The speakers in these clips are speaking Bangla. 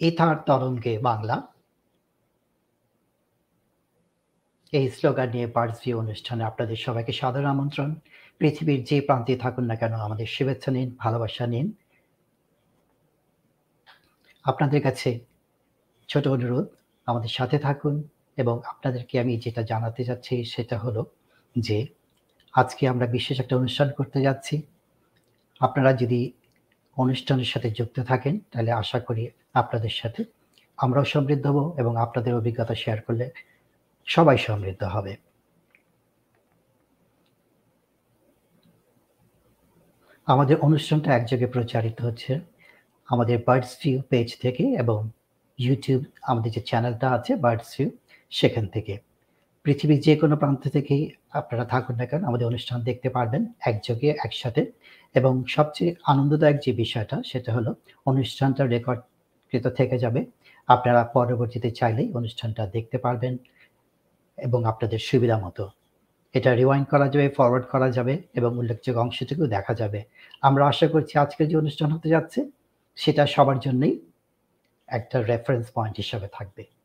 ইথার তরঙ্গে বাংলা। এই স্লোগান নিয়ে বার্ডস ভিউ অনুষ্ঠানে আপনাদের সবাইকে সাদর আমন্ত্রণ। পৃথিবীর যে প্রান্তে থাকুন না কেন, আমাদের শুভেচ্ছা নিন, ভালোবাসা নিন। আপনাদের কাছে ছোট অনুরোধ, আমাদের সাথে থাকুন এবং আপনাদেরকে আমি যেটা জানাতে যাচ্ছি সেটা হলো যে, আজকে আমরা বিশেষ একটা অনুষ্ঠান করতে যাচ্ছি। আপনারা যদি অনুষ্ঠানের সাথে যুক্ত থাকেন, তাহলে আশা করি আপনাদের সাথে আমরাও সমৃদ্ধ হব এবং আপনাদের অভিজ্ঞতা শেয়ার করলে সবাই সমৃদ্ধ হবে। আমাদের অনুষ্ঠানটা একযোগে প্রচারিত হচ্ছে আমাদের বার্ডস ভিউ পেজ থেকে এবং ইউটিউব আমাদের যে চ্যানেলটা আছে বার্ডস ভিউ সেখান থেকে। পৃথিবীর যে কোনো প্রান্ত থেকেই আপনারা থাকুন না কেন, আমাদের অনুষ্ঠান দেখতে পারবেন একযোগে, একসাথে। এবং সবচেয়ে আনন্দদায়ক যে বিষয়টা, সেটা হলো অনুষ্ঠানটা রেকর্ডকৃত থেকে যাবে। আপনারা পরবর্তীতে চাইলেই অনুষ্ঠানটা দেখতে পারবেন এবং আপনাদের সুবিধা মতো। এটা রিওয়াইন্ড করা যাবে ফরওয়ার্ড করা যাবে এবং উল্লেখযোগ্য অংশটুকু দেখা যাবে। আমরা আশা করছি আজকের যে অনুষ্ঠান হতে যাচ্ছে, সেটা সবার জন্যই একটা রেফারেন্স পয়েন্ট হিসাবে থাকবে।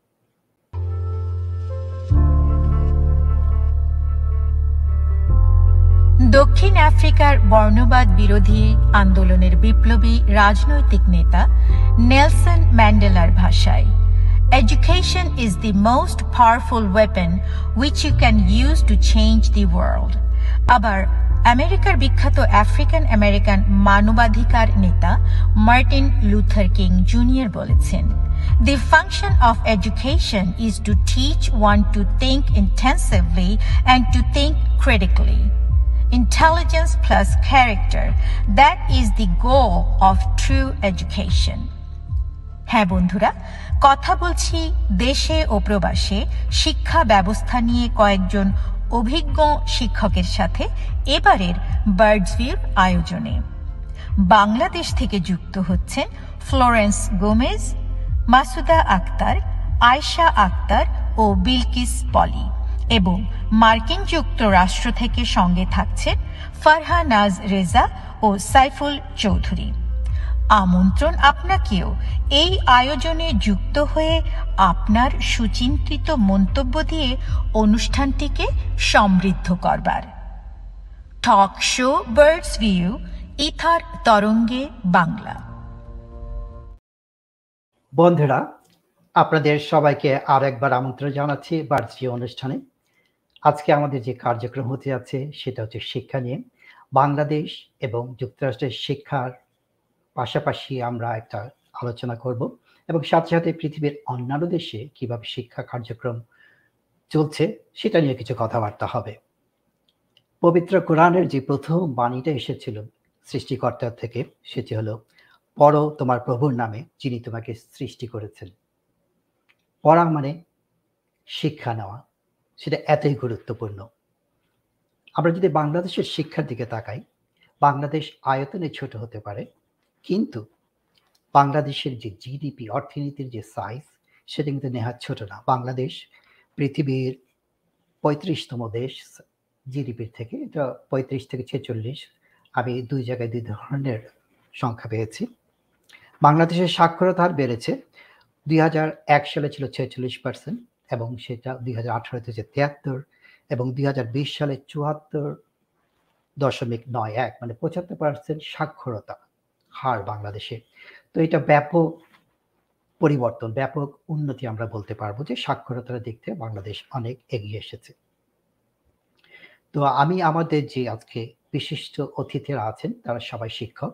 দক্ষিণ আফ্রিকার বর্ণবাদ বিরোধী আন্দোলনের বিপ্লবী রাজনৈতিক নেতা নেলসন ম্যান্ডেলার ভাষায় education is the most powerful weapon which you can use to change the world আবার আমেরিকার বিখ্যাত আফ্রিকান আমেরিকান মানবাধিকার নেতা মার্টিন লুথার কিং জুনিয়র বলেছেন the function of education is to teach one to think intensively and to think critically Intelligence plus character, that is the goal of true education. হ্যাঁ বন্ধুরা কথা বলছি দেশে ও প্রবাসে। শিক্ষা ব্যবস্থা নিয়ে কয়েকজন অভিজ্ঞ শিক্ষকের সাথে এবারের বার্ডস ভিউর আয়োজনে। বাংলাদেশ থেকে যুক্ত হচ্ছেন ফ্লোরেন্স গোমেজ মাসুদা আক্তার আয়শা আক্তার ও বিলকিস পলি। এবং মার্কিন যুক্তরাষ্ট্র থেকে সঙ্গে থাকছেন ফারহানাজ রেজা ও সাইফুল চৌধুরী। আমন্ত্রণ আপনাকেও এই আয়োজনে যুক্ত হয়ে আপনার সুচিন্তিত মন্তব্য দিয়ে অনুষ্ঠানটিকে সমৃদ্ধ করবার। Talk show bird's view, ether তরঙ্গে বাংলা। বন্ধুরা, আপনাদের সবাইকে আর একবার আমন্ত্রণ জানাচ্ছি ভিউ অনুষ্ঠানে। আজকে আমাদের যে কার্যক্রম হতে যাচ্ছে, সেটা হচ্ছে শিক্ষা নিয়ে। বাংলাদেশ এবং যুক্তরাষ্ট্রের শিক্ষার পাশাপাশি আমরা একটা আলোচনা করব এবং সাথে সাথে পৃথিবীর অন্যান্য দেশে কীভাবে শিক্ষা কার্যক্রম চলছে, সেটা নিয়ে কিছু কথাবার্তা হবে। পবিত্র কোরআনের যে প্রথম বাণীটা এসেছিল সৃষ্টিকর্তার থেকে, সেটি হলো, পড়ো তোমার প্রভুর নামে, যিনি তোমাকে সৃষ্টি করেছেন। পড়া মানে শিক্ষা নেওয়া। সেটা এতই গুরুত্বপূর্ণ। আমরা যদি বাংলাদেশের শিক্ষার দিকে তাকাই, বাংলাদেশ আয়তনে ছোট হতে পারে, কিন্তু বাংলাদেশের যে জিডিপি, অর্থনীতির যে সাইজ সেটা কিন্তু নেহাত ছোট না। বাংলাদেশ পৃথিবীর পঁয়ত্রিশতম দেশ জিডিপির থেকে, এটা পঁয়ত্রিশ থেকে ছেচল্লিশ। আমি দুই জায়গায় দুই ধরনের সংখ্যা পেয়েছি। বাংলাদেশের সাক্ষরতা হার বেড়েছে। দুই হাজার এক সালে ছিল ছেচল্লিশ পার্সেন্ট এবং সেটা দুই হাজার আঠারোতে হচ্ছে তিয়াত্তর এবং দুই হাজার বিশ সালে চুয়াত্তর দশমিক নয় এক মানে পঁচাত্তর পার্সেন্ট সাক্ষরতা হার বাংলাদেশে। তো এটা ব্যাপক পরিবর্তন, ব্যাপক উন্নতি আমরা বলতে পারব যে সাক্ষরতার দিক থেকে বাংলাদেশ অনেক এগিয়ে এসেছে। তো আমি আমাদের যে আজকে বিশিষ্ট অতিথিরা আছেন, তারা সবাই শিক্ষক,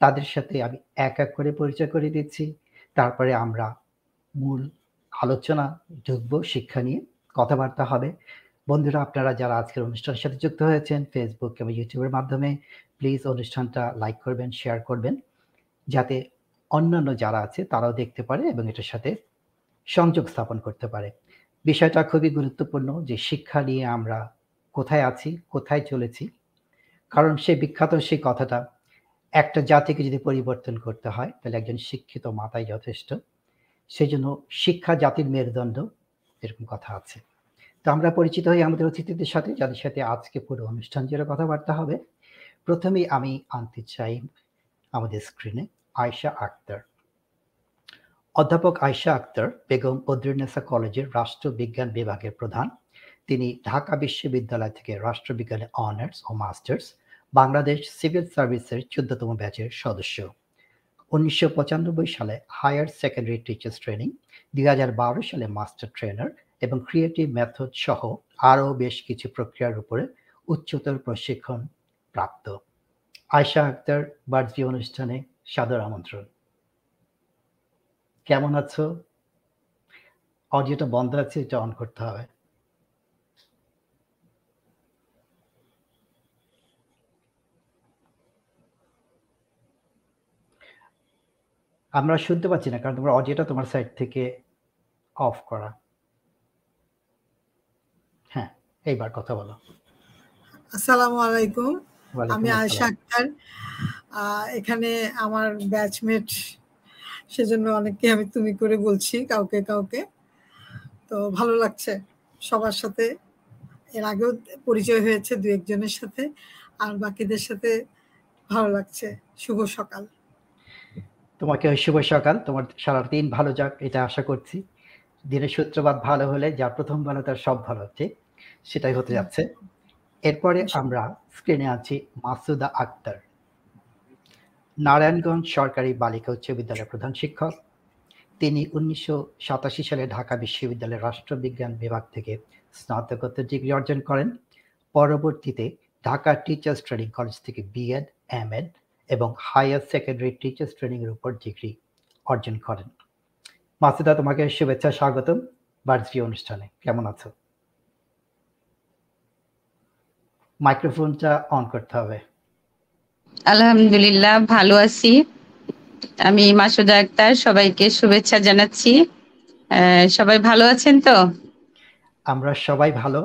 তাদের সাথে আমি এক এক করে পরিচয় করে দিচ্ছি। তারপরে আমরা মূল আলোচনা, ঢুকবো, শিক্ষা নিয়ে কথাবার্তা হবে। বন্ধুরা, আপনারা যারা আজকের অনুষ্ঠানের সাথে যুক্ত হয়েছেন ফেসবুক এবং ইউটিউবের মাধ্যমে প্লিজ অনুষ্ঠানটা লাইক করবেন শেয়ার করবেন। যাতে অন্যান্য যারা আছে, তারাও দেখতে পারে এবং এটার সাথে সংযোগ স্থাপন করতে পারে। বিষয়টা খুবই গুরুত্বপূর্ণ যে শিক্ষা নিয়ে আমরা কোথায় আছি, কোথায় চলেছি। কারণ সে বিখ্যাত সেই কথাটা, একটা জাতিকে যদি পরিবর্তন করতে হয়, তাহলে একজন শিক্ষিত মাতাই যথেষ্ট। সেই জন্য শিক্ষা জাতির মেরুদণ্ড এরকম কথা আছে। তো আমরা পরিচিত হই আমাদের অতিথিদের সাথে, যাদের সাথে আজকে পুরো অনুষ্ঠান জুড়ে কথাবার্তা হবে, প্রথমেই আমি আনতে চাই আমাদের স্ক্রিনে আয়শা আক্তার। অধ্যাপক আয়শা আক্তার বেগম বদরুন্নেসা কলেজের রাষ্ট্রবিজ্ঞান বিভাগের প্রধান। তিনি ঢাকা বিশ্ববিদ্যালয় থেকে রাষ্ট্রবিজ্ঞানে অনার্স ও মাস্টার্স বাংলাদেশ সিভিল সার্ভিসের চোদ্দতম ব্যাচের সদস্য। উনিশশো পঁচানব্বই সালে হায়ার সেকেন্ডারি টিচার্স ট্রেনিং, দুই হাজার বারো সালে মাস্টার ট্রেনার এবং ক্রিয়েটিভ মেথড সহ আরও বেশ কিছু প্রক্রিয়ার উপরে উচ্চতর প্রশিক্ষণ প্রাপ্ত। আয়শা আক্তার বার্জি অনুষ্ঠানে সাদর আমন্ত্রণ। কেমন আছো? অডিওটা বন্ধ আছে, এটা অন করতে হবে। আমরা শুনতে পাচ্ছি না কারণ তোমার অডিওটা তোমার সাইড থেকে অফ করা। হ্যাঁ এইবার কথা বলো। আসসালামু আলাইকুম। আমি আয়শা আক্তার। এখানে আমার ব্যাচমেট সেজন্য অনেককে আমি তুমি করে বলছি কাউকে কাউকে। তো ভালো লাগছে সবার সাথে। এর আগেও পরিচয় হয়েছে দু একজনের সাথে আর বাকিদের সাথে ভালো লাগছে। শুভ সকাল। তোমাকে শুভ সকাল। তোমার সারা দিন ভালো যাক এটা আশা করছি। দিনের সূত্রপাত ভালো হলে যা প্রথম ভালো তার সব ভালো ঠিক সেটাই হতে যাচ্ছে। এরপরে আমরা স্ক্রিনে আছি মাসুদা আক্তার। নারায়ণগঞ্জ সরকারি বালিকা উচ্চ বিদ্যালয়ের প্রধান শিক্ষক। তিনি উনিশশো সাতাশি সালে ঢাকা বিশ্ববিদ্যালয়ের রাষ্ট্রবিজ্ঞান বিভাগ থেকে স্নাতকোত্তর ডিগ্রি অর্জন করেন। পরবর্তীতে ঢাকা টিচার্স ট্রেনিং কলেজ থেকে বিএড এম এড এবং হায়ার সেকেন্ডারি টিচার্স ট্রেনিং এর উপর ডিগ্রি অর্জন করেন। মাসুদা তোমাকে শুভেচ্ছা স্বাগতম বার্জি অনুষ্ঠানে। কেমন আছো? মাইক্রোফোনটা অন করতে হবে। আলহামদুলিল্লাহ ভালো আছি। আমি মাসুদা আক্তার সবাইকে শুভেচ্ছা জানাচ্ছি। সবাই ভালো আছেন তো? আমরা সবাই ভালো।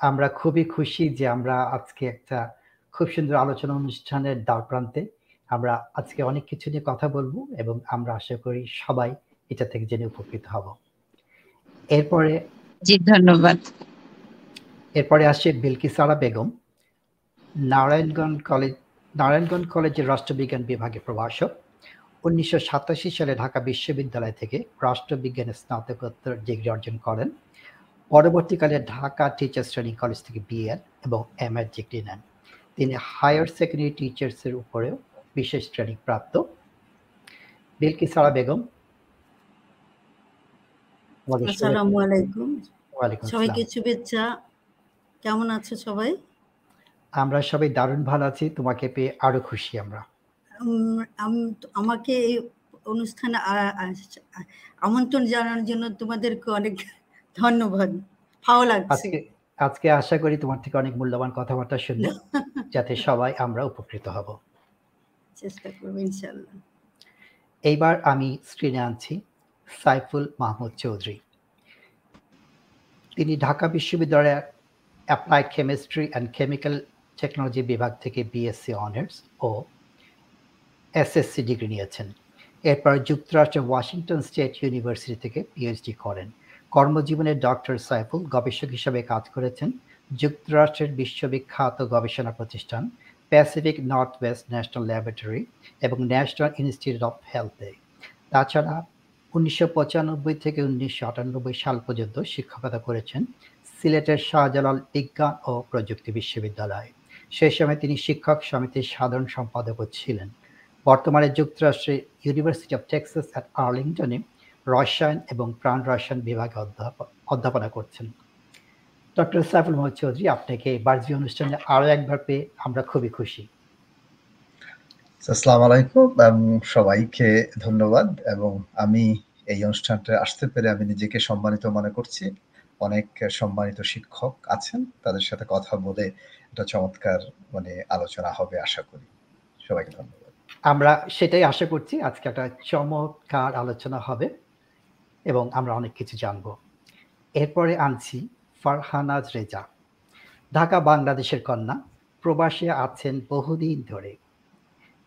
আমরা খুবই খুশি যে আমরা আজকে একটা খুব সুন্দর আলোচনা অনুষ্ঠানের দ্বার প্রান্তে আমরা আজকে অনেক কিছু নিয়ে কথা বলব এবং আমরা আশা করি সবাই এটা থেকে জেনে উপকৃত হব। এরপরে জি ধন্যবাদ। এরপরে আসছে বিলকিসারা বেগম নারায়ণগঞ্জ কলেজ নারায়ণগঞ্জ কলেজের রাষ্ট্রবিজ্ঞান বিভাগের প্রভাষক। উনিশশো সাতাশি সালে ঢাকা বিশ্ববিদ্যালয় থেকে রাষ্ট্রবিজ্ঞানে স্নাতকোত্তর ডিগ্রি অর্জন করেন। পরবর্তীকালে ঢাকা টিচার্স ট্রেনিং কলেজ থেকে বিএড এবং এম এড ডিগ্রি নেন। তিনি হায়ার সেকেন্ডারি টিচার্সের উপরেও বিশেষ ট্রেনিং প্রাপ্ত বিলকি সারা বেগম। আসসালামু আলাইকুম। সবাইকে শুভেচ্ছা। কেমন আছো সবাই? আমরা সবাই দারুণ ভালো আছি। তোমাকে পেয়ে আরও খুশি আমরা। আমাকে এই অনুষ্ঠানে আমন্ত্রণ জানানোর জন্য তোমাদেরকে অনেক ধন্যবাদ। ভালো লাগছে। আজকে আশা করি তোমার থেকে অনেক মূল্যবান কথাবার্তা শুনব। যাতে সবাই আমরা উপকৃত হব। চেষ্টা করব, ইনশাল্লাহ। এইবার আমি স্ক্রিনে আনছি সাইফুল মাহমুদ চৌধুরী। তিনি ঢাকা বিশ্ববিদ্যালয়ের applied chemistry and chemical technology বিভাগ থেকে বিএসসি অনার্স ও এসএসসি ডিগ্রি নিয়েছেন। এরপর যুক্তরাষ্ট্রের ওয়াশিংটন স্টেট ইউনিভার্সিটি থেকে পিএইচডি করেন। কর্মজীবনে ডক্টর সাইফুল গবেষক হিসেবে কাজ করেছেন। যুক্তরাষ্ট্রের বিশ্ববিখ্যাত গবেষণা প্রতিষ্ঠান Pacific north west national laboratory এবং ন্যাশনাল ইনস্টিটিউট অফ হেলথে তাছাড়া উনিশশো পঁচানব্বই থেকে উনিশশো আটানব্বই সাল পর্যন্ত শিক্ষকতা করেছেন সিলেটের শাহজালাল বিজ্ঞান ও প্রযুক্তি বিশ্ববিদ্যালয়ে। সেই সময় তিনি শিক্ষক সমিতির সাধারণ সম্পাদকও ছিলেন। বর্তমানে যুক্তরাষ্ট্রের ইউনিভার্সিটি অফ টেক্সাস অ্যাট আর্লিংটনে রসায়ন এবং প্রাণ রসায়ন বিভাগে অধ্যাপনা করছেন। ডক্টর সাইফুল মোহাম্মদ চৌধুরী আপনাকে বার্জি অনুষ্ঠানে আরও একবার পেয়ে আমরা খুবই খুশি। আসসালামু আলাইকুম সবাইকে ধন্যবাদ এবং আমি এই অনুষ্ঠানটা আসতে পেরে আমি নিজেকে সম্মানিত মনে করছি। অনেক সম্মানিত শিক্ষক আছেন তাদের সাথে কথা বলে একটা চমৎকার মানে আলোচনা হবে আশা করি। সবাইকে ধন্যবাদ। আমরা সেটাই আশা করছি আজকে একটা চমৎকার আলোচনা হবে এবং আমরা অনেক কিছু জানব। এরপরে আনছি ফারহানাজ রেজা। ঢাকা, বাংলাদেশের কন্যা। প্রবাসে আছেন বহুদিন ধরে।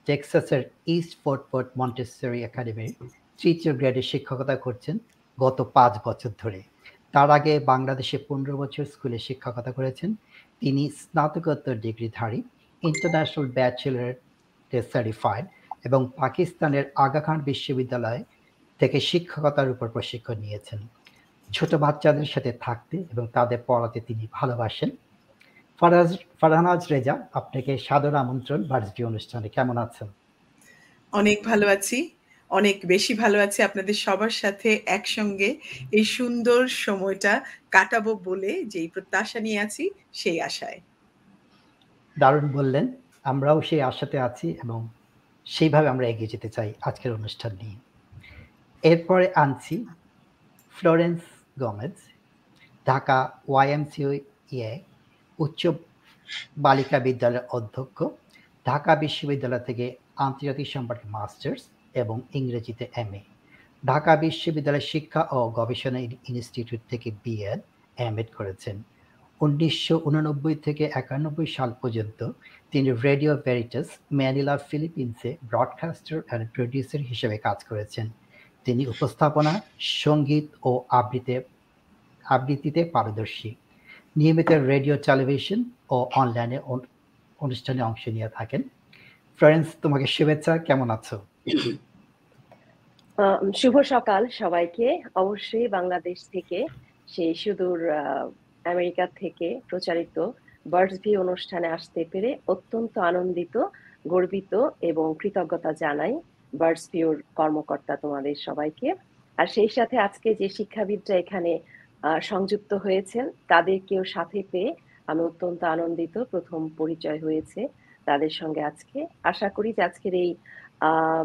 টেক্সাসের ইস্ট ফোর্ট ফোর্ট মন্টেসরি একাডেমির তৃতীয় গ্রেডে শিক্ষকতা করছেন গত পাঁচ বছর ধরে। তার আগে বাংলাদেশে পনেরো বছর স্কুলে শিক্ষকতা করেছেন। তিনি স্নাতকোত্তর ডিগ্রিধারী, ইন্টারন্যাশনাল ব্যাচেলার সার্টিফাইড এবং পাকিস্তানের আগা খান বিশ্ববিদ্যালয়ে থেকে শিক্ষকতার উপর প্রশিক্ষণ নিয়েছেন। ছোট বাচ্চাদের সাথে থাকতে এবং তাদের পড়াতে তিনি ভালোবাসেন। ফারাজ ফারহানাজ রেজা আপনাকে সাদর আমন্ত্রণ ভার্সিটি অনুষ্ঠানে। কেমন আছেন? অনেক ভালো আছি। অনেক বেশি ভালো আছি আপনাদের সবার সাথে একসঙ্গে এই সুন্দর সময়টা কাটাবো বলে যেই প্রত্যাশা নিয়ে আছি সেই আশায়। দারুণ বললেন। আমরাও সেই আশাতে আছি এবং সেইভাবে আমরা এগিয়ে যেতে চাই আজকের অনুষ্ঠান নিয়ে। এরপরে আনছি ফ্লোরেন্স গমেজ, ঢাকা ওয়াইএমসিও ইয়ে উচ্চ বালিকা বিদ্যালয়ের অধ্যক্ষ, ঢাকা বিশ্ববিদ্যালয় থেকে আন্তর্জাতিক সম্পর্কে মাস্টার্স এবং ইংরেজিতে এম এ, ঢাকা বিশ্ববিদ্যালয় শিক্ষা ও গবেষণা ইনস্টিটিউট থেকে বিএড, এম এড করেছেন। উনিশশো উননব্বই থেকে একানব্বই সাল পর্যন্ত তিনি রেডিও ভেরিটাস, ম্যানিলা ফিলিপিন্সে ব্রডকাস্টার অ্যান্ড প্রডিউসার হিসেবে কাজ করেছেন। তিনি উপস্থাপনা, সংগীত ও আবৃত্তি আবৃত্তিতে পারদর্শী। নিয়মিত রেডিও, টেলিভিশন ও অনলাইনে অনুষ্ঠানে অংশ নিয়ে থাকেন। ফ্রেন্ডস, তোমাকে শুভেচ্ছা। কেমন আছো? শুভ সকাল সবাইকে। অবশ্যই বাংলাদেশ থেকে, সেই সুদূর আমেরিকা থেকে প্রচারিত বার্ডস ভি অনুষ্ঠানে আসতে পেরে অত্যন্ত আনন্দিত, গর্বিত এবং কৃতজ্ঞতা জানাই। বার্ডস কর্মকর্তা তোমাদের সবাইকে। আর সেই সাথে আজকে যে শিক্ষাবিদরা এখানে সংযুক্ত হয়েছেন, তাদেরকেও সাথে পেয়ে আমি অত্যন্ত আনন্দিত। প্রথম পরিচয় হয়েছে তাদের সঙ্গে আজকে। আশা করি যে আজকের এই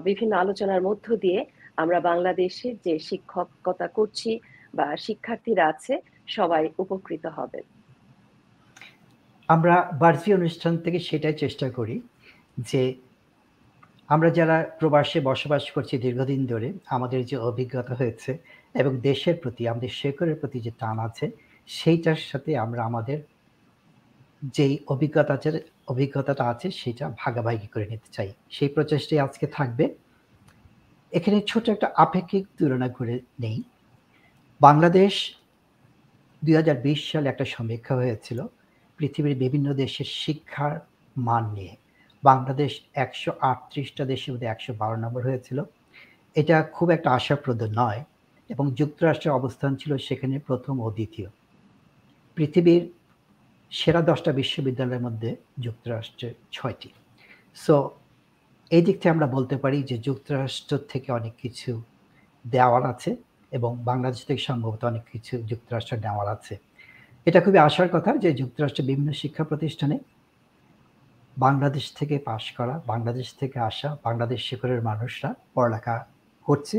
বিভিন্ন আলোচনার মধ্য দিয়ে আমরা বাংলাদেশের যে শিক্ষকতা করছি বা শিক্ষার্থীরা আছে, সবাই উপকৃত হবে। আমরা বার্ষিক অনুষ্ঠান থেকে সেটাই চেষ্টা করি যে আমরা যারা প্রবাসে বসবাস করছি দীর্ঘদিন ধরে, আমাদের যে অভিজ্ঞতা হয়েছে এবং দেশের প্রতি, আমাদের শেখরের প্রতি যে টান আছে, সেইটার সাথে আমরা আমাদের যেই অভিজ্ঞতা অভিজ্ঞতাটা আছে, সেটা ভাগাভাগি করে নিতে চাই। সেই প্রচেষ্টাই আজকে থাকবে। এখানে ছোট একটা আপেক্ষিক তুলনা করে নেই। বাংলাদেশ দু হাজার বিশ সালে একটা সমীক্ষা হয়েছিল, পৃথিবীর বিভিন্ন দেশের শিক্ষার মান নিয়ে। বাংলাদেশ একশো আটত্রিশটা দেশের মধ্যে একশো বারো নম্বর হয়েছিল। এটা খুব একটা আশাপ্রদ নয় এবং যুক্তরাষ্ট্রের অবস্থান ছিল সেখানে প্রথম ও দ্বিতীয়। পৃথিবীর সেরা দশটা বিশ্ববিদ্যালয়ের মধ্যে যুক্তরাষ্ট্রের ছয়টি। সো এই দিক থেকে আমরা বলতে পারি যে যুক্তরাষ্ট্র থেকে অনেক কিছু দেওয়ার আছে এবং বাংলাদেশ থেকে সম্ভবত অনেক কিছু যুক্তরাষ্ট্র নেওয়ার আছে। এটা খুবই আশার কথা যে যুক্তরাষ্ট্রের বিভিন্ন শিক্ষা প্রতিষ্ঠানে বাংলাদেশ থেকে পাশ করা, বাংলাদেশ থেকে আসা, বাংলাদেশ শিখরের মানুষরা পড়ালেখা করছে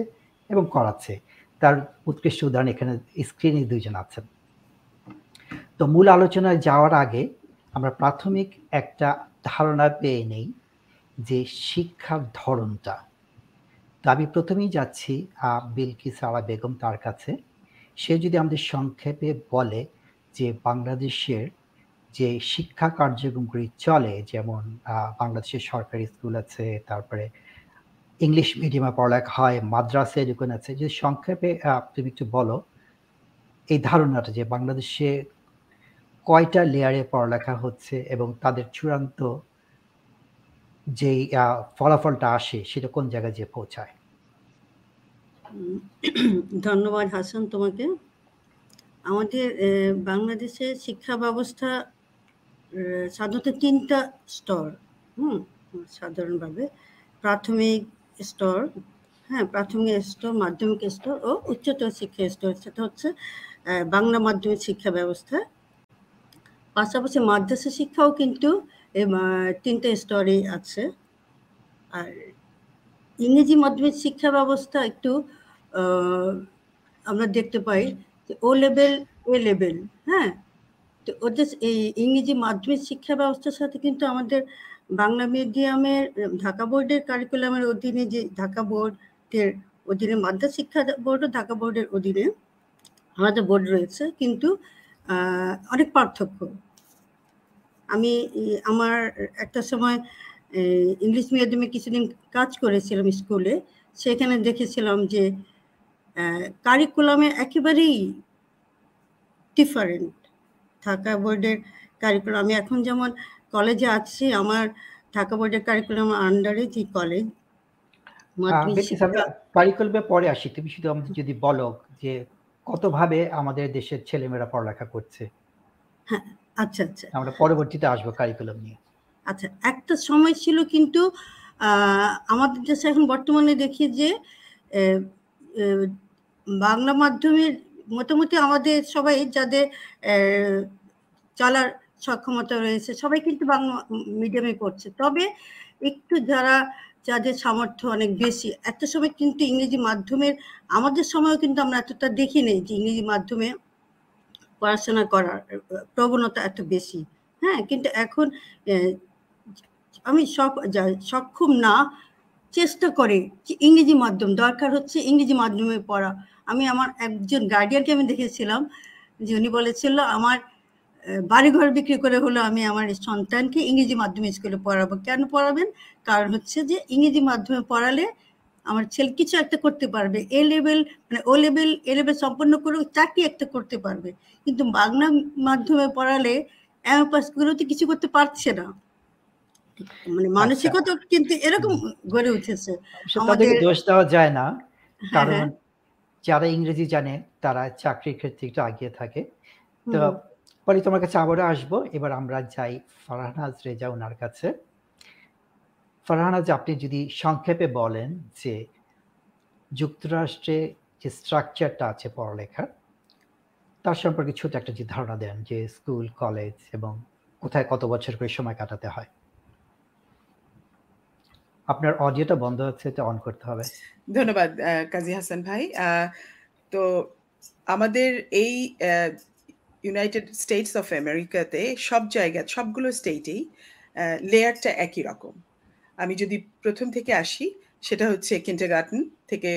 এবং করাচ্ছে। তার উৎকৃষ্ট উদাহরণ এখানে স্ক্রিনে দুইজন আছেন। তো মূল আলোচনায় যাওয়ার আগে আমরা প্রাথমিক একটা ধারণা পেয়ে নেই যে শিক্ষার ধরনটা। তো আমি প্রথমেই যাচ্ছি বিলকিস আলা বেগম তার কাছে। সে যদি আমাদের সংক্ষেপে বলে যে বাংলাদেশের যে শিক্ষা কার্যক্রমগুলি চলে, যেমন বাংলাদেশের সরকারি স্কুল আছে, তারপরে ইংলিশ মিডিয়ামে পড়ালেখা হয়, মাদ্রাসা এডুকেশন আছে। যদি সংক্ষেপে তুমি একটু বলো, এই ধারণাটা যে বাংলাদেশে কয়টা লেয়ারে পড়ালেখা হচ্ছে এবং তাদের চূড়ান্ত যেই ফলাফলটা আসে, সেটা কোন জায়গায় যে পৌঁছায়? ধন্যবাদ হাসান তোমাকে। আমাদের বাংলাদেশের শিক্ষা ব্যবস্থা সাধারণত তিনটা স্তর, হুম, সাধারণভাবে। প্রাথমিক স্তর হ্যাঁ প্রাথমিক স্তর, মাধ্যমিক স্তর ও উচ্চতর শিক্ষা স্তর। সেটা হচ্ছে বাংলা মাধ্যমিক শিক্ষা ব্যবস্থা। পাশাপাশি মাদ্রাসা শিক্ষাও কিন্তু তিনটে স্তরে আছে। আর ইংরেজি মাধ্যমিক শিক্ষা ব্যবস্থা একটু আমরা দেখতে পাই ও লেভেল, এ লেভেল হ্যাঁ তো ওদের এই ইংরেজি মাধ্যমিক শিক্ষা ব্যবস্থার সাথে কিন্তু আমাদের বাংলা মিডিয়ামের ঢাকা বোর্ডের কারিকুলামের অধীনে যে ঢাকা বোর্ডের অধীনে মাদ্রাস শিক্ষা বোর্ডও ঢাকা বোর্ডের অধীনে আমাদের বোর্ড রয়েছে, কিন্তু অনেক পার্থক্য। আমি, আমার একটা সময় ইংলিশ মিডিয়ামে কিছুদিন কাজ করেছিলাম স্কুলে, সেখানে দেখেছিলাম যে কারিকুলামে একেবারেই ডিফারেন্ট ঢাকা বোর্ডের কারিকুলাম আমি এখন যেমন কলেজে আছি আমার ঢাকা বোর্ডের কারিকুলাম আন্ডারে যে কলেজ কারিকুলামে পরে আসি। তুমি শুধু আমাদের যদি বলো যে কতভাবে আমাদের দেশের ছেলেমেয়েরা পড়ালেখা করছে। হ্যাঁ আচ্ছা আচ্ছা। আমরা পরবর্তীতে আসব কারিকুলাম নিয়ে। আচ্ছা একটা সময় ছিল কিন্তু আমাদের দেশে এখন বর্তমানে দেখি যে বাংলা মাধ্যমের মোটামুটি আমাদের সবাই যাদের চলার সক্ষমতা রয়েছে, সবাই কিন্তু বাংলা মিডিয়ামে পড়ছে। তবে একটু যারা, যাদের সামর্থ্য অনেক বেশি, এত সময় কিন্তু ইংরেজি মাধ্যমের, আমাদের সময়ও কিন্তু আমরা এতটা দেখি নেই যে ইংরেজি মাধ্যমে পড়াশোনা করার প্রবণতা এত বেশি। হ্যাঁ কিন্তু এখন আমি সক্ষম না চেষ্টা করে যে ইংরেজি মাধ্যম, দরকার হচ্ছে ইংরেজি মাধ্যমে পড়া। আমি আমার একজন গার্ডিয়ানকে আমি দেখেছিলাম, যে উনি বলেছিল, আমার বাড়িঘর বিক্রি করে হলো আমি আমার সন্তানকে ইংরেজি মাধ্যমে স্কুলে পড়াবো। কেন পড়াবেন? কারণ হচ্ছে যে ইংরেজি মাধ্যমে পড়ালে আমার ছেলে কিছু একটা করতে পারবে। এ লেভেল মানে ও লেভেল এ লেভেল সম্পন্ন করে চাকরি একটা করতে পারবে। কিন্তু বাংলা মাধ্যমে পড়ালে, এম পাস করেও তো কিছু করতে পারছে না। মানে আচ্ছা। মানসিকতা কিন্তু এরকম গড়ে উঠেছে আমাদের দোষ দেওয়া যায় না। হ্যাঁ, কারণ হ্যাঁ। যারা ইংরেজি জানে তারা চাকরির ক্ষেত্রে একটু আগিয়ে থাকে। তো পরে তোমার কাছে আবারও আসব। এবার আমরা যাই ফারহানাজ রেজা ওনার কাছে। ফারহানাজ আপনি যদি সংক্ষেপে বলেন যে যুক্তরাষ্ট্রে যে স্ট্রাকচারটা আছে পড়ালেখার তার সম্পর্কে ছোট একটা যে ধারণা দেন যে স্কুল কলেজ এবং কোথায় কত বছর করে সময় কাটাতে হয়। আপনার অডিওটা বন্ধ হচ্ছে এটা অন করতে হবে। ধন্যবাদ কাজী হাসান ভাই। তো আমাদের এই ইউনাইটেড স্টেটস অফ আমেরিকাতে সব জায়গায় সবগুলো স্টেটেই লেয়ারটা একই রকম। আমি যদি প্রথম থেকে আসি, সেটা হচ্ছে কিন্টারগার্টেন থেকে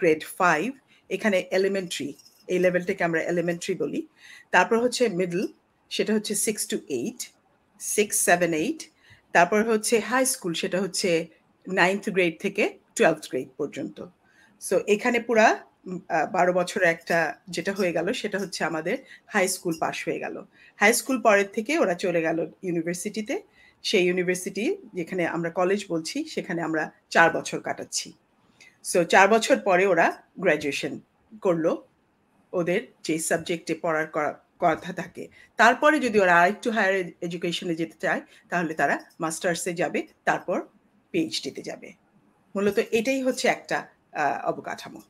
গ্রেড ফাইভ এখানে এলিমেন্টারি এই লেভেলটাকে আমরা এলিমেন্টারি বলি। তারপর হচ্ছে মিডল সেটা হচ্ছে six two eight six seven eight তারপর হচ্ছে হাই স্কুল সেটা হচ্ছে নাইন্থ গ্রেড থেকে টুয়েলথ গ্রেড পর্যন্ত। সো এখানে পুরা বারো বছর একটা যেটা হয়ে গেল, সেটা হচ্ছে আমাদের হাই স্কুল পাশ হয়ে গেল। হাই স্কুল পরের থেকে ওরা চলে গেল ইউনিভার্সিটিতে সেই ইউনিভার্সিটি যেখানে আমরা কলেজ বলছি, সেখানে আমরা চার বছর কাটাচ্ছি। সো চার বছর পরে ওরা গ্র্যাজুয়েশন করল। ওদের যে সাবজেক্টে পড়ার কথা থাকে। তারপরে যদি ওরা আরেকটু হায়ার এডুকেশনে যেতে চায়, তাহলে তারা মাস্টার্সে যাবে, তারপর পিএইচডিতে যাবে। মূলত এটাই হচ্ছে একটা অবকাঠামো।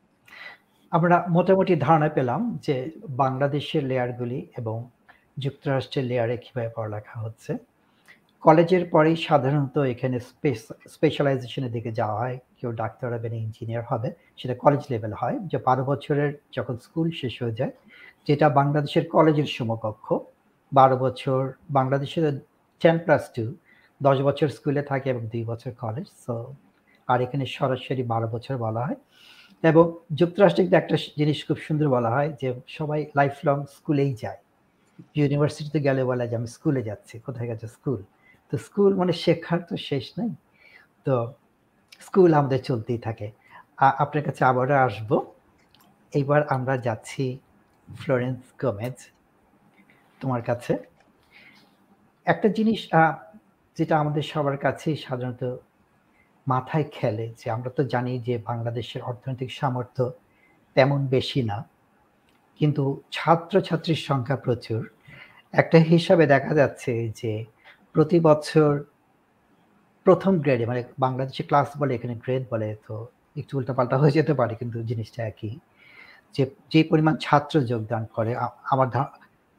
আমরা মোটামুটি ধারণা পেলাম যে বাংলাদেশের লেয়ারগুলি এবং যুক্তরাষ্ট্রের লেয়ারে কীভাবে পড়ালেখা হচ্ছে। কলেজের পরেই সাধারণত এখানে স্পেশালাইজেশনের দিকে যাওয়া হয়। কেউ ডাক্তার হবে না ইঞ্জিনিয়ার হবে। সেটা কলেজ লেভেল হয়। যে বারো বছরের যখন স্কুল শেষ হয়ে যায় যেটা বাংলাদেশের কলেজের সমকক্ষ। বারো বছর বাংলাদেশের টেন প্লাস টু দশ বছর স্কুলে থাকে এবং দুই বছর কলেজ সো আর এখানে সরাসরি বারো বছর বলা হয়। এবং যুক্তরাষ্ট্রে একটা জিনিস খুব সুন্দর বলা হয় যে সবাই লাইফ লং স্কুলেই যায়। ইউনিভার্সিটিতে গেলে বলা যে, আমি স্কুলে যাচ্ছি, কোথায় গেছে স্কুল? তো স্কুল মানে শেখার তো শেষ নেই। তো স্কুল আমাদের চলতেই থাকে। আপনার কাছে আবারও আসব। এইবার আমরা যাচ্ছি ফ্লোরেন্স গোমেজ তোমার কাছে। একটা জিনিস যেটা আমাদের সবার কাছেই সাধারণত মাথায় খেলে, যে আমরা তো জানি যে বাংলাদেশের অর্থনৈতিক সামর্থ্য তেমন বেশি না, কিন্তু ছাত্রছাত্রীর সংখ্যা প্রচুর। একটা হিসাবে দেখা যাচ্ছে যে প্রতি বছর প্রথম গ্রেডে মানে বাংলাদেশে ক্লাস বলে এখানে গ্রেড বলে, তো একটু উল্টাপাল্টা হয়ে যেতে পারে, কিন্তু জিনিসটা একই। যে যে পরিমাণ ছাত্র যোগদান করে আমার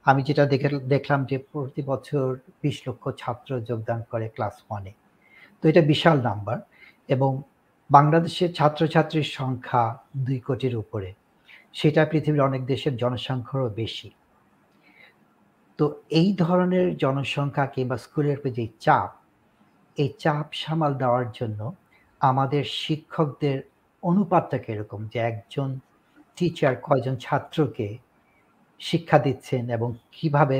আমি যেটা দেখে, দেখলাম যে প্রতি বছর বিশ লক্ষ ছাত্র যোগদান করে ক্লাস ওয়ানে। তো এটা বিশাল নাম্বার এবং বাংলাদেশের ছাত্রছাত্রীর সংখ্যা দুই কোটির উপরে। সেটা পৃথিবীর অনেক দেশের জনসংখ্যারও বেশি। তো এই ধরনের জনসংখ্যা কিংবা স্কুলের যে চাপ, এই চাপ সামাল দেওয়ার জন্য আমাদের শিক্ষকদের অনুপাতটা কীরকম? যে একজন টিচার কয়জন ছাত্রকে শিক্ষা দিচ্ছেন এবং কীভাবে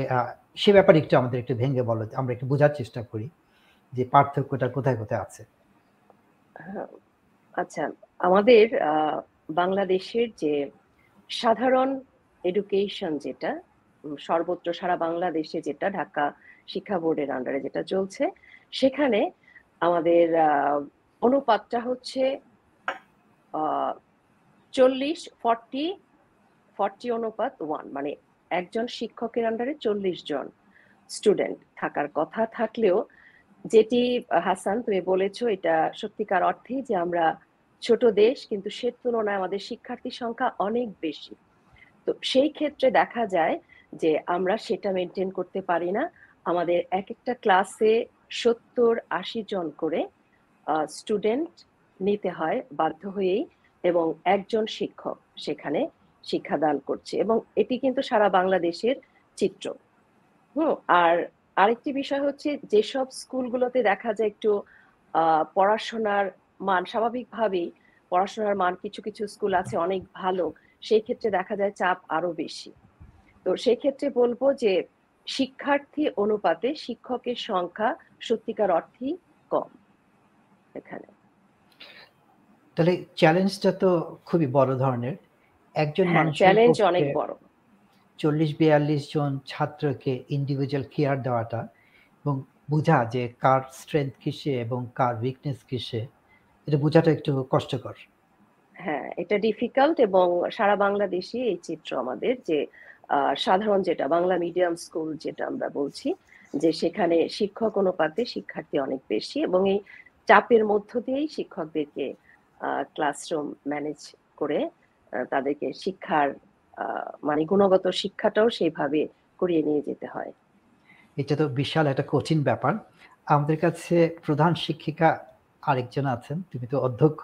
সে ব্যাপারে একটু আমাদের একটু ভেঙে বলো, আমরা একটু বোঝার চেষ্টা করি যে পার্থক্যটা কোথায় কোথায় আছে। আচ্ছা আমাদের বাংলাদেশের যে সাধারণ এডুকেশন যেটা সর্বত্র সারা বাংলাদেশে যেটা, ঢাকা শিক্ষা বোর্ডের আন্ডারে যেটা চলছে, সেখানে আমাদের অনুপাতটা হচ্ছে চল্লিশ ফর্টি ফর্টি অনুপাত ওয়ান মানে একজন শিক্ষকের আন্ডারে চল্লিশ জন স্টুডেন্ট থাকার কথা থাকলেও যেটি হাসান তুমি বলেছ, এটা সত্যিকার অর্থেই যে আমরা ছোট দেশ, কিন্তু সে তুলনায় আমাদের শিক্ষার্থীর সংখ্যা অনেক বেশি। তো সেই ক্ষেত্রে দেখা যায় যে আমরা সেটা মেনটেন করতে পারি না। আমাদের এক একটা ক্লাসে সত্তর আশি জন করে স্টুডেন্ট নিতে হয় বাধ্য হয়েই। এবং একজন শিক্ষক সেখানে শিক্ষাদান করছে এবং এটি কিন্তু সারা বাংলাদেশের চিত্র। হুম, আর আরেকটি বিষয় হচ্ছে যেসব স্কুলগুলোতে দেখা যায় একটু পড়াশোনার মান, স্বাভাবিকভাবেই পড়াশোনার মান কিছু কিছু স্কুল আছে অনেক ভালো, সেই ক্ষেত্রে দেখা যায় চাপ আরও বেশি। তো সেই ক্ষেত্রে বলব যে শিক্ষার্থী অনুপাতে শিক্ষকের সংখ্যা সত্যিকার অর্থেই কম এখানে। তাহলে চ্যালেঞ্জটা তো খুবই বড় ধরনের। একজন হ্যাঁ, মানুষ চ্যালেঞ্জ অনেক বড়। চল্লিশ বিয়াল্লিশ জন ছাত্রকে ইন্ডিভিজুয়াল কেয়ার দেওয়াটা এবং বোঝা যে কার স্ট্রেংথ কিসে এবং কার উইকনেস কিসে এটা বোঝাটা একটু কষ্টকর। হ্যাঁ এটা ডিফিকাল্ট এবং সারা বাংলাদেশে এই চিত্র আমাদের যে সাধারণ যেটা বাংলা মিডিয়াম স্কুল যেটা আমরা বলছি যে সেখানে শিক্ষক অনুপাতে শিক্ষার্থী অনেক বেশি এবং এই চাপের মধ্য দিয়েই শিক্ষকদেরকে ক্লাসরুম ম্যানেজ করে তাদেরকে শিক্ষার মানে গুণগত শিক্ষাটাও সেইভাবে করিয়ে নিয়ে যেতে হয়। এটা তো বিশাল একটা কঠিন ব্যাপার। আমাদের কাছে প্রধান শিক্ষিকা আরেকজন আছেন তুমি তো অধ্যক্ষ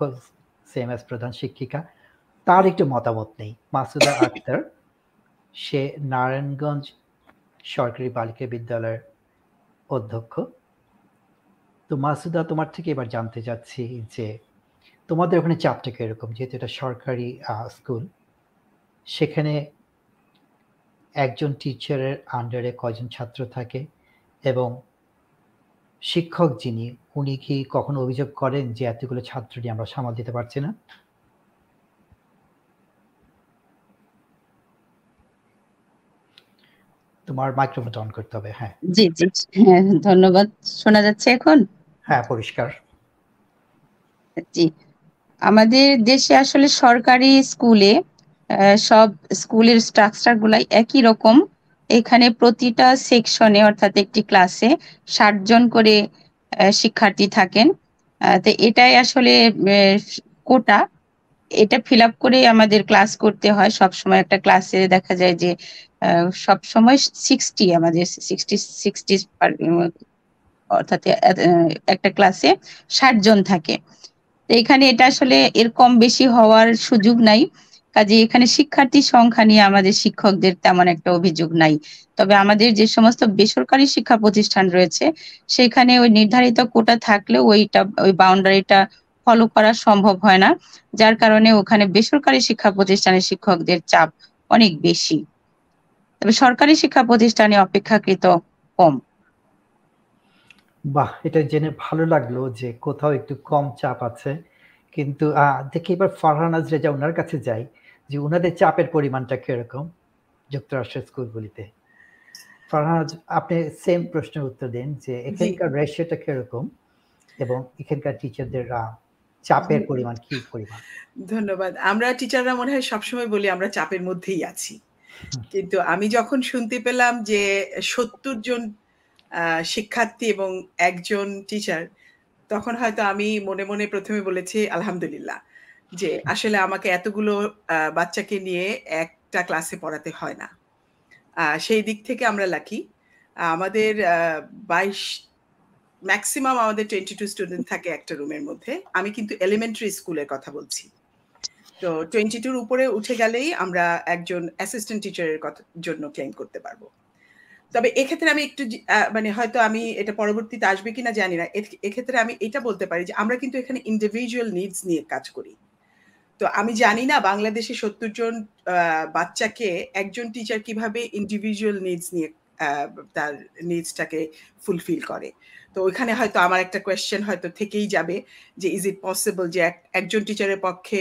সেম এস প্রধান শিক্ষিকা। তার একটু মতামত নেই। মাসুদা আক্তার সে নারায়ণগঞ্জ সরকারি বালিকা বিদ্যালয়ের অধ্যক্ষ। তো মাসুদা তোমার থেকে এবার জানতে চাচ্ছি যে তোমাদের ওখানে চাপটা কীরকম? যেহেতু এটা সরকারি স্কুল। সেখানে একজন টিচারের আন্ডারে কয়জন ছাত্র থাকে এবং শিক্ষক যিনি উনি কি কখনো অভিযোগ করেন যে এতগুলো ছাত্র নিয়ে আমরা সামাল দিতে পারছি না? তোমার মাইক্রোফোন অন করতে হবে হ্যাঁ। জি জি হ্যাঁ ধন্যবাদ। শোনা যাচ্ছে এখন? হ্যাঁ পরিষ্কার। জি। আমাদের দেশে আসলে সরকারি স্কুলে সব স্কুলের স্ট্রাকচার গুলাই একই রকম। এখানে প্রতিটা সেকশনে অর্থাৎ একটি ক্লাসে ষাট জন করে শিক্ষার্থী থাকেন। তো এটাই আসলে কোটা। এটা ফিল আপ করে আমাদের ক্লাস করতে হয়। সব সময় একটা ক্লাসে দেখা যায় যে সব সময় সিক্সটি আমাদের সিক্সটি সিক্সটি অর্থাৎ একটা ক্লাসে ষাট জন থাকে। এখানে এটা আসলে এর কম বেশি হওয়ার সুযোগ নাই। কাজে এখানে শিক্ষার্থীর সংখ্যা নিয়ে আমাদের শিক্ষকদের তেমন একটা অভিযোগ নাই। তবে আমাদের যে সমস্ত বেসরকারি শিক্ষা প্রতিষ্ঠান রয়েছে, সেখানে ওই নির্ধারিত কোটা থাকলে ওইটা, ওই বাউন্ডারিটা ফলো করা সম্ভব হয় না। যার কারণে ওখানে বেসরকারি শিক্ষা প্রতিষ্ঠানের শিক্ষকদের চাপ অনেক বেশি। তবে সরকারি শিক্ষা প্রতিষ্ঠানে অপেক্ষাকৃত কম। বাহ এটা জেনে ভালো লাগল যে কোথাও একটু কম চাপ আছে। কিন্তু দেখি এবার ফারহানাজ রেজা ওনার কাছে যাই যে ওনাদের চাপের পরিমাণটা কীরকম যুক্তরাষ্ট্রের স্কুলগুলিতে? ফারহানাজ আপনি সেম প্রশ্নের উত্তর দিন যে এখানকার রেশিওটা কীরকম এবং এখানকার টিচারদের চাপের পরিমাণ কি পরিমাণ? ধন্যবাদ। আমরা টিচাররা মনে হয় সবসময় বলি আমরা চাপের মধ্যেই আছি। কিন্তু আমি যখন শুনতে পেলাম যে সত্তর জন শিক্ষার্থী এবং একজন টিচার তখন হয়তো আমি মনে মনে প্রথমে বলেছি আলহামদুলিল্লাহ যে আসলে আমাকে এতগুলো বাচ্চাকে নিয়ে একটা ক্লাসে পড়াতে হয় না। সেই দিক থেকে আমরা লাকি আমাদের বাইশ ম্যাক্সিমাম আমাদের টোয়েন্টি টু স্টুডেন্ট থাকে একটা রুমের মধ্যে। আমি কিন্তু এলিমেন্টারি স্কুলের কথা বলছি। তো টোয়েন্টি টুর উপরে উঠে গেলেই আমরা একজন অ্যাসিস্ট্যান্ট টিচারের জন্য ক্লেম করতে পারব। তবে এক্ষেত্রে আমি একটু মানে হয়তো আমি এটা পরবর্তীতে আসবে কিনা জানি না। এক্ষেত্রে আমি এটা বলতে পারি যে আমরা কিন্তু এখানে ইন্ডিভিজুয়াল নিডস নিয়ে কাজ করি। তো আমি জানি না বাংলাদেশে সত্তর জন বাচ্চাকে একজন টিচার কীভাবে ইন্ডিভিজুয়াল নিডস নিয়ে তার নিডসটাকে ফুলফিল করে। তো ওইখানে হয়তো আমার একটা কোয়েশ্চেন হয়তো থেকেই যাবে যে ইজ ইট পসিবল যে একজন টিচারের পক্ষে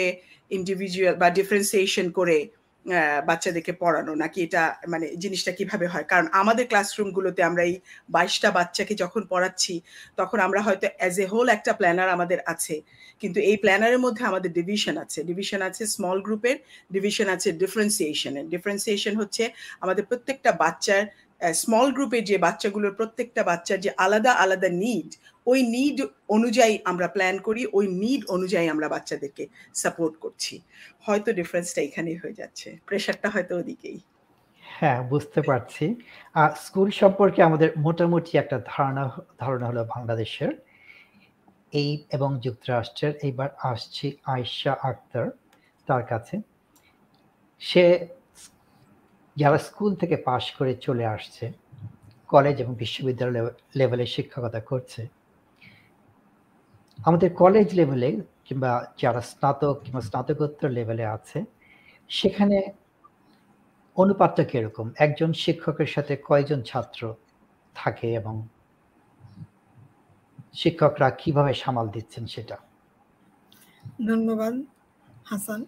ইন্ডিভিজুয়াল বা ডিফারেন্সিয়েশন করে বাচ্চাদেরকে পড়ানো, নাকি এটা মানে জিনিসটা কীভাবে হয়? কারণ আমাদের ক্লাসরুমগুলোতে আমরা এই বাইশটা বাচ্চাকে যখন পড়াচ্ছি, তখন আমরা হয়তো অ্যাজ এ হোল একটা প্ল্যানার আমাদের আছে। কিন্তু এই প্ল্যানারের মধ্যে আমাদের ডিভিশন আছে। ডিভিশন আছে স্মল গ্রুপের ডিভিশন আছে ডিফারেন্সিয়েশনের ডিফারেন্সিয়েশন হচ্ছে আমাদের প্রত্যেকটা বাচ্চার স্মল গ্রুপের যে বাচ্চাগুলোর প্রত্যেকটা বাচ্চার যে আলাদা আলাদা নিড ওই নিড অনুযায়ী আমরা প্ল্যান করি, ওই নিড অনুযায়ী আমরা বাচ্চাদেরকে সাপোর্ট করছি। হয়তো ডিফারেন্সটা এখানেই হয়ে যাচ্ছে। প্রেশারটা হয়তো ওদিকেই। হ্যাঁ বুঝতে পারছি। স্কুল সম্পর্কে আমাদের মোটামুটি একটা ধারণা ধারণা হলো বাংলাদেশের। এই এবং যুক্তরাষ্ট্রের, এইবার আসছি আয়শা আক্তার তার কাছে। সে যারা স্কুল থেকে পাশ করে চলে আসছে কলেজ এবং বিশ্ববিদ্যালয় লেভেলে শিক্ষকতা করছে আমাদের কলেজ লেভেলে কিংবা যারা স্নাতক কিংবা স্নাতকোত্তর লেভেলে আছে, সেখানে অনুপাতটা কীরকম? একজন শিক্ষকের সাথে কয়জন ছাত্র থাকে এবং শিক্ষকরা কীভাবে সামাল দিচ্ছেন সেটা? ধন্যবাদ, হাসান।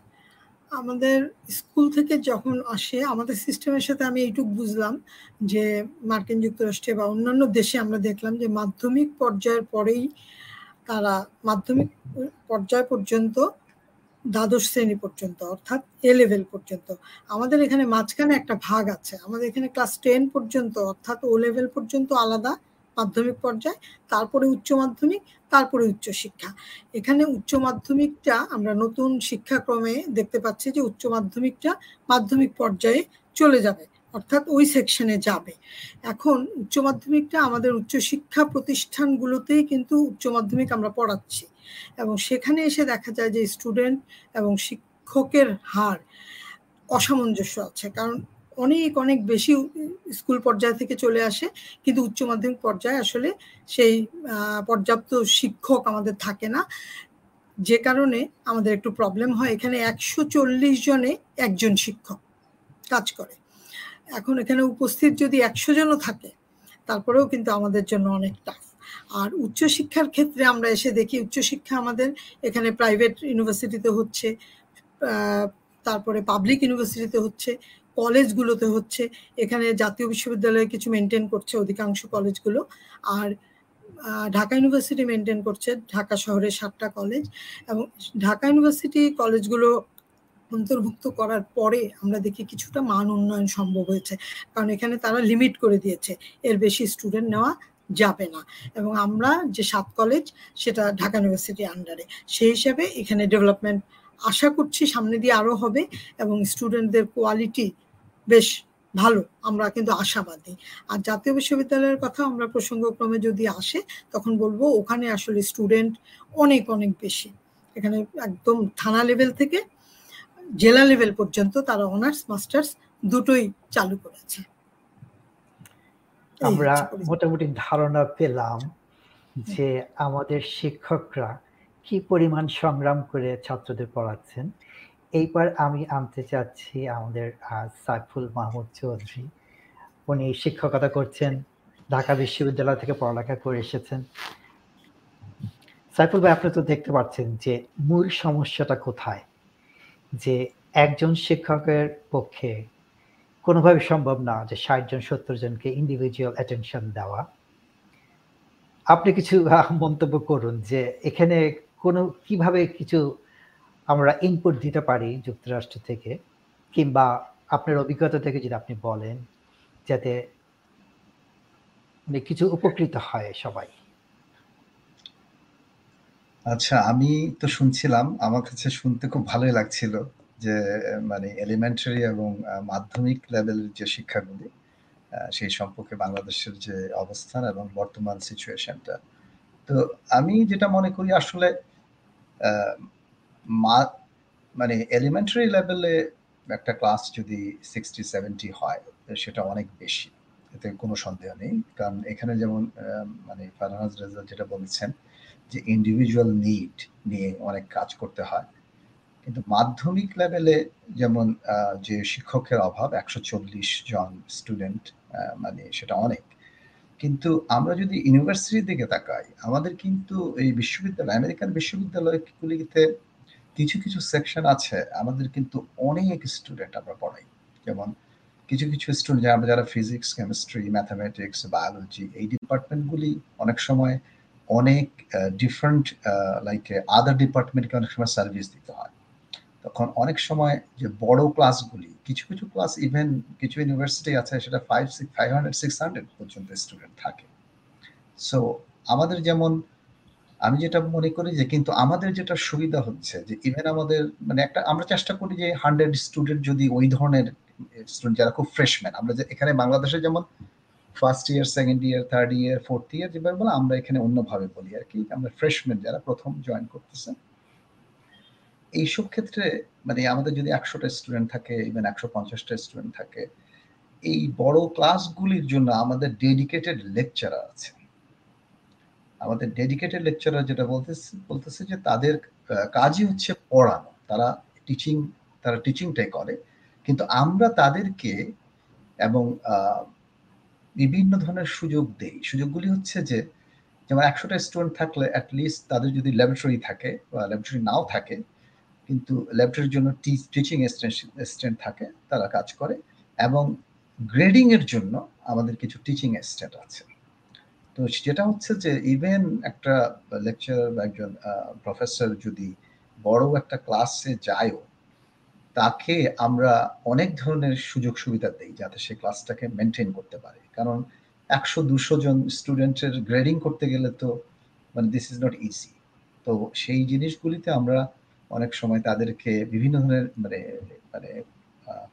আমাদের স্কুল থেকে যখন আসে, আমাদের সিস্টেমের সাথে আমি এইটুক বুঝলাম যে, মার্কিন যুক্তরাষ্ট্রে বা অন্যান্য দেশে আমরা দেখলাম যে, মাধ্যমিক পর্যায়ের পরেই তারা মাধ্যমিক পর্যায় পর্যন্ত দ্বাদশ শ্রেণি পর্যন্ত, অর্থাৎ এ লেভেল পর্যন্ত। আমাদের এখানে মাঝখানে একটা ভাগ আছে। আমাদের এখানে ক্লাস টেন পর্যন্ত, অর্থাৎ ও লেভেল পর্যন্ত আলাদা মাধ্যমিক পর্যায়, তারপরে উচ্চ মাধ্যমিক, তারপরে উচ্চ শিক্ষা। এখানে উচ্চ মাধ্যমিকটা আমরা নতুন শিক্ষাক্রমে দেখতে পাচ্ছি যে উচ্চ মাধ্যমিকটা মাধ্যমিক পর্যায়ে চলে যাবে। অর্থাৎ ওই সেকশনে যাবে। এখন উচ্চ মাধ্যমিকটা আমাদের উচ্চশিক্ষা প্রতিষ্ঠানগুলোতেই কিন্তু উচ্চ মাধ্যমিক আমরা পড়াচ্ছি। এবং সেখানে এসে দেখা যায় যে স্টুডেন্ট এবং শিক্ষকের হার অসামঞ্জস্য আছে। কারণ অনেক অনেক বেশি স্কুল পর্যায় থেকে চলে আসে, কিন্তু উচ্চ মাধ্যমিক পর্যায়ে আসলে সেই পর্যাপ্ত শিক্ষক আমাদের থাকে না। যে কারণে আমাদের একটু প্রবলেম হয়। এখানে একশো চল্লিশ জনে একজন শিক্ষক কাজ করে। এখন এখানে উপস্থিত যদি একশো জনও থাকে, তারপরেও কিন্তু আমাদের জন্য অনেক টাফ আর উচ্চশিক্ষার ক্ষেত্রে আমরা এসে দেখি উচ্চশিক্ষা আমাদের এখানে প্রাইভেট ইউনিভার্সিটিতে হচ্ছে তারপরে পাবলিক ইউনিভার্সিটিতে হচ্ছে কলেজগুলোতে হচ্ছে, এখানে জাতীয় বিশ্ববিদ্যালয়ে কিছু মেনটেন করছে অধিকাংশ কলেজগুলো আর ঢাকা ইউনিভার্সিটি মেনটেন করছে, ঢাকা শহরের সাতটা কলেজ এবং ঢাকা ইউনিভার্সিটি কলেজগুলো অন্তর্ভুক্ত করার পরে আমরা দেখি কিছুটা মান উন্নয়ন সম্ভব হয়েছে। কারণ এখানে তারা লিমিট করে দিয়েছে, এর বেশি স্টুডেন্ট নেওয়া যাবে না। এবং আমরা যে সাত কলেজ সেটা ঢাকা ইউনিভার্সিটি আন্ডারে সেই হিসাবে এখানে ডেভেলপমেন্ট আশা করছি সামনে দিয়ে আরও হবে এবং স্টুডেন্টদের কোয়ালিটি বেশ ভালো, আমরা কিন্তু আশাবাদী। আর জাতীয় বিশ্ববিদ্যালয়ের কথা আমরা প্রসঙ্গক্রমে যদি আসে, তখন বলব ওখানে আসলে স্টুডেন্ট অনেক অনেক বেশি। এখানে একদম থানা লেভেল থেকে জেলা লেভেল পর্যন্ত তারা অনার্স মাস্টার্স দুটোই চালু করেছে। আমরা মোটামুটি ধারণা পেলাম যে আমাদের শিক্ষকরা কি পরিমাণ সংগ্রাম করে ছাত্রদের পড়াচ্ছেন। এইবার আমি আনতে চাচ্ছি আমাদের সাইফুল মাহমুদ চৌধুরী। উনি শিক্ষকতা করছেন ঢাকা বিশ্ববিদ্যালয় থেকে পড়ালেখা করে এসেছেন। সাইফুল ভাই আপনি তো দেখতে পাচ্ছেন যে মূল সমস্যাটা কোথায়? যে একজন শিক্ষকের পক্ষে কোনোভাবে সম্ভব না যে ষাট জন, সত্তর জনকে ইন্ডিভিজুয়াল অ্যাটেনশন দেওয়া। আপনি কিছু মন্তব্য করুন যে এখানে কোনো, কীভাবে কিছু আমরা ইনপুট দিতে পারি যুক্তরাষ্ট্র থেকে? কিংবা আপনার অভিজ্ঞতা থেকে যদি আপনি বলেন, যাতে মানে কিছু উপকৃত হয় সবাই। আচ্ছা আমি তো শুনছিলাম, আমার কাছে শুনতে খুব ভালোই লাগছিল যে মানে এলিমেন্টারি এবং মাধ্যমিক লেভেলের যে শিক্ষাগুলি সেই সম্পর্কে বাংলাদেশের যে অবস্থান এবং বর্তমান সিচুয়েশনটা তো আমি যেটা মনে করি আসলে মানে এলিমেন্টারি লেভেলে একটা ক্লাস যদি সিক্সটি সেভেন্টি হয়, সেটা অনেক বেশি। এতে কোনো সন্দেহ নেই। কারণ এখানে যেমন মানে ফারহাজ রেজাল্ট যেটা বলেছেন যে ইন্ডিভিজুয়াল নিড নিয়ে অনেক কাজ করতে হয়। কিন্তু মাধ্যমিক লেভেলে যেমন যে শিক্ষকের অভাব, একশো চল্লিশ জন স্টুডেন্ট মানে সেটা অনেক। কিন্তু আমরা যদি ইউনিভার্সিটির দিকে তাকাই, আমাদের কিন্তু এই বিশ্ববিদ্যালয় আমেরিকান বিশ্ববিদ্যালয়গুলিতে কিছু কিছু সেকশন আছে, আমাদের কিন্তু অনেক স্টুডেন্ট আমরা পড়াই। যেমন কিছু কিছু স্টুডেন্ট আমরা যারা ফিজিক্স কেমিস্ট্রি ম্যাথামেটিক্স বায়োলজি এই ডিপার্টমেন্টগুলি অনেক সময় অনেক ডিফারেন্ট লাইক আদার ডিপার্টমেন্টকে অনেক সময় সার্ভিস দিতে হয়। তখন অনেক সময় যে বড় ক্লাসগুলি কিছু কিছু ক্লাস ইভেন কিছু ইউনিভার্সিটি আছে, সেটা five six five hundred six hundred পর্যন্ত স্টুডেন্ট থাকে। সো আমাদের যেমন, আমি যেটা মনে করি যে কিন্তু আমাদের যেটা সুবিধা হচ্ছে যে ইভেন আমাদের মানে একটা, আমরা চেষ্টা করি যে হান্ড্রেড স্টুডেন্ট যদি ওই ধরনের স্টুডেন্ট যারা খুব ফ্রেশম্যান আমরা যে এখানে বাংলাদেশে যেমন first year second year third year fourth year যেভাবে বলে, আমরা এখানে অন্যভাবে বলি আর কি। আমরা ফ্রেশম্যান যারা প্রথম জয়েন করতেছে। এইসব ক্ষেত্রে মানে আমাদের যদি একশোটা স্টুডেন্ট থাকে ইভেন একশো পঞ্চাশটা স্টুডেন্ট থাকে, এই বড় ক্লাসগুলির জন্য আমাদের ডেডিকেটেড লেকচারার আছে। আমাদের ডেডিকেটেড লেকচারার যেটা বলতেছে বলতেছে যে তাদের কাজই হচ্ছে পড়ানো। তারা টিচিং তারা টিচিংটাই করে। কিন্তু আমরা তাদেরকে এবং বিভিন্ন ধরনের সুযোগ দেই। সুযোগগুলি হচ্ছে যে, যেমন একশোটা স্টুডেন্ট থাকলে অ্যাটলিস্ট তাদের যদি ল্যাবরেটরি থাকে বা ল্যাবরেটরি নাও থাকে, কিন্তু ল্যাবরেটরির জন্য টিচিং অ্যাসিস্ট্যান্ট থাকে, তারা কাজ করে এবং গ্রেডিং এর জন্য আমাদের কিছু টিচিং অ্যাসিস্ট্যান্ট আছে। তো যেটা হচ্ছে যে ইভেন একটা লেকচার বা একজন প্রফেসর যদি বড় একটা ক্লাসে যায়ও তাকে আমরা অনেক ধরনের সুযোগ সুবিধা দিই যাতে সে ক্লাসটাকে মেনটেন করতে পারে। কারণ একশো দুশো জন স্টুডেন্টের গ্রেডিং করতে গেলে তো মানে দিস ইজ নট ইজি তো সেই জিনিসগুলিতে আমরা অনেক সময় তাদেরকে বিভিন্ন ধরনের মানে মানে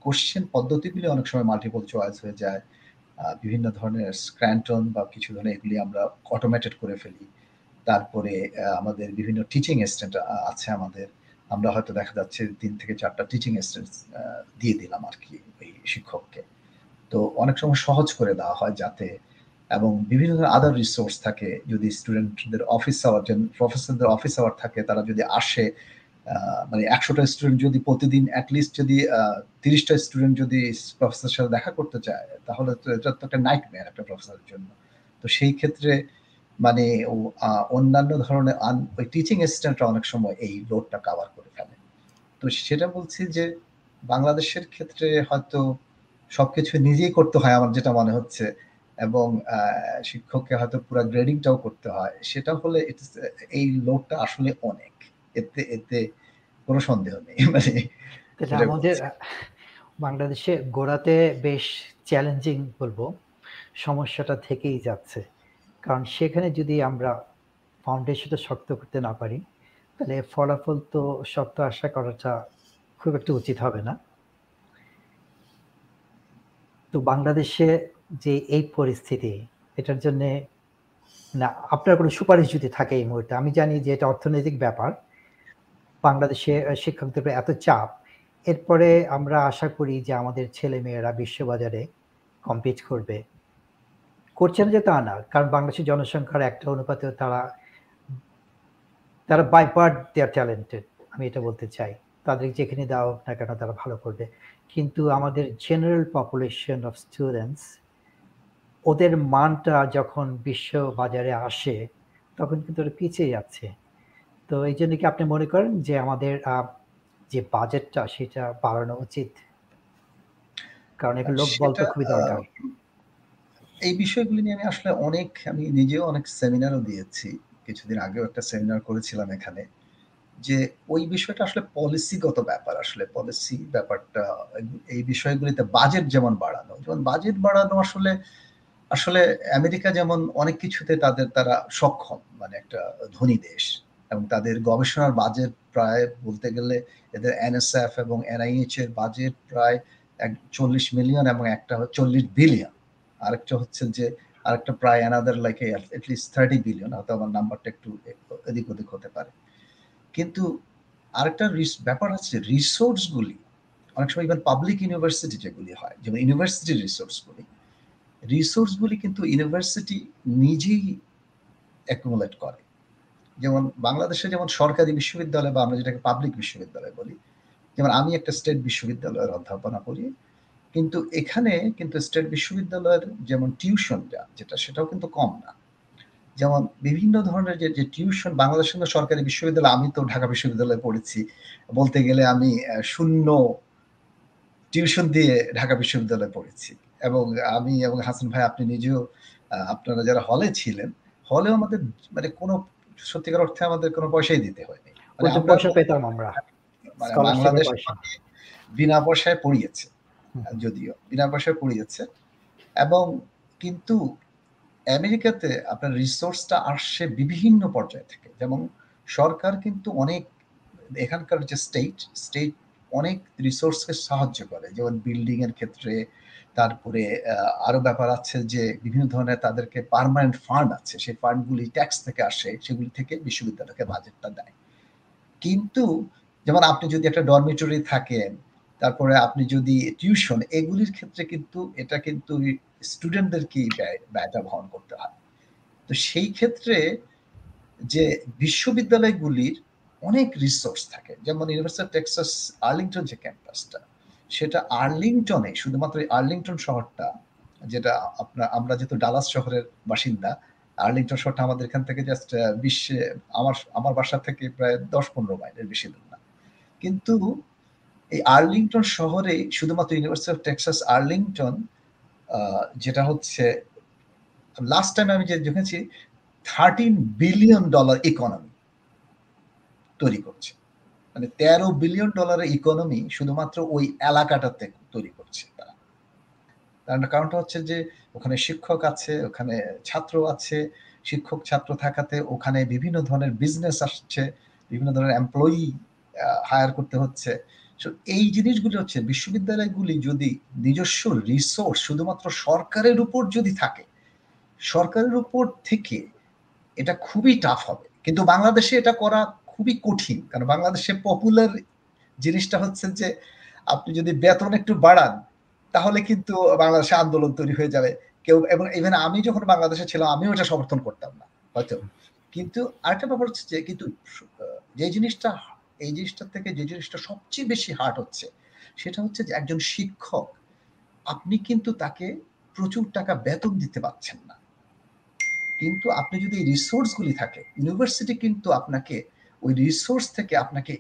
কোশ্চেন পদ্ধতিগুলি অনেক সময় মাল্টিপল চয়েস হয়ে যায়। বিভিন্ন ধরনের স্ক্র্যান্টন বা কিছু ধরনের এগুলি আমরা অটোমেটেড করে ফেলি। তারপরে আমাদের বিভিন্ন টিচিং অ্যাসিস্ট্যান্ট আছে আমাদের। আমরা হয়তো দেখা যাচ্ছে তিন থেকে চারটা টিচিং অ্যাসিস্ট্যান্ট দিয়ে দিলাম আর কি ওই শিক্ষককে। তো অনেক সময় সহজ করে দেওয়া হয় যাতে, এবং বিভিন্ন ধরনের আদার রিসোর্স থাকে, যদি স্টুডেন্টদের অফিস আওয়ার প্রফেসরদের অফিস আওয়ার থাকে, তারা যদি আসে মানে একশোটা স্টুডেন্ট যদি প্রতিদিন অ্যাটলিস্ট যদি তিরিশটা স্টুডেন্ট যদি প্রফেসরের সাথে দেখা করতে চায়, তাহলে তো এটা তো একটা নাইট মেয়ার একটা প্রফেসরের জন্য। তো সেই ক্ষেত্রে মানে অন্যান্য ধরনের ওই টিচিং অ্যাসিস্ট্যান্টরা অনেক সময় এই লোডটা কাভার করে ফেলে। তো সেটা বলছি যে বাংলাদেশের ক্ষেত্রে হয়তো সবকিছু নিজেই করতে হয় আমার যেটা মনে হচ্ছে এবং শিক্ষককে হয়তো পুরো গ্রেডিংটাও করতে হয়। সেটা হলে এই লোডটা আসলে অনেক। এতে এতে কোনো সন্দেহ নেই। মানে আমাদের বাংলাদেশে গোড়াতে বেশ চ্যালেঞ্জিং বলব সমস্যাটা থেকেই যাচ্ছে। কারণ সেখানে যদি আমরা ফাউন্ডেশনটা শক্ত করতে না পারি, তাহলে ফলাফল তো শক্ত আশা করাটা খুব একটা উচিত হবে না। তো বাংলাদেশে যে এই পরিস্থিতি, এটার জন্য না, আপনার কোনো সুপারিশ যদি থাকে এই মুহূর্তে, আমি জানি যে এটা অর্থনৈতিক ব্যাপার, বাংলাদেশে শিক্ষকদের এত চাপ, এরপরে আমরা আশা করি যে আমাদের ছেলে মেয়েরা বিশ্ববাজারে কম্পিট করবে। করছে না যে তা না কারণ বাংলাদেশের জনসংখ্যার একটা অনুপাতে তারা তারা বাই পার্ট দেয়ার ট্যালেন্টেড আমি এটা বলতে চাই। তাদের যেখানে দেওয়া হোক না কেন তারা ভালো করবে। কিন্তু আমাদের জেনারেল পপুলেশন অফ স্টুডেন্টস ওদের মানটা যখন বিশ্ব বাজারে আসে তখন কিন্তু ওরা পিছিয়ে যাচ্ছে। তো এই জন্য কি আপনি মনে করেন যে আমাদের যে বাজেটটা সেটা বাড়ানো উচিত? কারণ এগুলো লোক বল তো খুবই দরকার। এই বিষয়গুলি নিয়ে আমি আসলে অনেক, আমি নিজেও অনেক সেমিনারও দিয়েছি। কিছুদিন আগেও একটা সেমিনার করেছিলাম এখানে। যে ওই বিষয়টা আসলে পলিসিগত ব্যাপার, আসলে পলিসি ব্যাপারটা, এই বিষয়গুলিতে বাজেট যেমন বাড়ানো, যেমন বাজেট বাড়ানো আসলে আসলে আমেরিকা যেমন অনেক কিছুতে তাদের, তারা সক্ষম মানে একটা ধনী দেশ। এবং তাদের গবেষণার বাজেট প্রায় বলতে গেলে এদের এনএসএফ এবং এনআইএইচ এর বাজেট প্রায় এক চল্লিশ মিলিয়ন এবং একটা চল্লিশ বিলিয়ন আরেকটা হচ্ছে যে আরেকটা প্রায় another like at least thirty billion হয়তো আমার নাম্বারটা একটু এদিক ওদিক হতে পারে। কিন্তু আরেকটা ব্যাপার হচ্ছে রিসোর্সগুলি অনেক সময় ইভেন পাবলিক ইউনিভার্সিটি যেগুলি হয়, যেমন ইউনিভার্সিটি রিসোর্সগুলি রিসোর্সগুলি কিন্তু ইউনিভার্সিটি নিজেই অ্যাকুমুলেট করে। যেমন বাংলাদেশে যেমন সরকারি বিশ্ববিদ্যালয় বা আমরা যেটাকে পাবলিক বিশ্ববিদ্যালয় বলি, যেমন আমি একটা স্টেট বিশ্ববিদ্যালয়ের অধ্যাপনা করি কিন্তু এখানে কিন্তু স্টেট বিশ্ববিদ্যালয়ের যেমন টিউশন যা যেটা সেটাও কিন্তু কম না। যেমন বিভিন্ন ধরনের যে যে টিউশন বাংলাদেশের সরকারি বিশ্ববিদ্যালয় আমি তো ঢাকা বিশ্ববিদ্যালয়ে পড়েছি। বলতে গেলে আমি শূন্য টিউশন দিয়ে ঢাকা বিশ্ববিদ্যালয়ে পড়েছি। এবং আমি এবং হাসান ভাই আপনি নিজেও আপনারা যারা হলে ছিলেন হলেও আমাদের মানে কোনো সত্যিকার অর্থে আমাদের কোনো পয়সাই দিতে হয়নি। মানে পয়সা পেতাম আমরা। মানে বাংলাদেশ বিনা পয়সায় পড়িয়েছে। যদিও, বিনা পয়সায় পড়িয়েছে। এবং কিন্তু আমেরিকাতে আপনার রিসোর্সটা আসছে বিভিন্ন পর্যায় থেকে। যেমন সরকার কিন্তু অনেক, এখানকার যে স্টেট স্টেট অনেক রিসোর্সকে সাহায্য করে। যেমন বিল্ডিং এর ক্ষেত্রে, তারপরে আরও ব্যাপার আছে যে বিভিন্ন ধরনের তাদেরকে পারমানেন্ট ফান্ড আছে। সেই ফান্ডগুলি ট্যাক্স থেকে আসে, সেগুলি থেকে বিশ্ববিদ্যালয়কে বাজেটটা দেয়। কিন্তু, যেমন আপনি যদি একটা ডরমিটরি থাকেন তারপরে আপনি যদি টিউশন এগুলির ক্ষেত্রে কিন্তু এটা কিন্তু স্টুডেন্টদেরকেই ব্যয়টা বহন করতে হয়। তো সেই ক্ষেত্রে যে বিশ্ববিদ্যালয়গুলির অনেক রিসোর্স থাকে, যেমন ইউনিভার্সিটি টেক্সাস আর্লিংটন যে ক্যাম্পাসটা সেটা আর্লিংটনে শুধুমাত্র আর্লিংটন শহরটা, যেটা আপনার, আমরা যেহেতু ডালাস শহরের বাসিন্দা আর্লিংটন শহরটা আমাদের এখান থেকে জাস্ট বিশ্বে, আমার আমার বাসা থেকে প্রায় দশ পনেরো মাইলের বেশি দূর না। কিন্তু এই আর্লিংটন শহরে শুধুমাত্র ইউনিভার্সিটি অফ টেক্সাস আর্লিংটন যেটা হচ্ছে লাস্ট টাইম আমি যে দেখেছি থার্টিন বিলিয়ন ডলার ইকোনমি তৈরি করছে। মানে তেরো বিলিয়ন ডলারের ইকোনমি শুধুমাত্র ওই এলাকাটাতে তৈরি করছে তারা। তার কারণটা হচ্ছে যে, ওখানে শিক্ষক আছে, ওখানে ছাত্র আছে, শিক্ষক ছাত্র থাকাতে ওখানে বিভিন্ন ধরনের বিজনেস আসছে, বিভিন্ন ধরনের এমপ্লয়ি হায়ার করতে হচ্ছে। এই জিনিসগুলি হচ্ছে বিশ্ববিদ্যালয়গুলি যদি নিজস্ব রিসোর্স শুধুমাত্র সরকারের উপর যদি থাকে, সরকারের উপর থেকে এটা খুবই টাফ হবে। কিন্তু বাংলাদেশে এটা করা খুবই কঠিন, কারণ বাংলাদেশে পপুলার জিনিসটা হচ্ছে যে আপনি যদি বেতন একটু বাড়ান, তাহলে কিন্তু বাংলাদেশে আন্দোলন তৈরি হয়ে যাবে। কেউ, এবং ইভেন আমি যখন বাংলাদেশে ছিলাম, আমিও এটা সমর্থন করতাম না, হয়তো। কিন্তু আরেকটা ব্যাপার হচ্ছে যে, কিন্তু যে জিনিসটা এই জিনিসটার থেকে যে জিনিসটা সবচেয়ে বেশি হার্ট হচ্ছে, সেটা হচ্ছে যে একজন শিক্ষক, আপনি কিন্তু তাকে প্রচুর টাকা বেতন দিতে পারছেন না। কিন্তু আপনি যদি রিসোর্সগুলি থাকে ইউনিভার্সিটি কিন্তু আপনাকে ওই রিসোর্স থেকে আপনাকে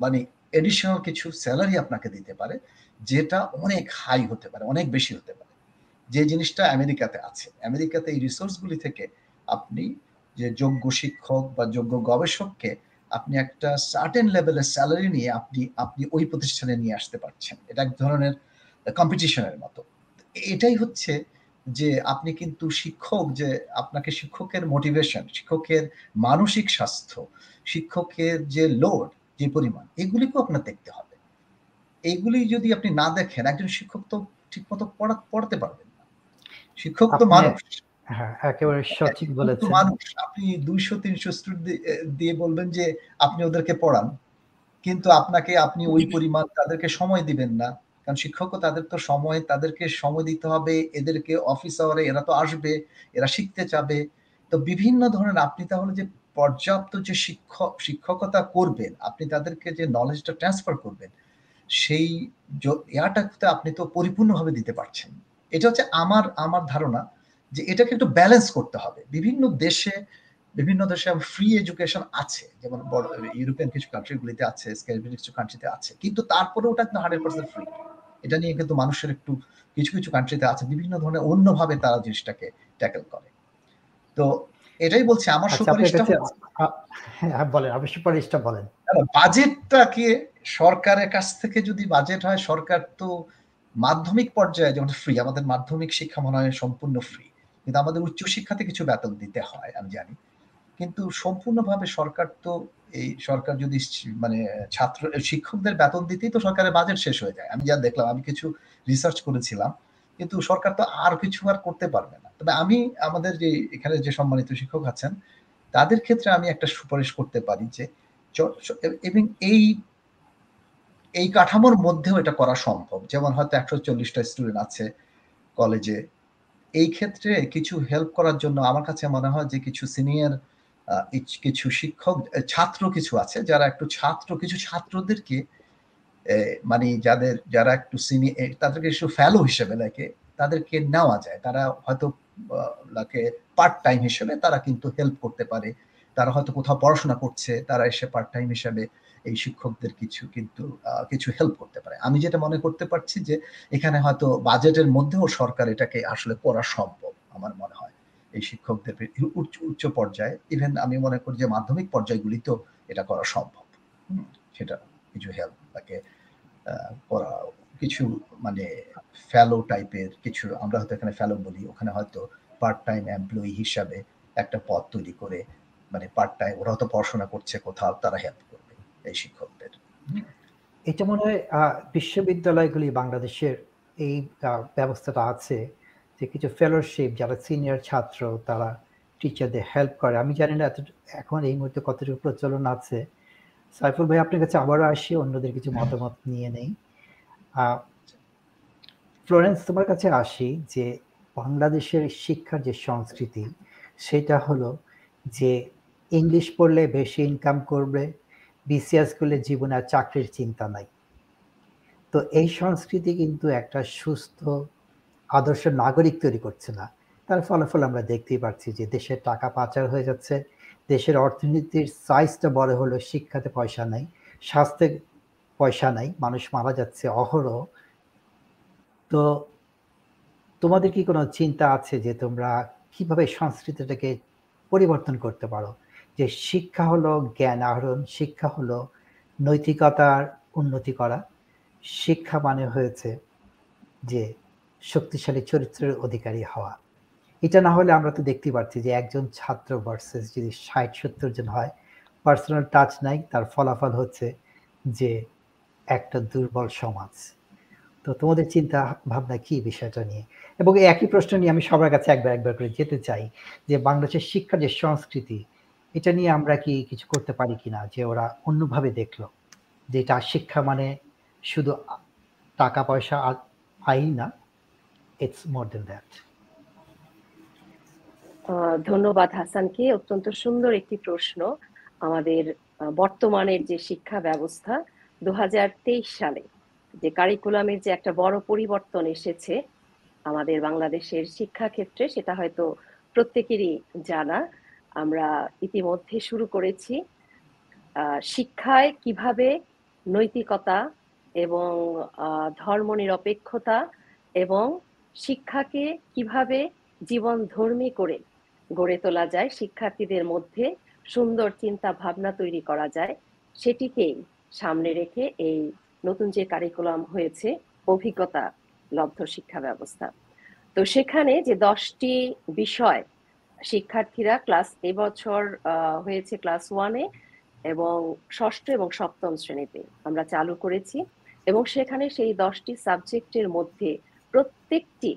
মানে এডিশনাল কিছু স্যালারি আপনাকে দিতে পারে, যেটা অনেক হাই হতে পারে, অনেক বেশি হতে পারে। যে জিনিসটা আমেরিকাতে আছে, আমেরিকাতে এই রিসোর্সগুলি থেকে আপনি যে যোগ্য শিক্ষক বা যোগ্য গবেষককে আপনি একটা সার্টেন লেভেলের স্যালারি নিয়ে আপনি আপনি ওই প্রতিষ্ঠানে নিয়ে আসতে পারছেন। এটা এক ধরনের কম্পিটিশনের মতো। এটাই হচ্ছে যে আপনি কিন্তু শিক্ষক যে আপনাকে শিক্ষকের মোটিভেশন শিক্ষকের মানসিক স্বাস্থ্য শিক্ষকের যে লোড যে পরিমাণ এগুলিকেও আপনার দেখতে হবে। এগুলি যদি আপনি না দেখেন একজন শিক্ষক তো ঠিক মতো পড়া পড়াতে পারবেন না। শিক্ষক তো মানুষ। হ্যাঁ একেবারে সঠিক বলেছেন। মানুষ আপনি দুইশো তিনশো স্টুডেন্ট দিয়ে বলবেন যে আপনি ওদেরকে পড়ান। কিন্তু আপনাকে আপনি ওই পরিমাণ তাদেরকে সময় দিবেন না। কারণ শিক্ষকও তাদের তো সময় তাদেরকে সময় দিতে হবে এদেরকে অফিস আওয়ারে এরা তো আসবে এরা শিখতে চাবে। তো বিভিন্ন ধরনের আপনি তাহলে যে পর্যাপ্ত যে শিক্ষক শিক্ষকতা করবেন আপনি তাদেরকে যে নলেজটা ট্রান্সফার করবেন সেই ইয়াটাতে আপনি তো পরিপূর্ণভাবে দিতে পারছেন। এটা হচ্ছে আমার আমার ধারণা। যে এটাকে একটু ব্যালেন্স করতে হবে। বিভিন্ন দেশে বিভিন্ন দেশে ফ্রি এডুকেশন আছে। যেমন বড় ইউরোপিয়ান কিছু কান্ট্রিগুলিতে আছে স্ক্যান্ডিনেভিয়ান কিছু কান্ট্রিতে আছে। কিন্তু তারপরে ওটা কিন্তু হান্ড্রেড পার্সেন্ট ফ্রি এটা নিয়ে কিন্তু মানুষের একটু কিছু কিছু কান্ট্রিতে আছে বিভিন্ন ধরনের অন্যভাবে তারা জিনিসটাকে ট্যাকেল করে। তো এটাই বলছি আমার সুপারিশটা হ্যাঁ বলেন আপনি সুপারিশটা বলেন। বাজেটটাকে সরকারের কাছ থেকে যদি বাজেট হয় সরকার তো মাধ্যমিক পর্যায়ে যেমন ফ্রি আমাদের মাধ্যমিক শিক্ষা মনে হয় সম্পূর্ণ ফ্রি কিন্তু আমাদের উচ্চশিক্ষাতে কিছু বেতন দিতে হয়, আমি জানি। কিন্তু সম্পূর্ণভাবে সরকার তো এই সরকার যদি মানে ছাত্র, শিক্ষকদের বেতন দিতেই তো সরকারের বাজেট শেষ হয়ে যায়। আমি যা দেখলাম, আমি কিছু রিসার্চ করেছিলাম, কিন্তু সরকার তো আর কিছু আর করতে পারবে না। তবে আমি, আমাদের যে, এখানে যে সম্মানিত শিক্ষক আছেন, তাদের ক্ষেত্রে আমি একটা সুপারিশ করতে পারি যে এবং এই এই কাঠামোর মধ্যেও এটা করা সম্ভব। যেমন হয়তো একশো চল্লিশটা স্টুডেন্ট আছে কলেজে এই ক্ষেত্রে কিছু হেল্প করার জন্য আমার কাছে মনে হয় যে কিছু সিনিয়র কিছু শিক্ষক ছাত্র কিছু আছে যারা একটু ছাত্র, কিছু ছাত্রদেরকে মানে যাদের, যারা একটু সিনিয়র তাদেরকে একটু ফেলো হিসেবে লাগে তাদেরকে নেওয়া যায়। তারা হয়তো লাকে পার্ট টাইম হিসেবে তারা কিন্তু হেল্প করতে পারে। তারা হয়তো কোথাও পড়াশোনা করছে, তারা এসে পার্ট টাইম হিসাবে এই শিক্ষকদের কিছু কিন্তু কিছু হেল্প করতে পারে। আমি যেটা মনে করতে পারছি যে, এখানে হয়তো বাজেটের মধ্যেও সরকার এটাকে আসলে করা সম্ভব, আমার মনে হয়। এই শিক্ষকদের উচ্চ উচ্চ পর্যায়ে ইভেন আমি মনে করি যে মাধ্যমিক পর্যায়গুলিতেও এটা করা সম্ভব। সেটা কিছু হেল্প তাকে করা, কিছু মানে ফ্যালো টাইপের কিছু, আমরা হয়তো এখানে ফ্যালো বলি, ওখানে হয়তো পার্ট টাইম এমপ্লয়ি হিসাবে একটা পদ তৈরি করে মানে পার্ট টাইম ওরা হয়তো পড়াশোনা করছে কোথাও, তারা হেল্প এই শিক্ষকদের। এটা মনে হয় বিশ্ববিদ্যালয়গুলি বাংলাদেশের এই ব্যবস্থাটা আছে যে কিছু ফেলোশিপ যারা সিনিয়র ছাত্র তারা টিচারদের হেল্প করে। আমি জানি না এত এখন এই মুহূর্তে কতটুকু প্রচলন আছে। সাইফুল ভাই আপনার কাছে আবারও আসি অন্যদের কিছু মতামত নিয়ে নেই। ফ্লোরেন্স তোমার কাছে আসি যে বাংলাদেশের শিক্ষার যে সংস্কৃতি সেটা হলো যে ইংলিশ পড়লে বেশি ইনকাম করবে বিসিএস করলে জীবনে আর চাকরির চিন্তা নাই। তো এই সংস্কৃতি কিন্তু একটা সুস্থ, আদর্শ নাগরিক তৈরি করছে না। তার ফলাফল আমরা দেখতেই পাচ্ছি যে দেশের টাকা পাচার হয়ে যাচ্ছে, দেশের অর্থনীতির সাইজটা বড় হলো শিক্ষাতে পয়সা নাই, স্বাস্থ্যে পয়সা নাই, মানুষ মারা যাচ্ছে, অহরহ। তো তোমাদের কি কোনো চিন্তা আছে যে তোমরা কীভাবে সংস্কৃতিটাকে পরিবর্তন করতে পারো? যে শিক্ষা হলো জ্ঞান আহরণ, শিক্ষা হলো নৈতিকতার উন্নতি করা। শিক্ষা মানে হয়েছে যে শক্তিশালী চরিত্রের অধিকারী হওয়া। এটা না হলে আমরা তো দেখতে পাচ্ছি যে একজন ছাত্র ভার্সেস যদি ষাট, সত্তর জন হয় পার্সোনাল টাচ নাই, তার ফলাফল হচ্ছে যে একটা দুর্বল সমাজ। তো তোমাদের চিন্তা ভাবনা কি বিষয়টা নিয়ে? এবং একই প্রশ্ন নিয়ে আমি সবার কাছে একবার একবার করে যেতে চাই যে বাংলাদেশের শিক্ষার যে সংস্কৃতি এটা নিয়ে আমরা কি কিছু করতে পারি কিনা যে ওরা অন্যভাবে দেখল? যে এটা শিক্ষা মানে শুধু টাকা পয়সা আই না ইটস মোর দেন দ্যাট ধন্যবাদ হাসানকে। অত্যন্ত সুন্দর একটি প্রশ্ন। আমাদের বর্তমানের যে শিক্ষা ব্যবস্থা দু হাজার তেইশ সালে যে কারিকুলামের যে একটা বড় পরিবর্তন এসেছে আমাদের বাংলাদেশের শিক্ষা ক্ষেত্রে সেটা হয়তো প্রত্যেকেরই জানা। আমরা ইতিমধ্যে শুরু করেছি শিক্ষায় কীভাবে নৈতিকতা এবং ধর্ম নিরপেক্ষতা এবং শিক্ষাকে কীভাবে জীবন ধর্মী করে গড়ে তোলা যায়, শিক্ষার্থীদের মধ্যে সুন্দর চিন্তা ভাবনা তৈরি করা যায়, সেটিকেই সামনে রেখে এই নতুন যে কারিকুলাম হয়েছে, অভিজ্ঞতা লব্ধ শিক্ষা ব্যবস্থা। তো সেখানে যে দশটি বিষয় শিক্ষার্থীরা ক্লাস এবছর হয়েছে ক্লাস ওয়ানে এবং ষষ্ঠ এবং সপ্তম শ্রেণীতে আমরা চালু করেছি এবং সেখানে সেই দশটি সাবজেক্টের মধ্যে প্রত্যেকটি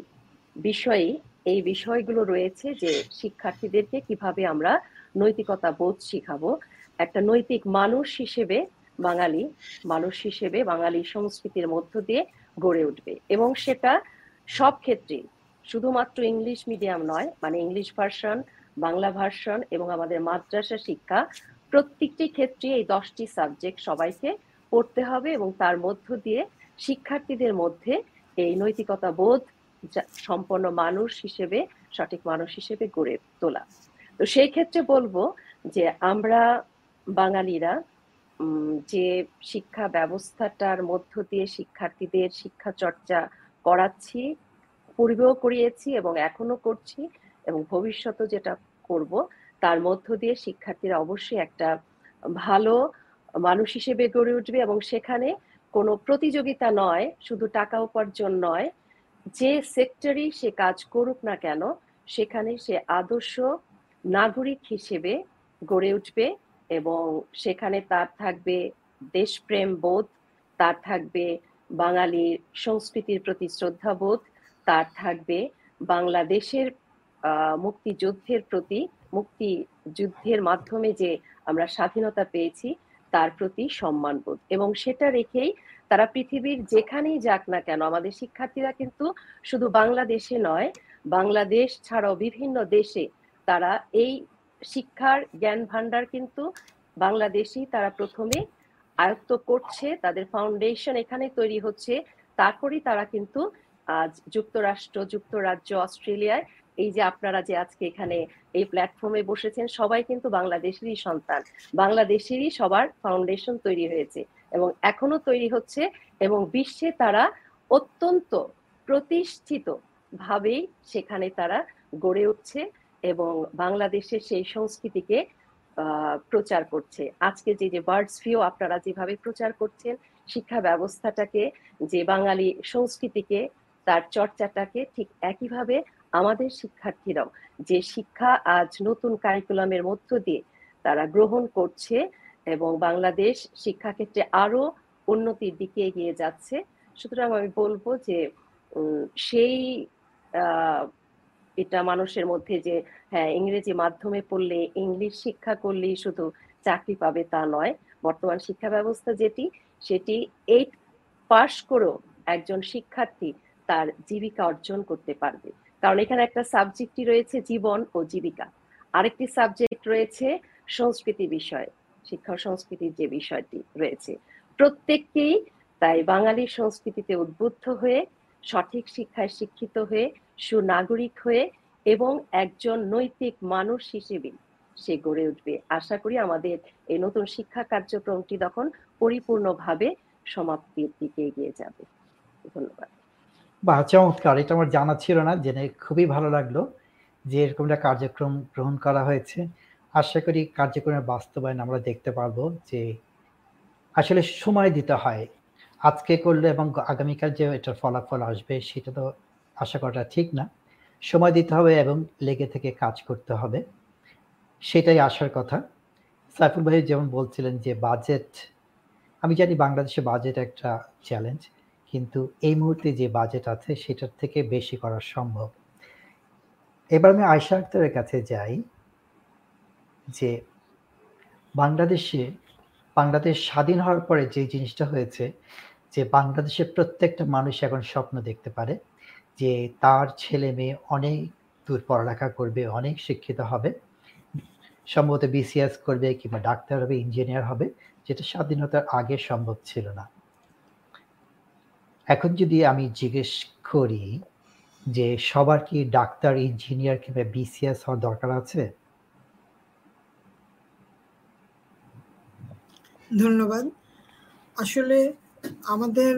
বিষয়ে এই বিষয়গুলো রয়েছে যে শিক্ষার্থীদেরকে কীভাবে আমরা নৈতিকতা বোধ শিখাবো। একটা নৈতিক মানুষ হিসেবে বাঙালি, মানুষ হিসেবে বাঙালি সংস্কৃতির মধ্য দিয়ে গড়ে উঠবে এবং সেটা সব ক্ষেত্রে শুধুমাত্র ইংলিশ মিডিয়াম নয় মানে ইংলিশ ভার্সন বাংলা ভার্সন এবং আমাদের মাদ্রাসা শিক্ষা, প্রত্যেকটি ক্ষেত্রে এই দশটি সাবজেক্ট সবাইকে পড়তে হবে এবং তার মধ্য দিয়ে শিক্ষার্থীদের মধ্যে এই নৈতিকতা বোধ সম্পন্ন মানুষ হিসেবে, সঠিক মানুষ হিসেবে গড়ে তোলা। তো সেই ক্ষেত্রে বলব যে আমরা বাঙালিরা যে শিক্ষা ব্যবস্থাটার মধ্য দিয়ে শিক্ষার্থীদের শিক্ষা চর্চা করাচ্ছি পূর্বেও করিয়েছি এবং এখনও করছি এবং ভবিষ্যতে যেটা করব, তার মধ্য দিয়ে শিক্ষার্থীরা অবশ্যই একটা ভালো মানুষ হিসেবে গড়ে উঠবে এবং সেখানে কোনো প্রতিযোগিতা নয়, শুধু টাকা উপার্জন নয়, যে সেক্টরই সে কাজ করুক না কেন, সেখানে সে আদর্শ নাগরিক হিসেবে গড়ে উঠবে এবং সেখানে তার থাকবে দেশপ্রেম বোধ, তার থাকবে বাঙালির সংস্কৃতির প্রতি শ্রদ্ধাবোধ তার থাকবে বাংলাদেশের মুক্তিযুদ্ধের প্রতি, মুক্তিযুদ্ধের মাধ্যমে যে আমরা স্বাধীনতা পেয়েছি, তার প্রতি সম্মানবোধ এবং সেটা রেখেই তারা পৃথিবীর যেখানেই যাক না কেন, আমাদের শিক্ষার্থীরা কিন্তু শুধু বাংলাদেশে নয়, বাংলাদেশ ছাড়াও বিভিন্ন দেশে তারা এই শিক্ষার জ্ঞান ভান্ডার কিন্তু বাংলাদেশি তারা প্রথমে আয়ত্ত করছে, তাদের ফাউন্ডেশন এখানে তৈরি হচ্ছে, তারপরেই তারা কিন্তু আজ যুক্তরাষ্ট্র, যুক্তরাজ্য, অস্ট্রেলিয়ায়। এই যে আপনারা যে আজকে এখানে এই প্ল্যাটফর্মে বসেছেন, সবাই কিন্তু বাংলাদেশেরই সন্তান। বাংলাদেশেরই সবার ফাউন্ডেশন তৈরি হয়েছে এবং এখনও তৈরি হচ্ছে এবং বিশ্বে তারা অত্যন্ত প্রতিষ্ঠিত ভাবেই সেখানে তারা গড়ে উঠছে এবং বাংলাদেশের সেই সংস্কৃতিকে প্রচার করছে। আজকে যে যে বার্ডস ভিউ আপনারা যেভাবে প্রচার করছেন, শিক্ষা ব্যবস্থাটাকে, যে বাঙালি সংস্কৃতিকে তার চর্চাটাকে ঠিক একইভাবে আমাদের শিক্ষার্থীরাও, যে শিক্ষা আজ নতুন কারিকুলামের মধ্য দিয়ে তারা গ্রহণ করছে এবং বাংলাদেশ শিক্ষাক্ষেত্রে আরও উন্নতির দিকে এগিয়ে যাচ্ছে, সুতরাং আমি বলব যে সেই এটা মানুষের মধ্যে যে হ্যাঁ ইংরেজি মাধ্যমে পড়লে ইংলিশ শিক্ষা করলেই শুধু চাকরি পাবে তা নয়, বর্তমান শিক্ষা ব্যবস্থা যেটি, সেটি এইট পাশ করেও একজন শিক্ষার্থী তার জীবিকা অর্জন করতে পারবে। কারণ এখানে একটা সাবজেক্টই রয়েছে জীবন ও জীবিকা। আরেকটি সাবজেক্ট রয়েছে সংস্কৃতি বিষয়, শিক্ষা সংস্কৃতির যে বিষয়টি রয়েছে। প্রত্যেককেই তাই বাঙালি সংস্কৃতিতে উদ্বুদ্ধ হয়ে, সঠিক শিক্ষায় শিক্ষিত হয়ে, সুনাগরিক হয়ে এবং একজন নৈতিক মানুষ হিসেবে সে গড়ে উঠবে। আশা করি আমাদের এই নতুন শিক্ষা কার্যক্রমটি তখন পরিপূর্ণভাবে সমাপ্তির দিকে এগিয়ে যাবে। ধন্যবাদ। বা চমৎকার, এটা আমার জানা ছিল না, জেনে খুবই ভালো লাগল যে এরকম একটা কার্যক্রম গ্রহণ করা হয়েছে। আশা করি কার্যক্রমের বাস্তবায়ন আমরা দেখতে পারব যে আসলে সময় দিতে হয়। আজকে করলে এবং আগামীকাল যে এটার ফলাফল আসবে, সেটা তো আশা করাটা ঠিক না। সময় দিতে হবে এবং লেগে থেকে কাজ করতে হবে। সেটাই আসার কথা। সাইফুল ভাই যেমন বলছিলেন যে বাজেট, আমি জানি বাংলাদেশে বাজেট একটা চ্যালেঞ্জ। কিন্তু এই মুহূর্তে যে বাজেট আছে সেটার থেকে বেশি করা সম্ভব। এবার আমি আয়সা আক্তারের কাছে যাই যে বাংলাদেশে, বাংলাদেশ স্বাধীন হওয়ার পরে যে জিনিসটা হয়েছে যে বাংলাদেশের প্রত্যেকটা মানুষ এখন স্বপ্ন দেখতে পারে যে তার ছেলে মেয়ে অনেক দূর পড়ালেখা করবে, অনেক শিক্ষিত হবে, সম্ভবত বিসিএস করবে কিংবা ডাক্তার হবে ইঞ্জিনিয়ার হবে, যেটা স্বাধীনতার আগে সম্ভব ছিল না। এখন যদি আমি জিজ্ঞেস করি যে সবার কি ডাক্তার, ইঞ্জিনিয়ার কিংবা বিসিএস হওয়ার দরকার আছে? ধন্যবাদ। আসলে আমাদের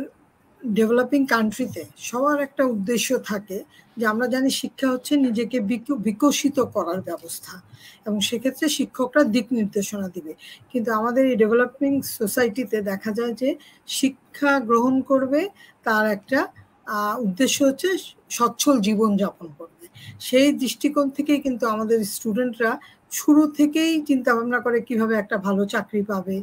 ডেভেলপিং কান্ট্রিতে সবার একটা উদ্দেশ্য থাকে যে আমরা জানি শিক্ষা হচ্ছে নিজেকে বিকশিত করার ব্যবস্থা এবং সেক্ষেত্রে শিক্ষকরা দিক নির্দেশনা দিবে। কিন্তু আমাদের এই ডেভেলপিং সোসাইটিতে দেখা যায় যে শিক্ষা গ্রহণ করবে, তার একটা উদ্দেশ্য হচ্ছে সচ্ছল জীবন যাপন করবে। সেই দৃষ্টিকোণ থেকেই কিন্তু আমাদের স্টুডেন্টরা শুরু থেকেই চিন্তা ভাবনা করে কীভাবে একটা ভালো চাকরি পাবে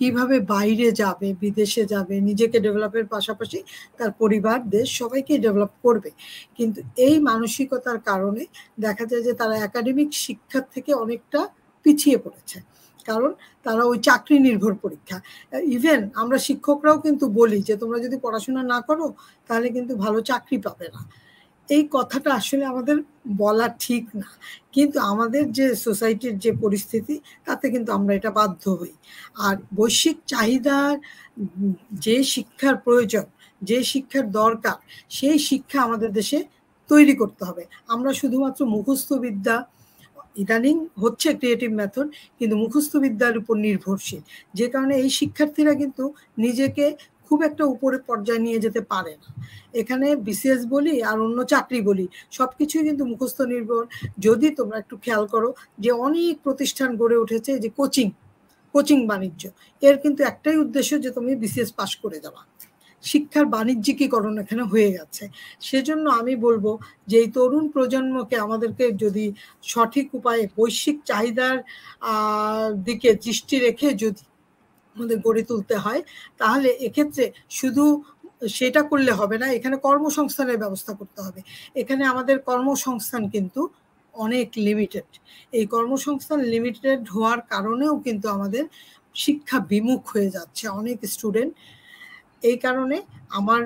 কীভাবে বাইরে যাবে, বিদেশে যাবে, নিজেকে ডেভেলপের পাশাপাশি তার পরিবার দেশ সবাইকে ডেভেলপ করবে। কিন্তু এই মানসিকতার কারণে দেখা যায় যে তারা একাডেমিক শিক্ষার থেকে অনেকটা পিছিয়ে পড়েছে। কারণ তারা ওই চাকরি নির্ভর পরীক্ষা। ইভেন আমরা শিক্ষকরাও কিন্তু বলি যে, তোমরা যদি পড়াশোনা না করো, তাহলে কিন্তু ভালো চাকরি পাবে না। এই কথাটা আসলে আমাদের বলা ঠিক না। কিন্তু আমাদের যে সোসাইটির যে পরিস্থিতি, তাতে কিন্তু আমরা এটা বাধ্য হই। আর বৈশ্বিক চাহিদার যে শিক্ষার প্রয়োজন, যে শিক্ষার দরকার, সেই শিক্ষা আমাদের দেশে তৈরি করতে হবে। আমরা শুধুমাত্র মুখস্থ বিদ্যা, ইদানিং হচ্ছে ক্রিয়েটিভ মেথড কিন্তু মুখস্থ বিদ্যার উপর নির্ভরশীল। যে কারণে এই শিক্ষার্থীরা কিন্তু নিজেকে খুব একটা উপরে পর্যায়ে নিয়ে যেতে পারে না। এখানে বিসিএস বলি আর অন্য চাকরি বলি সব কিছুই কিন্তু মুখস্থ নির্ভর। যদি তোমরা একটু খেয়াল করো যে অনেক প্রতিষ্ঠান গড়ে উঠেছে যে কোচিং কোচিং বাণিজ্য। এর কিন্তু একটাই উদ্দেশ্য যে তুমি বিসিএস পাশ করে যাওয়া শিক্ষার বাণিজ্যিকীকরণ এখানে হয়ে গেছে। সেজন্য আমি বলব যে এই তরুণ প্রজন্মকে আমাদেরকে যদি সঠিক উপায়ে বৈশ্বিক চাহিদার দিকে দৃষ্টি রেখে যদি আমাদের গড়ে তুলতে হয়, তাহলে এক্ষেত্রে শুধু সেটা করলে হবে না, এখানে কর্মসংস্থানের ব্যবস্থা করতে হবে। এখানে আমাদের কর্মসংস্থান কিন্তু অনেক লিমিটেড এই কর্মসংস্থান লিমিটেড হওয়ার কারণেও কিন্তু আমাদের শিক্ষা বিমুখ হয়ে যাচ্ছে অনেক স্টুডেন্ট এই কারণে আমার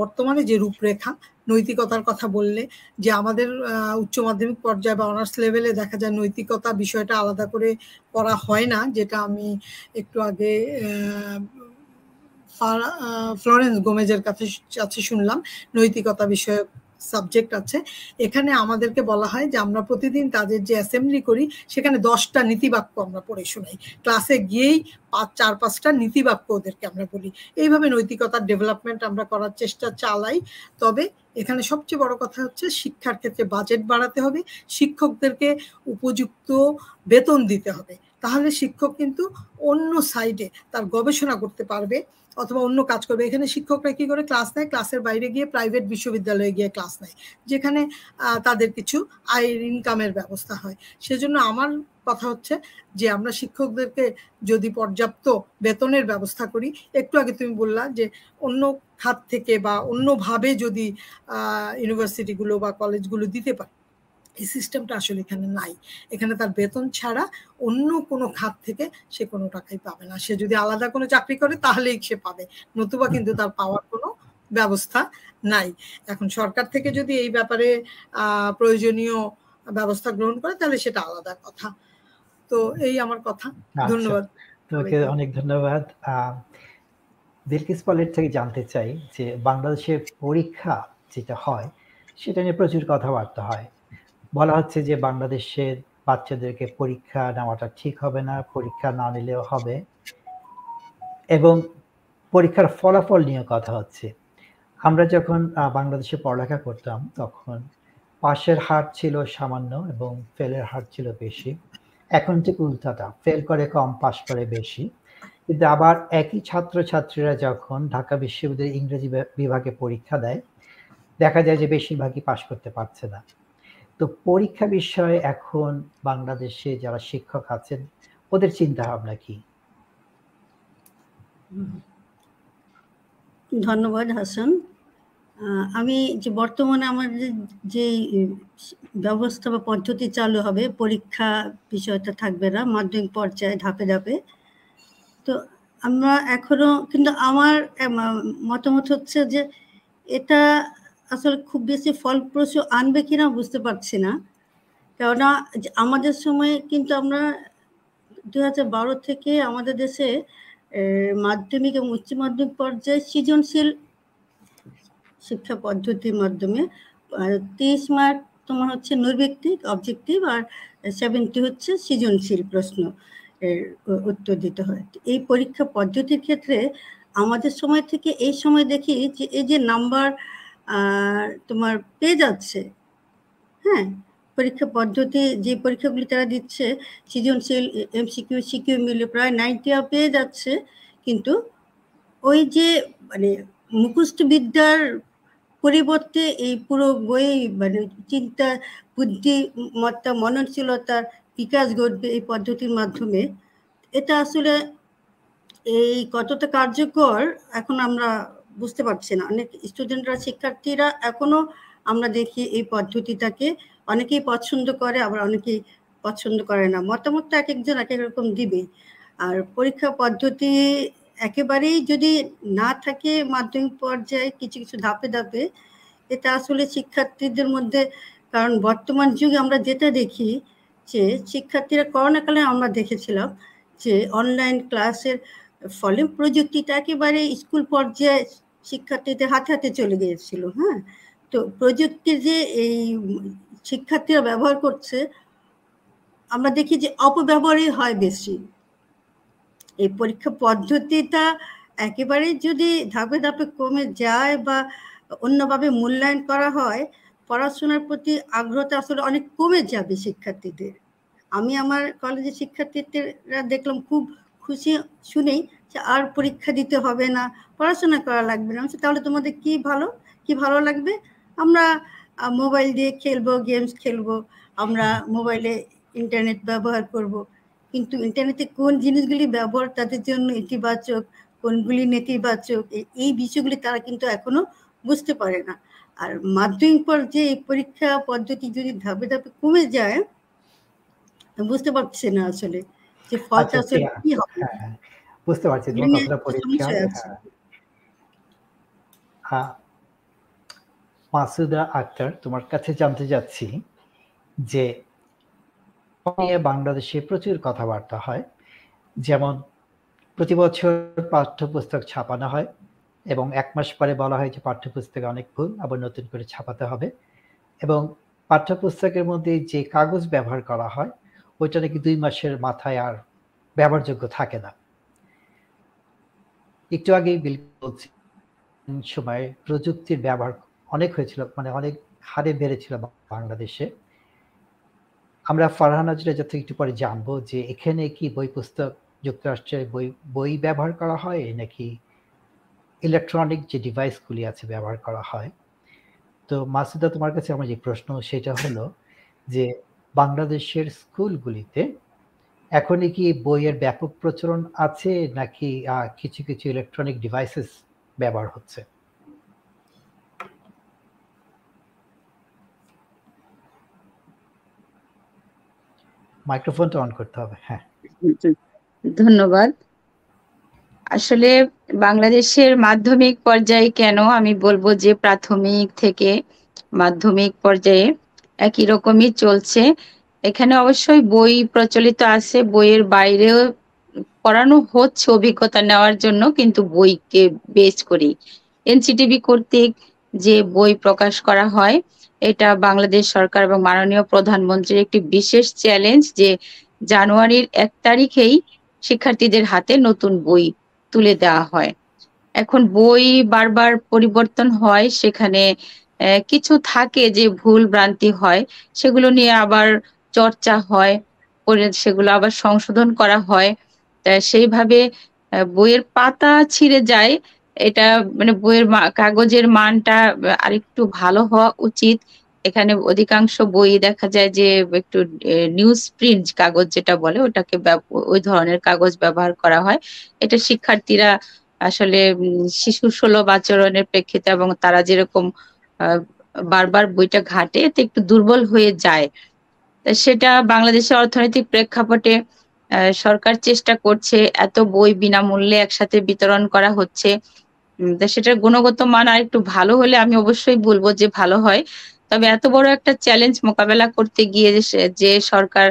বর্তমানে যে রূপরেখা নৈতিকতার কথা বললে, যে আমাদের উচ্চ মাধ্যমিক পর্যায়ে বা অনার্স লেভেলে দেখা যায় নৈতিকতা বিষয়টা আলাদা করে করা হয় না, যেটা আমি একটু আগে ফ্লোরেন্স গোমেজের কাছে শুনলাম। নৈতিকতা বিষয়ক সাবজেক্ট আছে। এখানে আমাদেরকে বলা হয় যে আমরা প্রতিদিন তাদের যে অ্যাসেম্বলি করি, সেখানে দশটা নীতিবাক্য আমরা পড়ে শোনাই। ক্লাসে গিয়েই পাঁচ, চার, পাঁচটা নীতিবাক্য ওদেরকে আমরা বলি। এইভাবে নৈতিকতার ডেভেলপমেন্ট আমরা করার চেষ্টা চালাই। তবে এখানে সবচেয়ে বড় কথা হচ্ছে শিক্ষার ক্ষেত্রে বাজেট বাড়াতে হবে, শিক্ষকদেরকে উপযুক্ত বেতন দিতে হবে। তাহলে শিক্ষক কিন্তু অন্য সাইডে তার গবেষণা করতে পারবে অথবা অন্য কাজ করবে। এখানে শিক্ষকরা কি করে? ক্লাস নেয় ক্লাসের বাইরে গিয়ে প্রাইভেট বিশ্ববিদ্যালয়ে গিয়ে ক্লাস নেয়, যেখানে তাদের কিছু আয়ের ইনকামের ব্যবস্থা হয়। সেজন্য আমার কথা হচ্ছে যে আমরা শিক্ষকদেরকে যদি পর্যাপ্ত বেতনের ব্যবস্থা করি, একটু আগে তুমি বললা যে অন্য খাত থেকে বা অন্যভাবে যদি ইউনিভার্সিটিগুলো বা কলেজগুলো দিতে পারে এই সিস্টেমটা আসলে এখানে নাই। এখানে তার বেতন ছাড়া অন্য কোনো খাত থেকে সে কোনো টাকাই পাবে না। সে যদি আলাদা কোনো চাকরি করে তাহলেই সে পাবে। নতুবা কিন্তু তার পাওয়ার কোনো ব্যবস্থা নাই। এখন সরকার থেকে যদি এই ব্যাপারে প্রয়োজনীয় ব্যবস্থা গ্রহণ করে তাহলে সেটা আলাদা কথা। তো এই আমার কথা। আচ্ছা, ধন্যবাদ তোমাকে অনেক ধন্যবাদ। বিলকিস পলের থেকে জানতে চাই যে বাংলাদেশের পরীক্ষা যেটা হয় সেটা নিয়ে প্রচুর কথাবার্তা হয়। বলা হচ্ছে যে বাংলাদেশের বাচ্চাদেরকে পরীক্ষা নেওয়াটা ঠিক হবে না, পরীক্ষা না নিলেও হবে। এবং পরীক্ষার ফলাফল নিয়ে কথা হচ্ছে। আমরা যখন বাংলাদেশে পড়ালেখা করতাম, তখন পাশের হার ছিল সামান্য এবং ফেলের হার ছিল বেশি। এখন ঠিক উল্টাটা, ফেল করে কম, পাশ করে বেশি। কিন্তু আবার একই ছাত্রছাত্রীরা যখন ঢাকা বিশ্ববিদ্যালয়ের ইংরেজি বিভাগে পরীক্ষা দেয়, দেখা যায় যে বেশিরভাগই পাশ করতে পারছে না। তো পরীক্ষা বিষয়ে এখন বাংলাদেশে যারা শিক্ষক আছেন, ওদের চিন্তা ভাবনা কি? ধন্যবাদ, হাসান। আমি যে বর্তমানে আমার যে ব্যবস্থা বা পদ্ধতি চালু হবে, পরীক্ষা বিষয়টা থাকবে না, মাধ্যমিক পর্যায়ে ধাপে ধাপে। তো আমরা এখনও, কিন্তু আমার মতামত হচ্ছে যে এটা আসলে খুব বেশি ফলপ্রসূ আনবে কিনা বুঝতে পারছি না। কেননা আমাদের সময়ে কিন্তু আমরা দু বারো থেকে আমাদের দেশে মাধ্যমিক এবং উচ্চ মাধ্যমিক পর্যায়ে সৃজনশীল শিক্ষা পদ্ধতির মাধ্যমে তিরিশ মার্ক তোমার হচ্ছে নৈর্ব্যক্তিক, অবজেক্টিভ আর সেভেন্টি হচ্ছে সৃজনশীল প্রশ্ন এর উত্তর দিতে হয়। এই পরীক্ষা পদ্ধতির ক্ষেত্রে আমাদের সময় থেকে এই সময় দেখি যে এই যে নাম্বার তোমার পেয়ে যাচ্ছে হ্যাঁ পরীক্ষা পদ্ধতি, যে পরীক্ষাগুলি তারা দিচ্ছে, সৃজনশীল এমসিকিউ সিকিউ সিকিউ মিলে প্রায় নাইনটি পেয়ে যাচ্ছে। কিন্তু ওই যে মানে মুখস্থ বিদ্যার পরিবর্তে এই পুরো বই মানে চিন্তা বুদ্ধিমত্তা মননশীলতার বিকাশ ঘটবে এই পদ্ধতির মাধ্যমে। এটা আসলে এই কতটা কার্যকর, এখন আমরা বুঝতে পারছে না। অনেক স্টুডেন্টরা শিক্ষার্থীরা এখনও আমরা দেখি এই পদ্ধতিটাকে। অনেকেই পছন্দ করে, আবার অনেকেই পছন্দ করে না। মতামত তো এক একজন এক এক রকম দিবে। আর পরীক্ষা পদ্ধতি একেবারেই যদি না থাকে মাধ্যমিক পর্যায়ে কিছু কিছু ধাপে ধাপে, এটা আসলে শিক্ষার্থীদের মধ্যে, কারণ বর্তমান যুগে আমরা যেটা দেখি যে, শিক্ষার্থীরা করোনাকালে আমরা দেখেছিলাম যে অনলাইন ক্লাসের ফলে প্রযুক্তিটা একেবারে স্কুল পর্যায়ে শিক্ষার্থীদের হাতে হাতে চলে গিয়েছিল হ্যাঁ? তো প্রযুক্তির যে এই শিক্ষার্থীরা ব্যবহার করছে, আমরা দেখি যে অপব্যবহারই হয় বেশি। এই পরীক্ষা পদ্ধতিটা একেবারে যদি ধাপে ধাপে কমে যায় বা অন্যভাবে মূল্যায়ন করা হয়, পড়াশোনার প্রতি আগ্রহটা আসলে অনেক কমে যাবে শিক্ষার্থীদের। আমি আমার কলেজের শিক্ষার্থীরা দেখলাম খুব খুশি শুনেই যে আর পরীক্ষা দিতে হবে না, পড়াশোনা করা লাগবে না। তাহলে তোমাদের কি ভালো? কি ভালো লাগবে? আমরা মোবাইল দিয়ে খেলব গেমস খেলব, আমরা মোবাইলে ইন্টারনেট ব্যবহার করব। কিন্তু ইন্টারনেটে কোন জিনিসগুলি ব্যবহার তাদের জন্য ইতিবাচক, কোনগুলি নেতিবাচক এই বিষয়গুলি তারা কিন্তু এখনও বুঝতে পারে না। আর মাধ্যমিক পর যে এই পরীক্ষা পদ্ধতি যদি ধাপে ধাপে কমে যায়, বুঝতে পারছে না আসলে। যে ফলটা আচ্ছা, আসলে কি হবে? হ্যাঁ, হ্যাঁ। বুঝতে পারছি তোমার কথাটা হ্যাঁ। মাসুদা আক্তার তোমার কাছে জানতে যাচ্ছি যে বাংলাদেশে প্রচুর কথাবার্তা হয়। যেমন প্রতি বছর পাঠ্যপুস্তক ছাপানো হয় এবং এক মাস পরে বলা হয় যে পাঠ্যপুস্তকে অনেক ভুল আবার নতুন করে ছাপাতে হবে। এবং পাঠ্যপুস্তকের মধ্যে যে কাগজ ব্যবহার করা হয় ওইটা নাকি দুই মাসের মাথায় আর ব্যবহারযোগ্য থাকে না। একটু আগে বিল বলছি সময় প্রযুক্তির ব্যবহার অনেক হয়েছিল মানে অনেক হারে বেড়েছিল বাংলাদেশে। আমরা ফারহান আজরা যাতে একটু পরে জানব যে এখানে কি বই পুস্তক যুক্তরাষ্ট্রের বই বই ব্যবহার করা হয় নাকি ইলেকট্রনিক যে ডিভাইসগুলি আছে ব্যবহার করা হয়? তো মাসুদা, তোমার কাছে আমার যে প্রশ্ন সেটা হলো যে বাংলাদেশের স্কুলগুলিতে? এখনই কি বইয়ের ব্যাপক প্রচলন আছে নাকি কিছু কিছু ইলেকট্রনিক ডিভাইসেস ব্যবহার হচ্ছে? মাইক্রোফোনটা অন করতে হবে হ্যাঁ। ধন্যবাদ। আসলে বাংলাদেশের মাধ্যমিক পর্যায়ে কেন আমি বলব যে প্রাথমিক থেকে মাধ্যমিক পর্যায়ে একই রকমই চলছে। এখানে অবশ্যই বই প্রচলিত আছে, বইয়ের বাইরেও পড়ানো হচ্ছে অভিজ্ঞতা নেওয়ার জন্য, কিন্তু বইকে বেস করি। এনসিটিভি কর্তৃক যে বই প্রকাশ করা হয়, এটা বাংলাদেশ সরকার এবং মাননীয় প্রধানমন্ত্রীর একটি বিশেষ চ্যালেঞ্জ যে জানুয়ারির এক তারিখেই শিক্ষার্থীদের হাতে নতুন বই তুলে দেওয়া হয়। এখন বই বারবার পরিবর্তন হয়, সেখানে কিছু থাকে যে ভুল ভ্রান্তি হয়, সেগুলো নিয়ে আবার চর্চা হয় সেগুলো আবার সংশোধন করা হয়। সেইভাবে বইয়ের পাতা ছিঁড়ে যায়। এটা মানে বইয়ের কাগজের মানটা আরেকটু ভালো হওয়া উচিত। এখানে অধিকাংশ বই দেখা যায় যে একটু নিউজ প্রিন্ট কাগজ যেটা বলে, ওটাকে ওই ধরনের কাগজ ব্যবহার করা হয়। এটা শিক্ষার্থীরা আসলে শিশু সুলভ আচরণের প্রেক্ষিতে এবং তারা যেরকম বারবার বইটা ঘাটে এতে একটু দুর্বল হয়ে যায়। সেটা বাংলাদেশের অর্থনৈতিক প্রেক্ষাপটে সরকার চেষ্টা করছে এত বই বিনামূল্যে একসাথে বিতরণ করা হচ্ছে। সেটার গুণগত মান আর একটু ভালো হলে আমি অবশ্যই বলব যে ভালো হয়। তবে এত বড় একটা চ্যালেঞ্জ মোকাবেলা করতে গিয়ে যে সরকার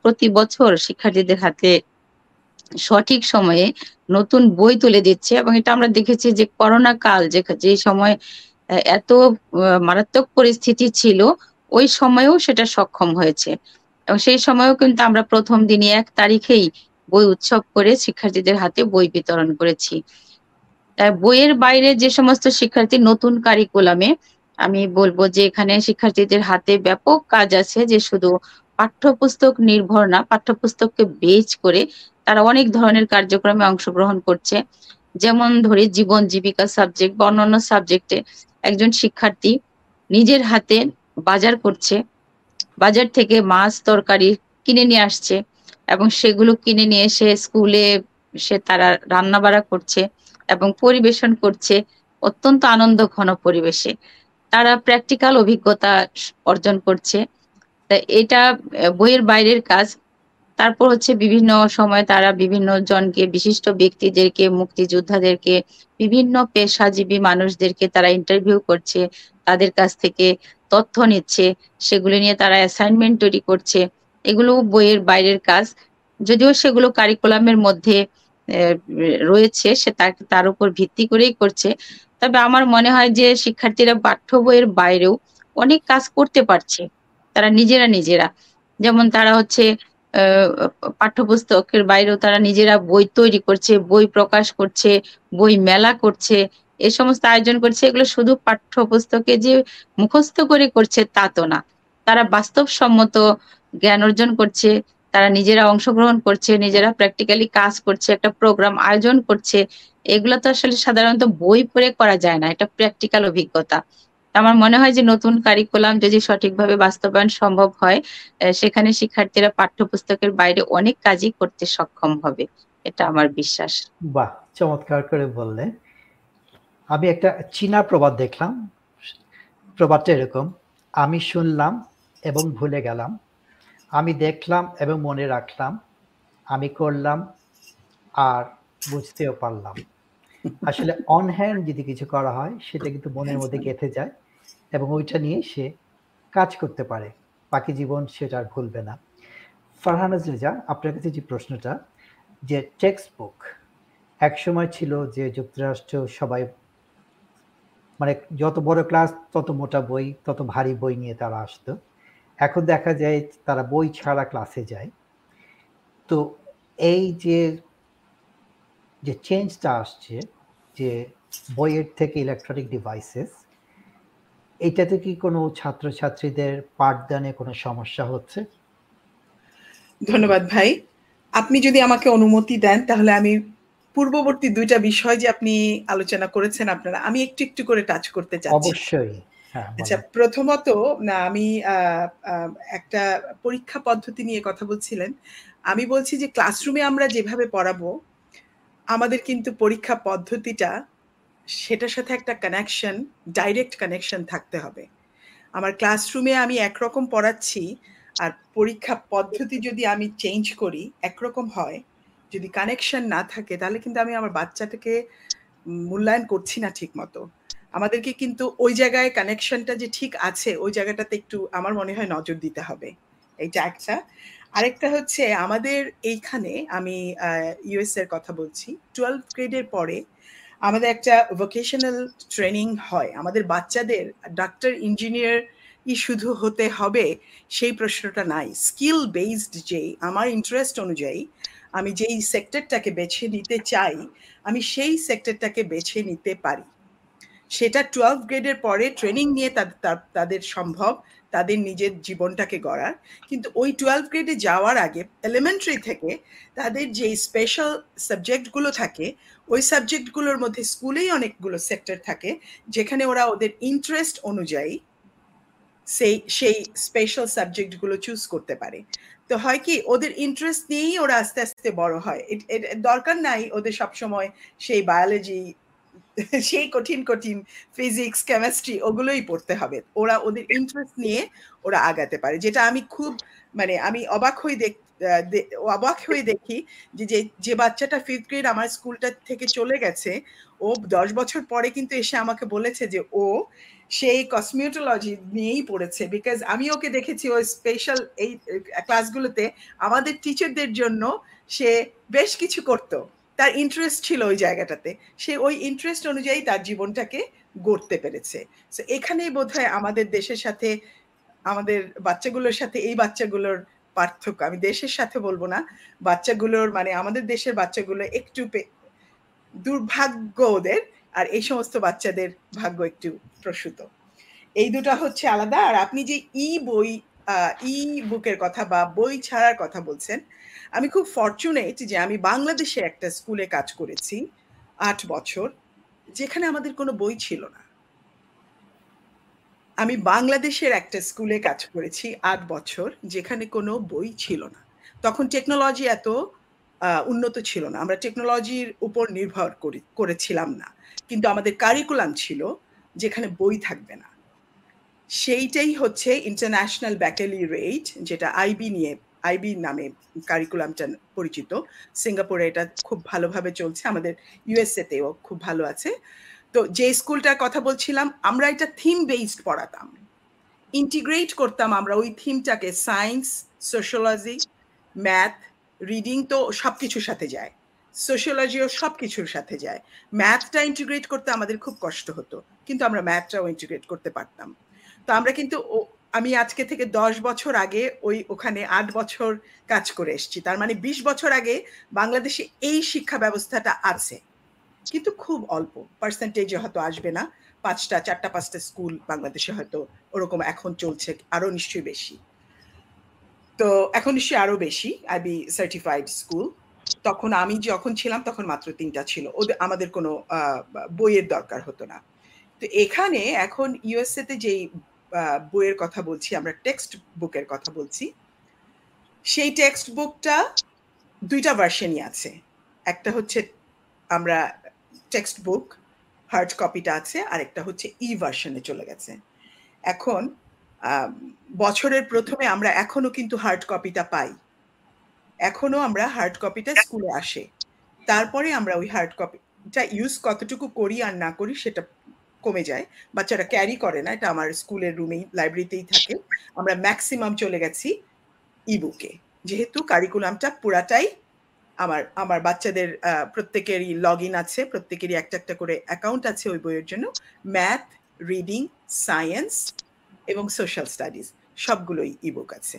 প্রতি বছর শিক্ষার্থীদের হাতে সঠিক সময়ে নতুন বই তুলে দিচ্ছে এবং এটা আমরা দেখেছি যে করোনা কাল যে যে সময় এত মারাত্মক পরিস্থিতি ছিল, ওই সময়েও সেটা সক্ষম হয়েছে। এবং সেই সময়ও কিন্তু আমরা প্রথম দিনই এক তারিখেই বই উৎসব করে শিক্ষার্থীদের হাতে বই বিতরণ করেছি। বইয়ের বাইরে যে সমস্ত শিক্ষার্থী নতুন কারিকুলামে আমি বলব যে এখানে শিক্ষার্থীদের হাতে ব্যাপক কাজ আছে যে শুধু পাঠ্যপুস্তক নির্ভর না, পাঠ্যপুস্তককে বেচ করে তারা অনেক ধরনের কার্যক্রমে অংশগ্রহণ করছে। যেমন ধরি জীবন জীবিকা সাবজেক্ট বা অন্যান্য সাবজেক্টে একজন শিক্ষার্থী নিজের হাতে বাজার করছে, বাজার থেকে মাছ, তরকারি কিনে নিয়ে আসছে এবং সেগুলো কিনে নিয়ে এসে স্কুলে সে তারা রান্না বাড়া করছে এবং পরিবেশন করছে অত্যন্ত আনন্দ ঘন পরিবেশে। তারা প্র্যাকটিক্যাল অভিজ্ঞতা অর্জন করছে। তা এটা বইয়ের বাইরের কাজ। তারপর হচ্ছে বিভিন্ন সময় তারা বিভিন্ন জনকে, বিশিষ্ট ব্যক্তিদেরকে, মুক্তিযোদ্ধাদেরকে, বিভিন্ন পেশাজীবী মানুষদেরকে তারা ইন্টারভিউ করছে, তাদের কাছ থেকে তথ্য নিচ্ছে, সেগুলো নিয়ে তারা অ্যাসাইনমেন্ট তৈরি করছে। এগুলো বইয়ের বাইরের কাজ। যদিও সেগুলো কারিকুলামের মধ্যে রয়েছে, সে তার উপর ভিত্তি করেই করছে। তবে আমার মনে হয় যে শিক্ষার্থীরা পাঠ্য বইয়ের বাইরেও অনেক কাজ করতে পারছে। তারা নিজেরা নিজেরা। যেমন তারা হচ্ছে পাঠ্যপুস্তকের বাইরেও তারা নিজেরা বই তৈরি করছে, বই প্রকাশ করছে, বই মেলা করছে, এ সমস্ত আয়োজন করছে। এগুলো শুধু পাঠ্যপুস্তকে যে মুখস্থ করে করছে তা তো না। তারা বাস্তবসম্মত জ্ঞান অর্জন করছে, তারা নিজেরা অংশগ্রহণ করছে, নিজেরা প্র্যাকটিক্যালি কাজ করছে, একটা প্রোগ্রাম আয়োজন করছে। এগুলো তো আসলে সাধারণত বই পড়ে করা যায় না, এটা প্র্যাকটিক্যাল অভিজ্ঞতা। আমার মনে হয় যে নতুন কারিকুলাম যদি সঠিকভাবে বাস্তবায়ন সম্ভব হয় সেখানে শিক্ষার্থীরা পাঠ্যপুস্তকের বাইরে অনেক কাজই করতে সক্ষম হবে, এটা আমার বিশ্বাস। বাহ, চমৎকার করে বললে আমি একটা চীনা প্রবাদ দেখলাম, প্রবাদটা এরকম, আমি শুনলাম এবং ভুলে গেলাম, আমি দেখলাম এবং মনে রাখলাম, আমি করলাম আর বুঝতেও পারলাম। আসলে অন হ্যান্ড যদি কিছু করা হয় সেটা কিন্তু মনের মধ্যে গেঁথে যায় এবং ওইটা নিয়ে সে কাজ করতে পারে। বাকি জীবন সেটা আর ভুলবে না। ফারহানাজ রেজা আপনার কাছে যে প্রশ্নটা যে টেক্সট বুক এক সময় ছিল যে যুক্তরাষ্ট্র সবাই মানে যত বড় ক্লাস তত মোটা বই তত ভারী বই নিয়ে তারা আসতো। এখন দেখা যায় তারা বই ছাড়া ক্লাসে যায়। তো এই যে যে চেঞ্জটা আসছে যে বইয়ের থেকে ইলেকট্রনিক ডিভাইসেস এইটাতে কি কোনো ছাত্রছাত্রীদের পাঠদানে কোনো সমস্যা হচ্ছে? ধন্যবাদ ভাই। আপনি যদি আমাকে অনুমতি দেন তাহলে আমি পূর্ববর্তী দুইটা বিষয় যে আপনি আলোচনা করেছেন আপনারা আমি একটু একটু করে টাচ করতে চাচ্ছি। অবশ্যই হ্যাঁ, আচ্ছা প্রথমত না আমি একটা পরীক্ষা পদ্ধতি নিয়ে কথা বলছিলেন। আমি বলছি যে ক্লাসরুমে আমরা যেভাবে পড়াবো আমাদের কিন্তু পরীক্ষা পদ্ধতিটা সেটার সাথে একটা কানেকশন ডাইরেক্ট কানেকশন থাকতে হবে। আমার ক্লাসরুমে আমি একরকম পড়াচ্ছি আর পরীক্ষা পদ্ধতি যদি আমি চেঞ্জ করি, একরকম হয়, যদি কানেকশন না থাকে, তাহলে কিন্তু আমি আমার বাচ্চাটাকে মূল্যায়ন করছি না ঠিক মতো আমাদেরকে কিন্তু ওই জায়গায় কানেকশনটা যে ঠিক আছে, ওই জায়গাটাতে একটু আমার মনে হয় নজর দিতে হবে। এইটা একটা। আরেকটা হচ্ছে আমাদের এইখানে আমি ইউএস এর কথা বলছি টুয়েলভ গ্রেডের পরে আমাদের একটা ভোকেশনাল ট্রেনিং হয়। আমাদের বাচ্চাদের ডাক্তার ইঞ্জিনিয়ার ই শুধু হতে হবে, সেই প্রশ্নটা নাই। স্কিল বেসড যে আমার ইন্টারেস্ট অনুযায়ী আমি যেই সেক্টরটাকে বেছে নিতে চাই, আমি সেই সেক্টরটাকে বেছে নিতে পারি। সেটা টুয়েলভ গ্রেডের পরে ট্রেনিং নিয়ে তাদের সম্ভব। তাদের নিজের জীবনটাকে গড়ার। কিন্তু ওই টুয়েলভ গ্রেডে যাওয়ার আগে এলিমেন্টারি থেকে তাদের যে স্পেশাল সাবজেক্টগুলো থাকে, ওই সাবজেক্টগুলোর মধ্যে স্কুলেই অনেকগুলো সেক্টর থাকে, যেখানে ওরা ওদের ইন্টারেস্ট অনুযায়ী সেই সেই স্পেশাল সাবজেক্টগুলো চুজ করতে পারে। তো হয় কি, ওদের ইন্টারেস্ট নিয়েই ওরা আস্তে আস্তে বড় হয়। দরকার নাই ওদের সবসময় সেই বায়োলজি সেই কঠিন কঠিন ফিজিক্স কেমিস্ট্রি ওগুলোই পড়তে হবে। ওরা ওদের ইন্টারেস্ট নিয়ে ওরা আগাতে পারে। যেটা আমি খুব মানে আমি অবাক হয়ে দেখ অবাক হয়ে দেখি যে যে বাচ্চাটা ফিফথ গ্রেড আমার স্কুলটা থেকে চলে গেছে, ও দশ বছর পরে কিন্তু এসে আমাকে বলেছে যে, ও সেই কসমিউটোলজি নিয়েই পড়েছে বিকজ আমি ওকে দেখেছি ওই স্পেশাল এই ক্লাসগুলোতে আমাদের টিচারদের জন্য সে বেশ কিছু করতো। তার ইন্টারেস্ট ছিল ওই জায়গাটাতে। সে ওই ইন্টারেস্ট অনুযায়ী তার জীবনটাকে গড়তে পেরেছে। সো এখানেই বোধ আমাদের দেশের সাথে, আমাদের বাচ্চাগুলোর সাথে, এই বাচ্চাগুলোর পার্থক্য। আমি দেশের সাথে বলব না, বাচ্চাগুলোর মানে আমাদের দেশের বাচ্চাগুলো একটু দুর্ভাগ্য ওদের, আর এই সমস্ত বাচ্চাদের ভাগ্য একটু প্রসূত। এই দুটা হচ্ছে আলাদা, আর আপনি যে ই বই ই বুকের কথা বা বই ছাড়ার কথা বলছেন আমি খুব ফর্চুনেট যে আমি বাংলাদেশে একটা স্কুলে কাজ করেছি আট বছর, যেখানে আমাদের কোনো বই ছিল না। আমি বাংলাদেশের একটা স্কুলে কাজ করেছি আট বছর, যেখানে কোনো বই ছিল না। তখন টেকনোলজি এত উন্নত ছিল না। আমরা টেকনোলজির উপর নির্ভর করি, করেছিলাম না। কিন্তু আমাদের কারিকুলাম ছিল যেখানে বই থাকবে না। সেইটাই হচ্ছে ইন্টারন্যাশনাল ব্যাটেলি রেট যেটা আইবি নিয়ে আইবি নামে কারিকুলামটা পরিচিত। সিঙ্গাপুরে এটা খুব ভালোভাবে চলছে। আমাদের ইউএসএতেও খুব ভালো আছে। তো যে স্কুলটার কথা বলছিলাম, আমরা এটা থিম বেসড পড়াতাম। ইন্টিগ্রেট করতাম আমরা ওই থিমটাকে সায়েন্স সোশ্যোলজি ম্যাথ রিডিং তো সব কিছুর সাথে যায়। সোশ্যোলজিও সব কিছুর সাথে যায়। ম্যাথটা ইন্টিগ্রেট করতে আমাদের খুব কষ্ট হতো। কিন্তু আমরা ম্যাথটাও ইন্টিগ্রেট করতে পারতাম। তো আমরা কিন্তু আমি আজকে থেকে দশ বছর আগে ওই ওখানে আট বছর কাজ করে এসছি। তার মানে বিশ বছর আগে বাংলাদেশে এই শিক্ষা ব্যবস্থাটা আছে। কিন্তু খুব অল্প। পার্সেন্টেজে হয়তো আসবে না। পাঁচটা, চারটা, পাঁচটা স্কুল বাংলাদেশে হয়তো ওরকম এখন চলছে আরও নিশ্চয়ই বেশি। তো এখন নিশ্চয়ই আরও বেশি। আইবি সার্টিফাইড স্কুল তখন আমি যখন ছিলাম তখন মাত্র তিনটা ছিল। ওদের, আমাদের কোনো বইয়ের দরকার হতো না। তো এখানে এখন ইউএসএতে যেই বইয়ের কথা বলছি, আমরা টেক্সট বুকের কথা বলছি। সেই টেক্সট বুকটা দুইটা ভার্সনই আছে। একটা হচ্ছে আমরা টেক্সট বুক হার্ড কপিটা আছে আর একটা হচ্ছে ই ভার্সনে চলে গেছে। এখন বছরের প্রথমে আমরা এখনও কিন্তু হার্ড কপিটা পাই। এখনও আমরা হার্ড কপিটা স্কুলে আসে। তারপরে আমরা ওই হার্ড কপিটা ইউজ কতটুকু করি আর না করি, সেটা কমে যায়। বাচ্চারা ক্যারি করে না, এটা আমার স্কুলের রুমেই লাইব্রেরিতেই থাকে। আমরা ম্যাক্সিমাম চলে গেছি ইবুকে যেহেতু কারিকুলামটা পুরাটাই আমার আমার বাচ্চাদের প্রত্যেকেরই লগ ইন আছে, প্রত্যেকেরই একটা একটা করে অ্যাকাউন্ট আছে ওই বইয়ের জন্য। ম্যাথ রিডিং সায়েন্স এবং সোশ্যাল স্টাডিজ সবগুলোই ইবুক আছে।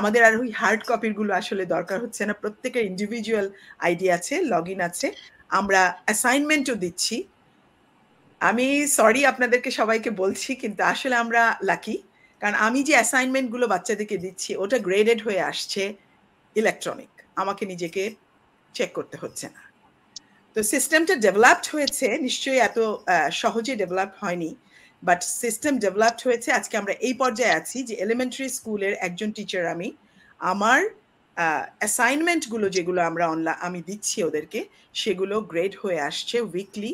আমাদের আর ওই হার্ড কপিরগুলো আসলে দরকার হচ্ছে না। প্রত্যেকের ইন্ডিভিজুয়াল আইডি আছে লগ ইন আছে। আমরা অ্যাসাইনমেন্টও দিচ্ছি। আমি সরি আপনাদেরকে সবাইকে বলছি, কিন্তু আসলে আমরা লাকি কারণ আমি যে অ্যাসাইনমেন্টগুলো বাচ্চাদেরকে দিচ্ছি, ওটা গ্রেডেড হয়ে আসছে ইলেকট্রনিক আমাকে নিজেকে চেক করতে হচ্ছে না। তো সিস্টেমটা ডেভেলপড হয়েছে, নিশ্চয়ই এত সহজে ডেভেলপ হয়নি বাট সিস্টেম ডেভেলপড হয়েছে। আজকে আমরা এই পর্যায়ে আছি যে এলিমেন্টারি স্কুলের একজন টিচার আমি, আমার অ্যাসাইনমেন্টগুলো যেগুলো আমরা অনলাইন আমি দিচ্ছি ওদেরকে, সেগুলো গ্রেড হয়ে আসছে উইকলি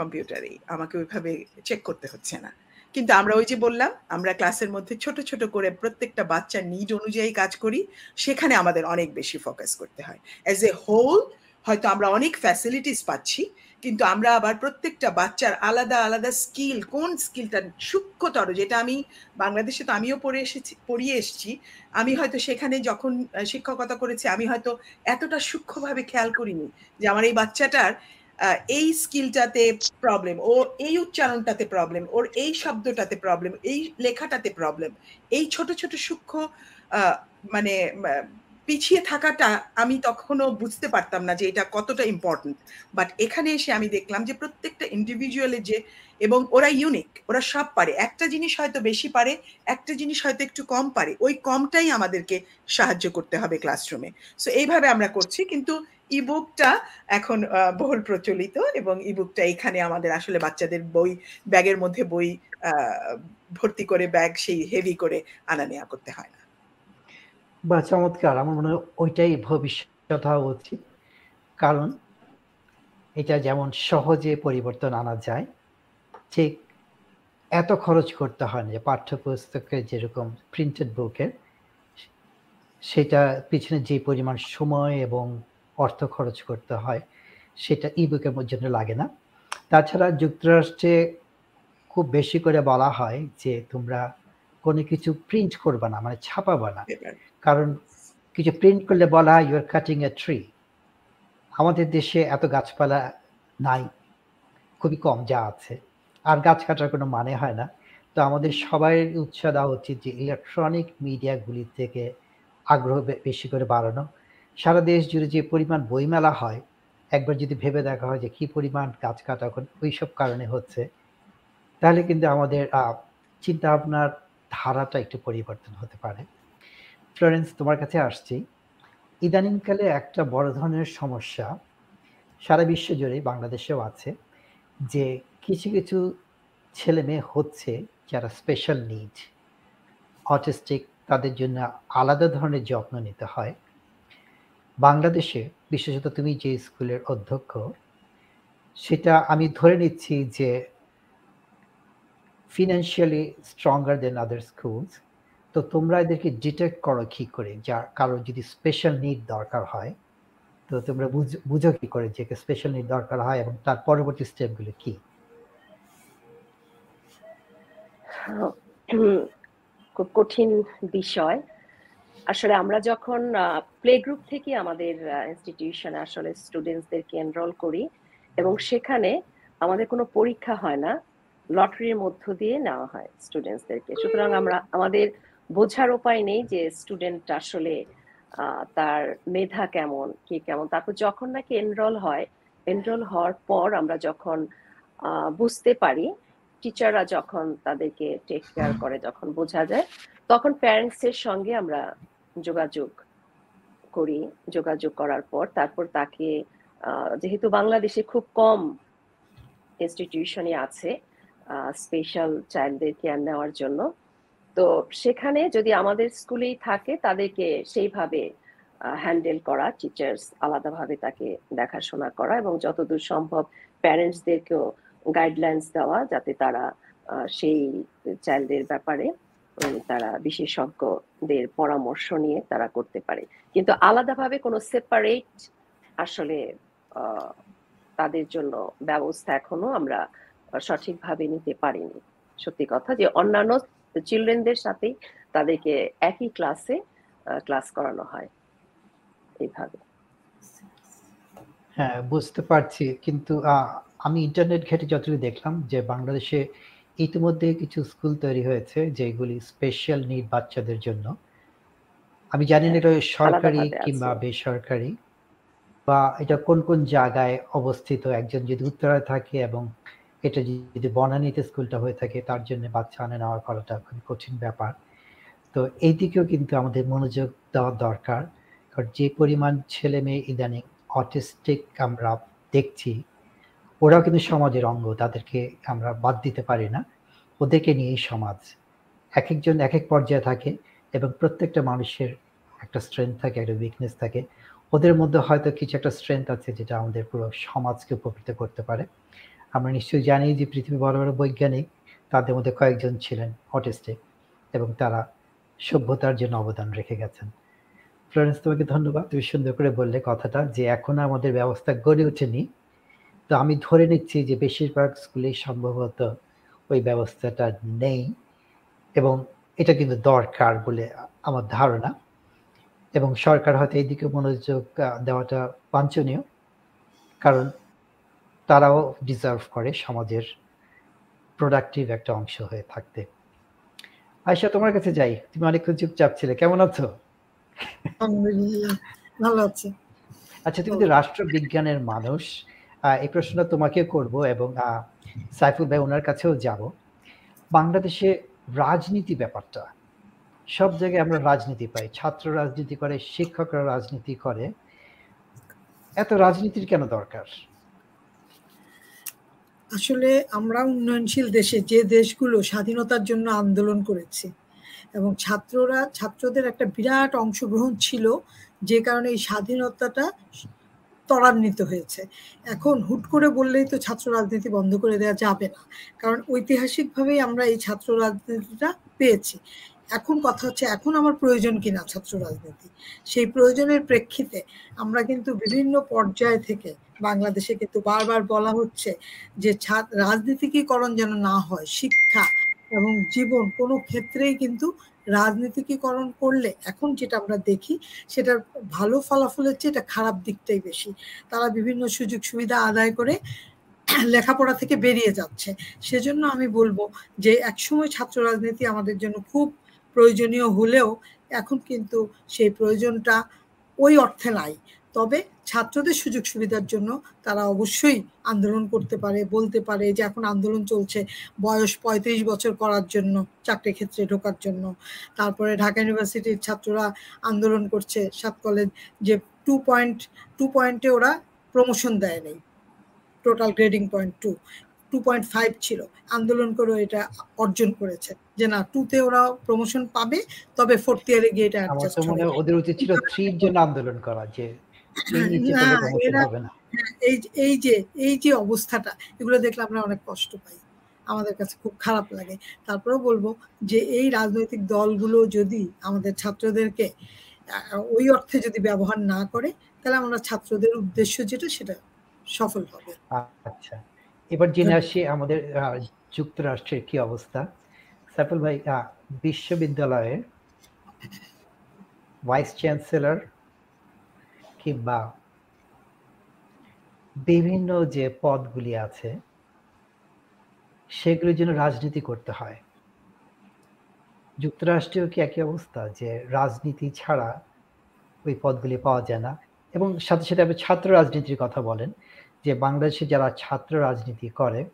কম্পিউটারে আমাকে ওইভাবে চেক করতে হচ্ছে না। কিন্তু আমরা ওই যে বললাম, আমরা ক্লাসের মধ্যে ছোট ছোট করে প্রত্যেকটা বাচ্চার নিড অনুযায়ী কাজ করি, সেখানে আমাদের অনেক বেশি ফোকাস করতে হয়। অ্যাজ এ হোল হয়তো আমরা অনেক ফ্যাসিলিটিস পাচ্ছি, কিন্তু আমরা আবার প্রত্যেকটা বাচ্চার আলাদা আলাদা স্কিল কোন স্কিলটা সূক্ষ্মতর, যেটা আমি বাংলাদেশে তো আমিও পড়ে এসেছি, পড়িয়ে এসেছি, আমি হয়তো সেখানে যখন শিক্ষকতা করেছি, আমি হয়তো এতটা সূক্ষ্মভাবে খেয়াল করিনি যে আমার এই বাচ্চাটার এই স্কিলটাতে প্রবলেম ও এই উচ্চারণটাতে প্রবলেম ওর এই শব্দটাতে প্রবলেম এই লেখাটাতে প্রবলেম এই ছোট ছোট সূক্ষ্ম মানে পিছিয়ে থাকাটা আমি তখনও বুঝতে পারতাম না যে এটা কতটা ইম্পর্টেন্ট বাট এখানে এসে আমি দেখলাম যে প্রত্যেকটা ইন্ডিভিজুয়ালের যে, এবং ওরা ইউনিক ওরা সব পারে। একটা জিনিস হয়তো বেশি পারে, একটা জিনিস হয়তো একটু কম পারে। ওই কমটাই আমাদেরকে সাহায্য করতে হবে ক্লাসরুমে সো এইভাবে আমরা করছি, কিন্তু ইবুকটা এখন বহুল প্রচলিত এবং ইবুকটা এখানে আমাদের আসলে বাচ্চাদের বই, ব্যাগের মধ্যে বই ভর্তি করে ব্যাগ সেই হেভি করে আনা নেওয়া করতে হয় না। বা চমৎকার! আমার মনে হয় ওইটাই ভবিষ্যৎ হওয়া উচিত। কারণ এটা যেমন সহজে পরিবর্তন আনা যায়, ঠিক এত খরচ করতে হয় না যে পাঠ্যপুস্তকের যেরকম প্রিন্টেড বুকের সেটা পিছনে যে পরিমাণ সময় এবং অর্থ খরচ করতে হয় সেটা ই বুকের জন্য লাগে না। তাছাড়া যুক্তরাষ্ট্রে খুব বেশি করে বলা হয় যে তোমরা কোনো কিছু প্রিন্ট করবে না মানে ছাপাবে না। কারণ কিছু প্রিন্ট করলে বলা হয় ইউর কাটিং এ ট্রি আমাদের দেশে এত গাছপালা নাই খুবই কম যা আছে। আর গাছ কাটার কোনো মানে হয় না। তো আমাদের সবাই উৎসাহ দেওয়া উচিত যে ইলেকট্রনিক মিডিয়াগুলি থেকে আগ্রহ বেশি করে বাড়ানো। সারা দেশ জুড়ে যে পরিমাণ বইমেলা হয়, একবার যদি ভেবে দেখা হয় যে কি পরিমাণ গাছ কাটা এখন ওইসব কারণে হচ্ছে, তাহলে কিন্তু আমাদের চিন্তা ভাবনার ধারাটা একটু পরিবর্তন হতে পারে। ফ্লোরেন্স, তোমার কাছে আসছি। ইদানিংকালে একটা বড় ধরনের সমস্যা সারা বিশ্ব জুড়ে বাংলাদেশেও আছে যে কিছু কিছু ছেলে মেয়ে হচ্ছে যারা স্পেশাল নিড অটিস্টিক তাদের জন্য আলাদা ধরনের যত্ন নিতে হয়। বাংলাদেশে, বিশেষত তুমি যে স্কুলের অধ্যক্ষ, সেটা আমি ধরে নিচ্ছি যে financially stronger than other schools তো তোমরা এদেরকে ডিটেক্ট করো কি করে যা কারও যদি স্পেশাল নিড দরকার হয়, তো তোমরা বুঝো কি করে যে স্পেশাল নিড দরকার হয় এবং তার পরবর্তী স্টেপগুলো কি? খুব কঠিন বিষয়। আসলে আমরা যখন প্লে গ্রুপ থেকে আমাদের ইনস্টিটিউশনে আসলে স্টুডেন্টসদেরকে এনরোল করি এবং সেখানে আমাদের কোনো পরীক্ষা হয় না লটারির মধ্য দিয়ে নেওয়া হয় স্টুডেন্টসদেরকে সুতরাং আমরা আমাদের বোঝার উপায় নেই যে স্টুডেন্ট আসলে তার মেধা কেমন কি কেমন। তারপর যখন নাকি এনরোল হয় এনরোল হওয়ার পর আমরা যখন বুঝতে পারি টিচাররা যখন তাদেরকে টেক কেয়ার করে যখন বোঝা যায় তখন প্যারেন্টসের সঙ্গে আমরা যোগাযোগ করি, যোগাযোগ করার পর তারপর তাকে যেহেতু বাংলাদেশে খুব কম ইনস্টিটিউশনই আছে স্পেশাল চাইল্ডদের কেয়ার নেওয়ার জন্য, তো সেখানে যদি আমাদের স্কুলেই থাকে তাদেরকে সেইভাবে হ্যান্ডেল করা টিচার্স আলাদাভাবে তাকে দেখাশোনা করা এবং যতদূর সম্ভব প্যারেন্টসদেরকেও গাইডলাইন্স দেওয়া যাতে তারা সেই চাইল্ডের ব্যাপারে তারা বিশেষজ্ঞদের পরামর্শ নিয়ে তারা করতে পারে। কিন্তু আলাদাভাবে কোনো সেপারেট আসলে তাদের জন্য ব্যবস্থা এখনও আমরা সঠিকভাবে নিতে পারিনি। সত্যি কথা যে অন্যান্য চিলড্রেনদের সাথেই তাদেরকে একই ক্লাসে ক্লাস করানো হয়। এইভাবে। হ্যাঁ বুঝতে পারছি। কিন্তু আমি ইন্টারনেট ঘেটে যতটুকু দেখলাম যে বাংলাদেশে ইতিমধ্যে কিছু স্কুল তৈরি হয়েছে যেগুলি স্পেশাল নিড বাচ্চাদের জন্য। আমি জানি না এটা সরকারি কিংবা বেসরকারি বা এটা কোন কোন জায়গায় অবস্থিত? একজন যদি উত্তরায় থাকে এবং এটা যদি বনানীতে স্কুলটা হয়ে থাকে তার জন্য বাচ্চা আনে নেওয়া করাটা খুবই কঠিন ব্যাপার। তো এই দিকেও কিন্তু আমাদের মনোযোগ দেওয়া দরকার। কারণ যে পরিমাণ ছেলে মেয়ে ইদানিং অটিস্টিক আমরা দেখছি ওরাও কিন্তু সমাজের অঙ্গ, তাদেরকে আমরা বাদ দিতে পারি না। ওদেরকে নিয়েই সমাজ এক একজন এক এক পর্যায়ে থাকে এবং প্রত্যেকটা মানুষের একটা স্ট্রেংথ থাকে, একটা উইকনেস থাকে। ওদের মধ্যে হয়তো কিছু একটা স্ট্রেংথ আছে যেটা আমাদের পুরো সমাজকে উপকৃত করতে পারে। আমরা নিশ্চয়ই জানি যে পৃথিবী বড় বড় বৈজ্ঞানিক, তাদের মধ্যে কয়েকজন ছিলেন অটিস্টিক এবং তারা সভ্যতার জন্য অবদান রেখে গেছেন। ফ্লোরেন্স, তোমাকে ধন্যবাদ। তুমি সুন্দর করে বললে কথাটা যে এখন আমাদের ব্যবস্থা গড়ে ওঠেনি। তো আমি ধরে নিচ্ছি যে বেশিরভাগ স্কুলে সম্ভবত ওই ব্যবস্থাটা নেই এবং এটা কিন্তু দরকার বলে আমার ধারণা এবং সরকার হয়তো এই দিকে মনোযোগ দেওয়াটা বাঞ্ছনীয় কারণ তারাও ডিজার্ভ করে সমাজের প্রোডাক্টিভ একটা অংশ হয়ে থাকতে। আয়সা তোমার কাছে যাই। তুমি অনেকক্ষণ চুপচাপ ছিলে কেমন আছো? ভালো আছি। আচ্ছা তুমি তো রাষ্ট্রবিজ্ঞানের মানুষ। এই প্রশ্নটা তোমাকে করব এবং সাইফুল ভাই ওনার কাছেও যাব। বাংলাদেশে রাজনীতি ব্যাপারটা, সব জায়গায় আমরা রাজনীতি পাই, ছাত্র রাজনীতি করে, শিক্ষকরা রাজনীতি করে। এত রাজনীতির কেন দরকার? আসলে আমরা উন্নয়নশীল দেশে যে দেশগুলো স্বাধীনতার জন্য আন্দোলন করেছে এবং ছাত্ররা, ছাত্রদের একটা বিরাট অংশগ্রহণ ছিল যে কারণে এই স্বাধীনতাটা ত্বরান্বিত হয়েছে। এখন হুট করে বললেই তো ছাত্র রাজনীতি বন্ধ করে দেওয়া যাবে না। কারণ ঐতিহাসিকভাবেই আমরা এই ছাত্র রাজনীতিটা পেয়েছি। এখন কথা হচ্ছে, এখন আমার প্রয়োজন কিনা ছাত্র রাজনীতি? সেই প্রয়োজনের প্রেক্ষিতে আমরা কিন্তু বিভিন্ন পর্যায় থেকে, বাংলাদেশে কিন্তু বারবার বলা হচ্ছে যে রাজনীতিকীকরণ যেন না হয়, শিক্ষা এবং জীবন কোনো ক্ষেত্রেই কিন্তু রাজনীতিকীকরণ করলে এখন যেটা আমরা দেখি, সেটার ভালো ফলাফলের চেয়ে এটা খারাপ দিকটাই বেশি। তারা বিভিন্ন সুযোগ সুবিধা আদায় করে লেখাপড়া থেকে বেরিয়ে যাচ্ছে। সেজন্য আমি বলব যে একসময় ছাত্র রাজনীতি আমাদের জন্য খুব প্রয়োজনীয় হলেও এখন কিন্তু সেই প্রয়োজনটা ওই অর্থে নাই। তবে ছাত্রদের সুযোগ সুবিধার জন্য তারা অবশ্যই আন্দোলন করতে পারে বলতে পারে যে এখন আন্দোলন চলছে বয়স পঁয়ত্রিশ বছর করার জন্য চাকরি ক্ষেত্রে ঢোকার জন্য। তারপরে ঢাকা ইউনিভার্সিটির ছাত্ররা আন্দোলন করছে সাত কলেজ যে টু পয়েন্ট টু পয়েন্টে ওরা প্রমোশন দেয় নেই। Total grading point two two point five ছিল। আন্দোলন করে এটা অর্জন করেছে। যে না টুতে ওরা প্রমোশন পাবে তবে ফোর্থ ইয়ারে গিয়ে এটা ওদের উচিত ছিল থ্রির জন্য আন্দোলন করা যে এই যে এই যে অবস্থাটা এগুলো দেখলে আমরা অনেক কষ্ট পাই। আমাদের কাছে খুব খারাপ লাগে। তারপরেও বলব যে এই রাজনৈতিক দলগুলো যদি আমাদের ছাত্রদেরকে ওই অর্থে যদি ব্যবহার না করে তাহলে আমরা ছাত্রদের উদ্দেশ্য যেটা সেটা সফল হবে। আচ্ছা। এবার জেনে আসি আমাদের যুক্তরাষ্ট্রের কি অবস্থা। সাইফুল ভাই বিশ্ববিদ্যালয়ে ভাইস চ্যান্সেলর কিংবা বিভিন্ন যে পদগুলি আছে, সেগুলির জন্য রাজনীতি করতে হয়। যুক্তরাষ্ট্রেও কি একই অবস্থা যে রাজনীতি ছাড়া ওই পদগুলি পাওয়া যায় না? এবং সাথে সাথে আপনি ছাত্র রাজনীতির কথা বলেন, যে বাংলাদেশে যারা ছাত্র রাজনীতি করে,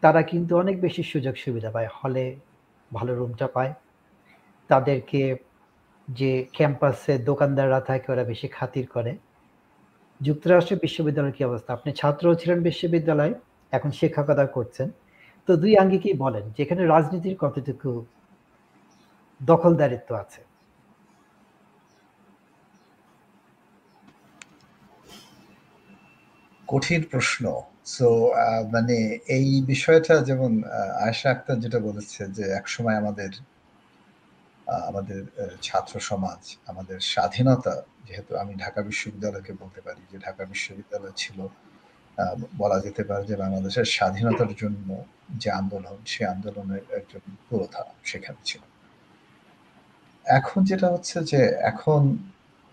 তারা কিন্তু অনেক বেশি সুযোগ সুবিধা পায়। হলে ভালো রুমটা পায়। তাদেরকে যে ক্যাম্পাসে দোকানদাররা থাকে, ওরা বেশি খাতির করে। যুক্তরাষ্ট্রের বিশ্ববিদ্যালয়ের কি অবস্থা? আপনি ছাত্র ছিলেন বিশ্ববিদ্যালয়ে, এখন শিক্ষকতা করছেন। তো দুই আঙ্গিকেই বলেন, যেখানে রাজনীতির কতটুকু দখলদারিত্ব আছে। কঠিন প্রশ্ন। সো মানে এই বিষয়টা যেমন আয়সা আক্তার যেটা বলেছে যে, একসময় আমাদের আমাদের ছাত্র সমাজ, আমাদের স্বাধীনতা, যেহেতু আমি ঢাকা বিশ্ববিদ্যালয়কে বলতে পারি যে ঢাকা বিশ্ববিদ্যালয় ছিল বলা যেতে পারে যে বাংলাদেশের স্বাধীনতার জন্য যে আন্দোলন, সে আন্দোলনের একজন পুরোধা সেখানে ছিল। এখন যেটা হচ্ছে যে এখন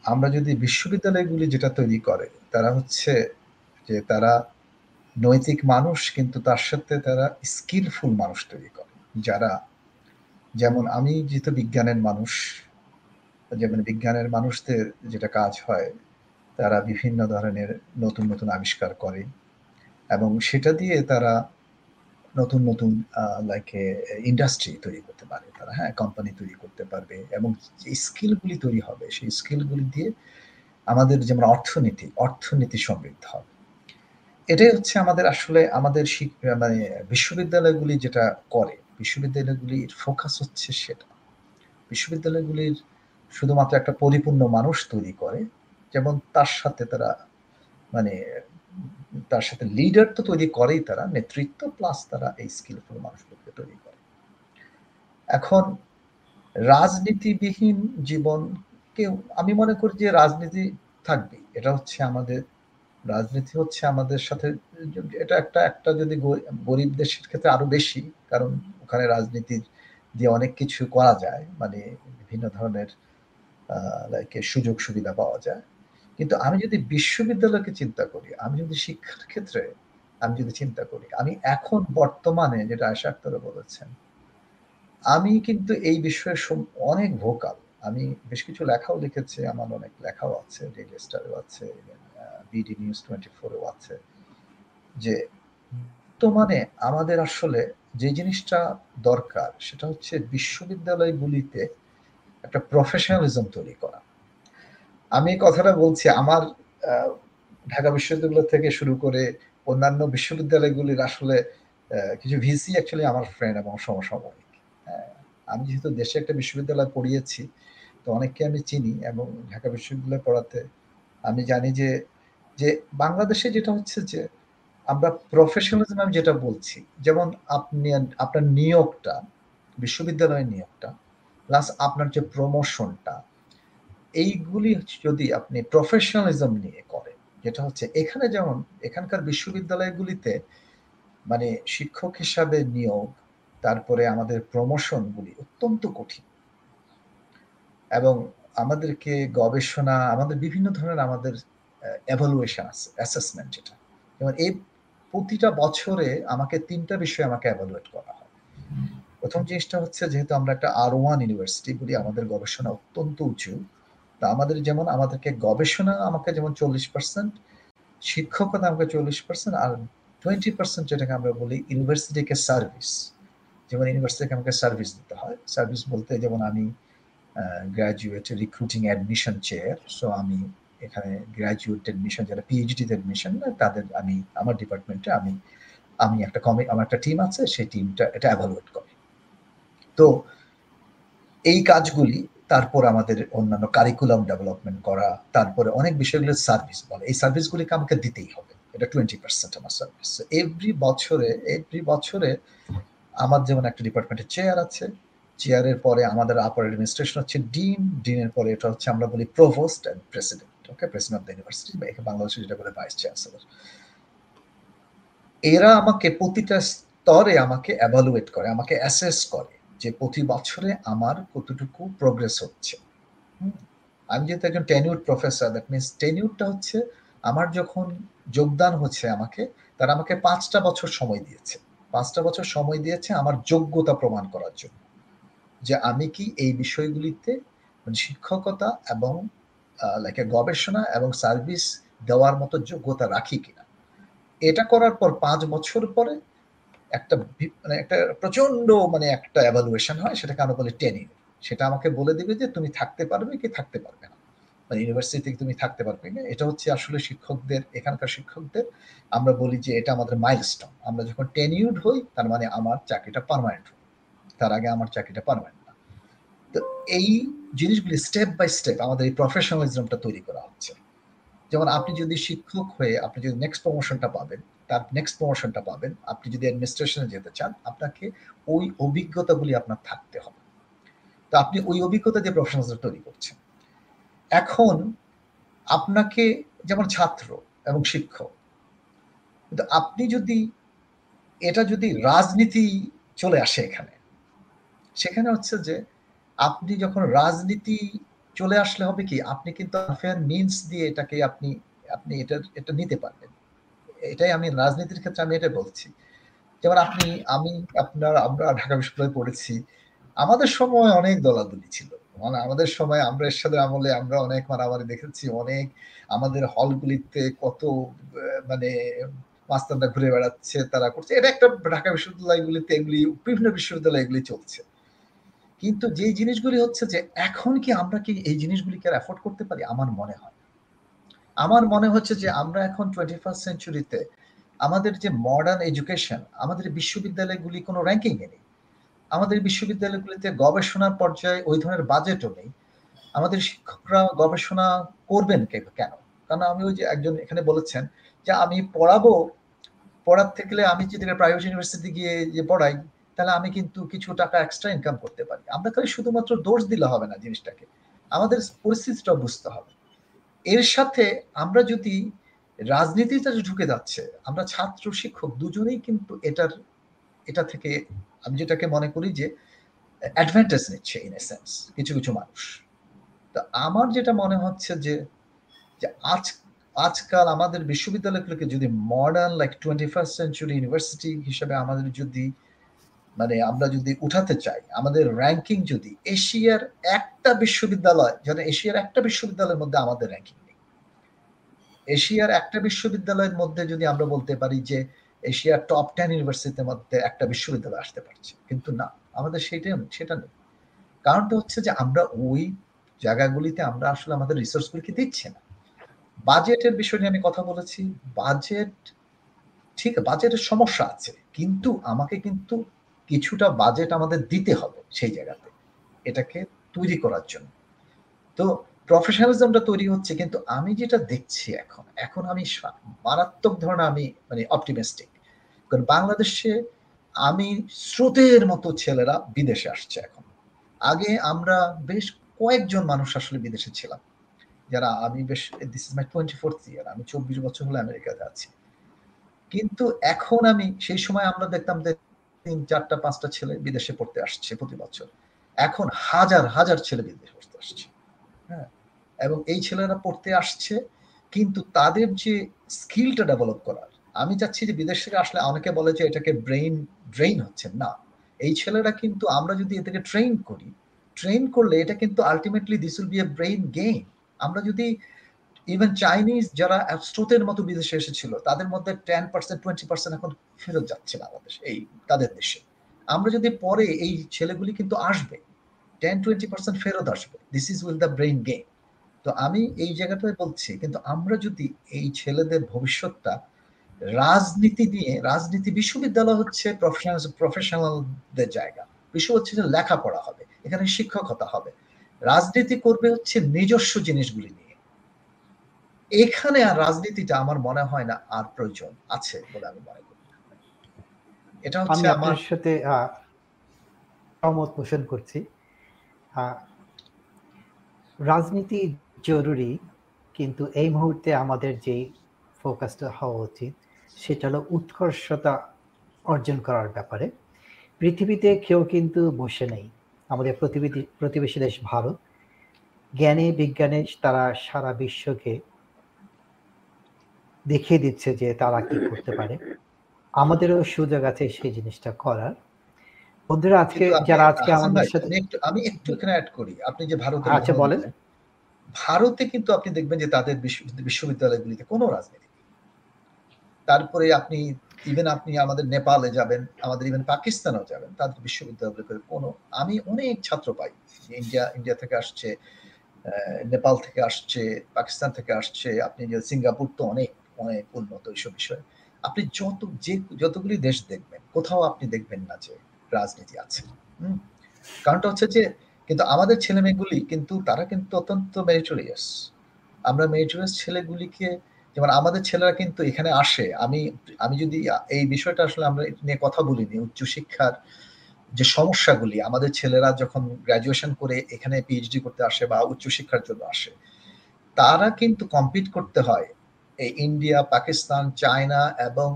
আমরা যদি বিশ্ববিদ্যালয়গুলি যেটা তৈরি করে, তারা হচ্ছে যে তারা নৈতিক মানুষ, কিন্তু তার সাথে তারা স্কিলফুল মানুষ তৈরি করে, যারা যেমন আমি যেহেতু বিজ্ঞানের মানুষ, যেমন বিজ্ঞানের মানুষদের যেটা কাজ হয়, তারা বিভিন্ন ধরনের নতুন নতুন আবিষ্কার করে এবং সেটা দিয়ে তারা নতুন নতুন লাইক ইন্ডাস্ট্রি তৈরি করতে পারে তারা হ্যাঁ কোম্পানি তৈরি করতে পারবে এবং যে স্কিলগুলি তৈরি হবে, সেই স্কিলগুলি দিয়ে আমাদের যেমন অর্থনীতি অর্থনীতি সমৃদ্ধ হবে। এটাই হচ্ছে আমাদের আসলে, আমাদের মানে বিশ্ববিদ্যালয়গুলি যেটা করে বিশ্ববিদ্যালয়গুলির ফোকাস হচ্ছে সেটা। বিশ্ববিদ্যালয়গুলির শুধুমাত্র একটা পরিপূর্ণ মানুষ তৈরি করে, যেমন তার সাথে তারা মানে তার সাথে লিডার তো তৈরি করেই তারা, নেতৃত্ব প্লাস তারা এই স্কিলফুল মানুষগুলোকে তৈরি করে। এখন রাজনীতিবিহীন জীবন কেউ, আমি মনে করি যে রাজনীতি থাকবে এটা হচ্ছে আমাদের, রাজনীতি হচ্ছে আমাদের সাথে, এটা একটা একটা যদি গরিব দেশের ক্ষেত্রে আরও বেশি, কারণ ওখানে রাজনীতির দিয়ে অনেক কিছু করা যায় মানে বিভিন্ন ধরনের সুযোগ সুবিধা পাওয়া যায়। কিন্তু আমি যদি বিশ্ববিদ্যালয়কে চিন্তা করি, আমি যদি শিক্ষার ক্ষেত্রে, আমি যদি চিন্তা করি, আমি এখন বর্তমানে যেটা আয়সা আক্তার বলেছেন, আমি কিন্তু এই বিষয়ে অনেক ভোকাল আমি বেশ কিছু লেখাও লিখেছি, আমার অনেক লেখাও আছে ডেইলি স্টারও আছে বিডি নিউজ টোয়েন্টি ফোরেও আছে, যে বর্তমানে আমাদের আসলে যে জিনিসটা দরকার সেটা হচ্ছে বিশ্ববিদ্যালয়গুলিতে একটা প্রফেশনালিজম তৈরি করা। আমি কথাটা বলছি আমার ঢাকা বিশ্ববিদ্যালয় থেকে শুরু করে অন্যান্য বিশ্ববিদ্যালয়গুলির আসলে কিছু ভিসি অ্যাকচুয়ালি আমার ফ্রেন্ড এবং সমসাময়িক। হ্যাঁ, আমি যেহেতু দেশে একটা বিশ্ববিদ্যালয় পড়িয়েছি তো অনেককে আমি চিনি এবং ঢাকা বিশ্ববিদ্যালয়ে পড়াতে আমি জানি যে যে বাংলাদেশে যেটা হচ্ছে যে আমরা প্রফেশনালিজম আমি যেটা বলছি, যেমন আপনি, আপনার নিয়োগটা, বিশ্ববিদ্যালয়ের নিয়োগটা প্লাস আপনার যে প্রমোশনটা এইগুলি যদি আপনি প্রফেশনালিজম নিয়ে করেন, যেটা হচ্ছে এখানে যেমন, এখানকার বিশ্ববিদ্যালয়গুলিতে মানে শিক্ষক হিসাবে নিয়োগ, তারপরে আমাদের প্রমোশনগুলি অত্যন্ত কঠিন। এবং আমাদেরকে গবেষণা, আমাদের বিভিন্ন ধরনের আমাদের অ্যাভালুয়েশন আছে অ্যাসেসমেন্ট যেটা। যেমন এই প্রতিটা বছরে আমাকে তিনটা বিষয় আমাকে অ্যাভালুয়েট করা হয়। প্রথম জিনিসটা হচ্ছে, যেহেতু আমরা একটা আর ওয়ান ইউনিভার্সিটি বলি, আমাদের গবেষণা অত্যন্ত উঁচু। তা আমাদের যেমন, আমাদেরকে গবেষণা আমাকে যেমন চল্লিশ পার্সেন্ট শিক্ষকতা আমাকে চল্লিশ পার্সেন্ট আর টোয়েন্টি পার্সেন্ট যেটাকে আমরা বলি ইউনিভার্সিটিকে সার্ভিস যেমন ইউনিভার্সিটিকে আমাকে সার্ভিস দিতে হয়। সার্ভিস বলতে যেমন আমি graduate recruiting admission chair so আমি এখানে গ্র্যাজুয়েট অ্যাডমিশন যারা পিএইচডি অ্যাডমিশন তাদের আমি, আমার ডিপার্টমেন্টে আমি আমি একটা কমি আমার একটা টিম আছে, সেই টিমটা এটা অ্যাভালুয়েট করে। তো এই কাজগুলি, তারপর আমাদের অন্যান্য কারিকুলাম ডেভেলপমেন্ট করা, তারপরে অনেক বিষয়গুলো সার্ভিস বলে। এই সার্ভিসগুলিকে আমাকে দিতেই হবে। এটা টোয়েন্টি পার্সেন্ট আমার সার্ভিস এভরি বছরে এভরি বছরে আমার যেমন একটা ডিপার্টমেন্টের চেয়ার আছে চেয়ারের পরে আমাদের আপার অ্যাডমিনিস্ট্রেশন হচ্ছে ডিন ডিনের পরে এটা হচ্ছে আমরা বলি provost and president okay president of the university বা বাংলাদেশে যেটা বলে ভাইস চ্যান্সেলর এরা আমাকে প্রতিটা স্তরে আমাকে অ্যাভালুয়েট করে, আমাকে অ্যাসেস করে যে প্রতি বছরে আমার কতটুকু প্রোগ্রেস হচ্ছে। আমি যেহেতু একজন টেনিউড প্রফেসর দ্যাট মিনস টেনিউডটা হচ্ছে আমার যখন যোগদান হচ্ছে আমাকে, তারা আমাকে পাঁচটা বছর সময় দিয়েছে। পাঁচটা বছর সময় দিয়েছে আমার যোগ্যতা প্রমাণ করার জন্য। যে আমি কি এই বিষয়গুলিতে মানে শিক্ষকতা এবং লাইক গবেষণা এবং সার্ভিস দেওয়ার মতো যোগ্যতা রাখি কিনা। এটা করার পর পাঁচ বছর পরে একটা মানে একটা প্রচণ্ড মানে একটা এভালুয়েশন হয়, সেটাকে আমরা বলি টেনিং সেটা আমাকে বলে দিবে যে তুমি থাকতে পারবে কি থাকতে পারবে না। মানে ইউনিভার্সিটি থেকে তুমি থাকতে পারবে না। এটা হচ্ছে আসলে শিক্ষকদের, এখানকার শিক্ষকদের, আমরা বলি যে এটা আমাদের মাইলস্টোন আমরা যখন টেনিউড হই, তার মানে আমার চাকরিটা পারমানেন্ট তার আগে আমার চাকরিটা পারমানেন্ট তো এই জিনিসগুলি স্টেপ বাই স্টেপ আমাদের এই প্রফেশনালিজমটা তৈরি করা হচ্ছে। যেমন আপনি যদি শিক্ষক হয়ে আপনি যদি নেক্সট প্রমোশনটা পাবেন, তার নেক্সট প্রমোশনটা পাবেন, আপনি যদি অ্যাডমিনিস্ট্রেশনে যেতে চান, আপনাকে ওই অভিজ্ঞতাগুলি আপনার থাকতে হবে। তো আপনি ওই অভিজ্ঞতা দিয়ে প্রফেশনাল তৈরি করছেন। এখন আপনাকে, যেমন ছাত্র এবং শিক্ষক, কিন্তু আপনি যদি, এটা যদি রাজনীতি চলে আসে এখানে, সেখানে হচ্ছে যে আপনি যখন রাজনীতি চলে আসলে হবে কি, আপনি কিন্তু আনফেয়ার দিয়ে এটাকে আপনি আপনি এটা এটা নিতে পারবেন। এটাই আমি রাজনীতির ক্ষেত্রে আমি এটা বলছি। যেমন আপনি, আমি, আপনার, আমরা ঢাকা বিশ্ববিদ্যালয়ে পড়েছি। আমাদের সময় অনেক দলাদলি ছিল। মানে আমাদের সময় আমরা এরশাদের আমলে আমরা অনেক মারামারি দেখেছি, অনেক আমাদের হলগুলিতে কত মানে মাস্তানরা ঘুরে বেড়াচ্ছে, তারা করছে। এটা একটা ঢাকা বিশ্ববিদ্যালয়গুলিতে এগুলি, বিভিন্ন বিশ্ববিদ্যালয় এগুলি চলছে। কিন্তু যে জিনিসগুলি হচ্ছে যে এখন কি আমরা কি এই জিনিসগুলিকে অ্যাফোর্ড করতে পারি? আমার মনে হয়। আমার মনে হচ্ছে যে আমরা এখন টোয়েন্টি ফার্স্ট সেঞ্চুরিতে আমাদের যে মডার্ন এডুকেশন আমাদের বিশ্ববিদ্যালয়গুলি কোনো র্যাঙ্কিং এ নেই। আমাদের বিশ্ববিদ্যালয়গুলিতে গবেষণার পর্যায়ে ওই ধরনের বাজেটও নেই। আমাদের শিক্ষকরা গবেষণা করবেন কেন? কারণ আমি ওই যে একজন এখানে বলেছেন যে আমি পড়াবো, পড়াতে গেলে আমি যদি প্রাইভেট ইউনিভার্সিটি গিয়ে যে পড়াই তাহলে আমি কিন্তু কিছু টাকা এক্সট্রা ইনকাম করতে পারি। আমরা খালি শুধুমাত্র দোষ দিলে হবে না জিনিসটাকে। আমাদের পরিস্থিতিটা বুঝতে হবে। এর সাথে আমরা যদি রাজনীতিটা ঢুকে যাচ্ছে, আমরা ছাত্র, শিক্ষক দুজনেই কিন্তু এটার, এটা থেকে আমি যেটাকে মনে করি যে অ্যাডভান্টেজ নিচ্ছে ইন এ সেন্স কিছু কিছু মানুষ। তো আমার যেটা মনে হচ্ছে যে আজ, আজকাল আমাদের বিশ্ববিদ্যালয়গুলোকে যদি modern like twenty first century university হিসেবে আমাদের যদি মানে আমরা যদি উঠাতে চাই, আমাদের র্যাঙ্কিং যদি এশিয়ার একটা বিশ্ববিদ্যালয়, যেন এশিয়ার একটা বিশ্ববিদ্যালয়ের মধ্যে আমাদের র্যাঙ্কিং নেই। এশিয়ার একটা বিশ্ববিদ্যালয়ের মধ্যে যদি আমরা বলতে পারি যে এশিয়ার টপ টেন ইউনিভার্সিটির মধ্যে একটা বিশ্ববিদ্যালয় আসতে পারছে, কিন্তু না, আমাদের সেটাই সেটা নেই। কারণটা হচ্ছে যে আমরা ওই জায়গাগুলিতে আমরা আসলে আমাদের রিসোর্সগুলিকে দিচ্ছি না। বাজেটের বিষয় নিয়ে আমি কথা বলেছি বাজেট ঠিক বাজেটের সমস্যা আছে, কিন্তু আমাকে কিন্তু কিছুটা বাজেট আমাদের দিতে হবে সেই জায়গাতে। এটাকে তৈরি করার জন্য। তো প্রফেশনালিজমটা তৈরি হচ্ছে কিন্তু আমি যেটা দেখছি এখন এখন আমি মারাত্মক ধরনের আমি মানে অপটিমিস্টিক কারণ বাংলাদেশে আমি স্রোতের মতো ছেলেরা বিদেশে আসছে এখন। আগে আমরা বেশ কয়েকজন মানুষ আসলে বিদেশে ছিলাম। যারা আমি বেশ this is my twenty fourth year আমি চব্বিশ বছর হলে আমেরিকাতে আছি। কিন্তু এখন আমি, সেই সময় আমরা দেখতাম যে তিন, চারটা, পাঁচটা ছেলে বিদেশে পড়তে আসছে প্রতি বছর। এখন হাজার হাজার ছেলে বিদেশে পড়তে আসছে। হ্যাঁ? এবং এই ছেলেরা পড়তে আসছে কিন্তু তাদের যে স্কিলটা ডেভেলপ করার, আমি চাচ্ছি যে বিদেশ থেকে আসলে অনেকে বলে যে এটাকে ব্রেইন ড্রেইন হচ্ছে। না, এই ছেলেরা কিন্তু আমরা যদি এটাকে ট্রেন করি, ট্রেন করলে এটা কিন্তু ultimately this will be a brain game আমরা যদি ইভেন চাইনিজ যারা স্রোতের মতো বিদেশে এসেছিল, তাদের মধ্যে টেন পার্সেন্ট টোয়েন্টি পার্সেন্ট এখন ফেরত যাচ্ছে বাংলাদেশ, এই তাদের দেশে। আমরা যদি পরে এই ছেলেগুলি কিন্তু আসবে টেন টোয়েন্টি পার্সেন্ট ফেরত আসবে this is will the brain game তো আমি এই জায়গাটায় বলছি, কিন্তু আমরা যদি এই ছেলেদের ভবিষ্যৎটা রাজনীতি নিয়ে, রাজনীতি বিশ্ববিদ্যালয় হচ্ছে প্রফেশনাল প্রফেশনালদের জায়গা বিশ্ব হচ্ছে যে লেখাপড়া হবে, এখানে শিক্ষকতা হবে। রাজনীতি করবে হচ্ছে নিজস্ব জিনিসগুলি নিয়ে। এখানে আর রাজনীতিটা আমার মনে হয় না আর প্রয়োজন আছে বলে আমি মনে করি। এটা হচ্ছে আমার সাথে সহমত পোষণ করছি। রাজনীতি জরুরি কিন্তু এই মুহূর্তে আমাদের যে ফোকাসটা হওয়া উচিত সেটা হলো উৎকর্ষতা অর্জন করার ব্যাপারে। পৃথিবীতে কেউ কিন্তু বসে নেই। আমাদের প্রতিবেশী প্রতিবেশী দেশ ভারত। জ্ঞানে বিজ্ঞানে তারা সারা বিশ্বকে দেখিয়ে দিচ্ছে যে তারা কি করতে পারে। আমাদেরও সুযোগ আছে সেই জিনিসটা করার। বন্ধুরা আজকে যারা আজকে আমাদের সাথে আমি একটু এখানে অ্যাড করি। আপনি যে ভারত আচ্ছা বলেন। ভারতে কিন্তু আপনি দেখবেন যে তাদের বিশ্ববিদ্যালয়গুলিতে কোনো রাজনীতি তারপরে আপনি ইভেন আপনি আমাদের নেপালে যাবেন আমাদের ইভেন পাকিস্তানেও যাবেন তাদের বিশ্ববিদ্যালয় কোনো আমি অনেক ছাত্র পাই। ইন্ডিয়া ইন্ডিয়া থেকে আসছে নেপাল থেকে আসছে পাকিস্তান থেকে আসছে আপনি যে সিঙ্গাপুর তো অনেক অনেক উন্নত এইসব বিষয়ে। আপনি যত যে, যতগুলি দেশ দেখবেন, কোথাও আপনি দেখবেন না যে রাজনীতি আছে। হম? কারণটা হচ্ছে যে, কিন্তু আমাদের ছেলে মেয়েগুলি কিন্তু, তারা কিন্তু অত্যন্ত মেরিটোরিয়াস আমরা মেরিটোরিয়াস ছেলেগুলিকে, যেমন আমাদের ছেলেরা কিন্তু এখানে আসে। আমি আমি যদি এই বিষয়টা আসলে আমরা নিয়ে কথা বলিনি উচ্চশিক্ষার যে সমস্যাগুলি, আমাদের ছেলেরা যখন গ্রাজুয়েশন করে এখানে পিএইচডি করতে আসে বা উচ্চশিক্ষার জন্য আসে, তারা কিন্তু কম্পিট করতে হয় এই ইন্ডিয়া, পাকিস্তান, চায়না এবং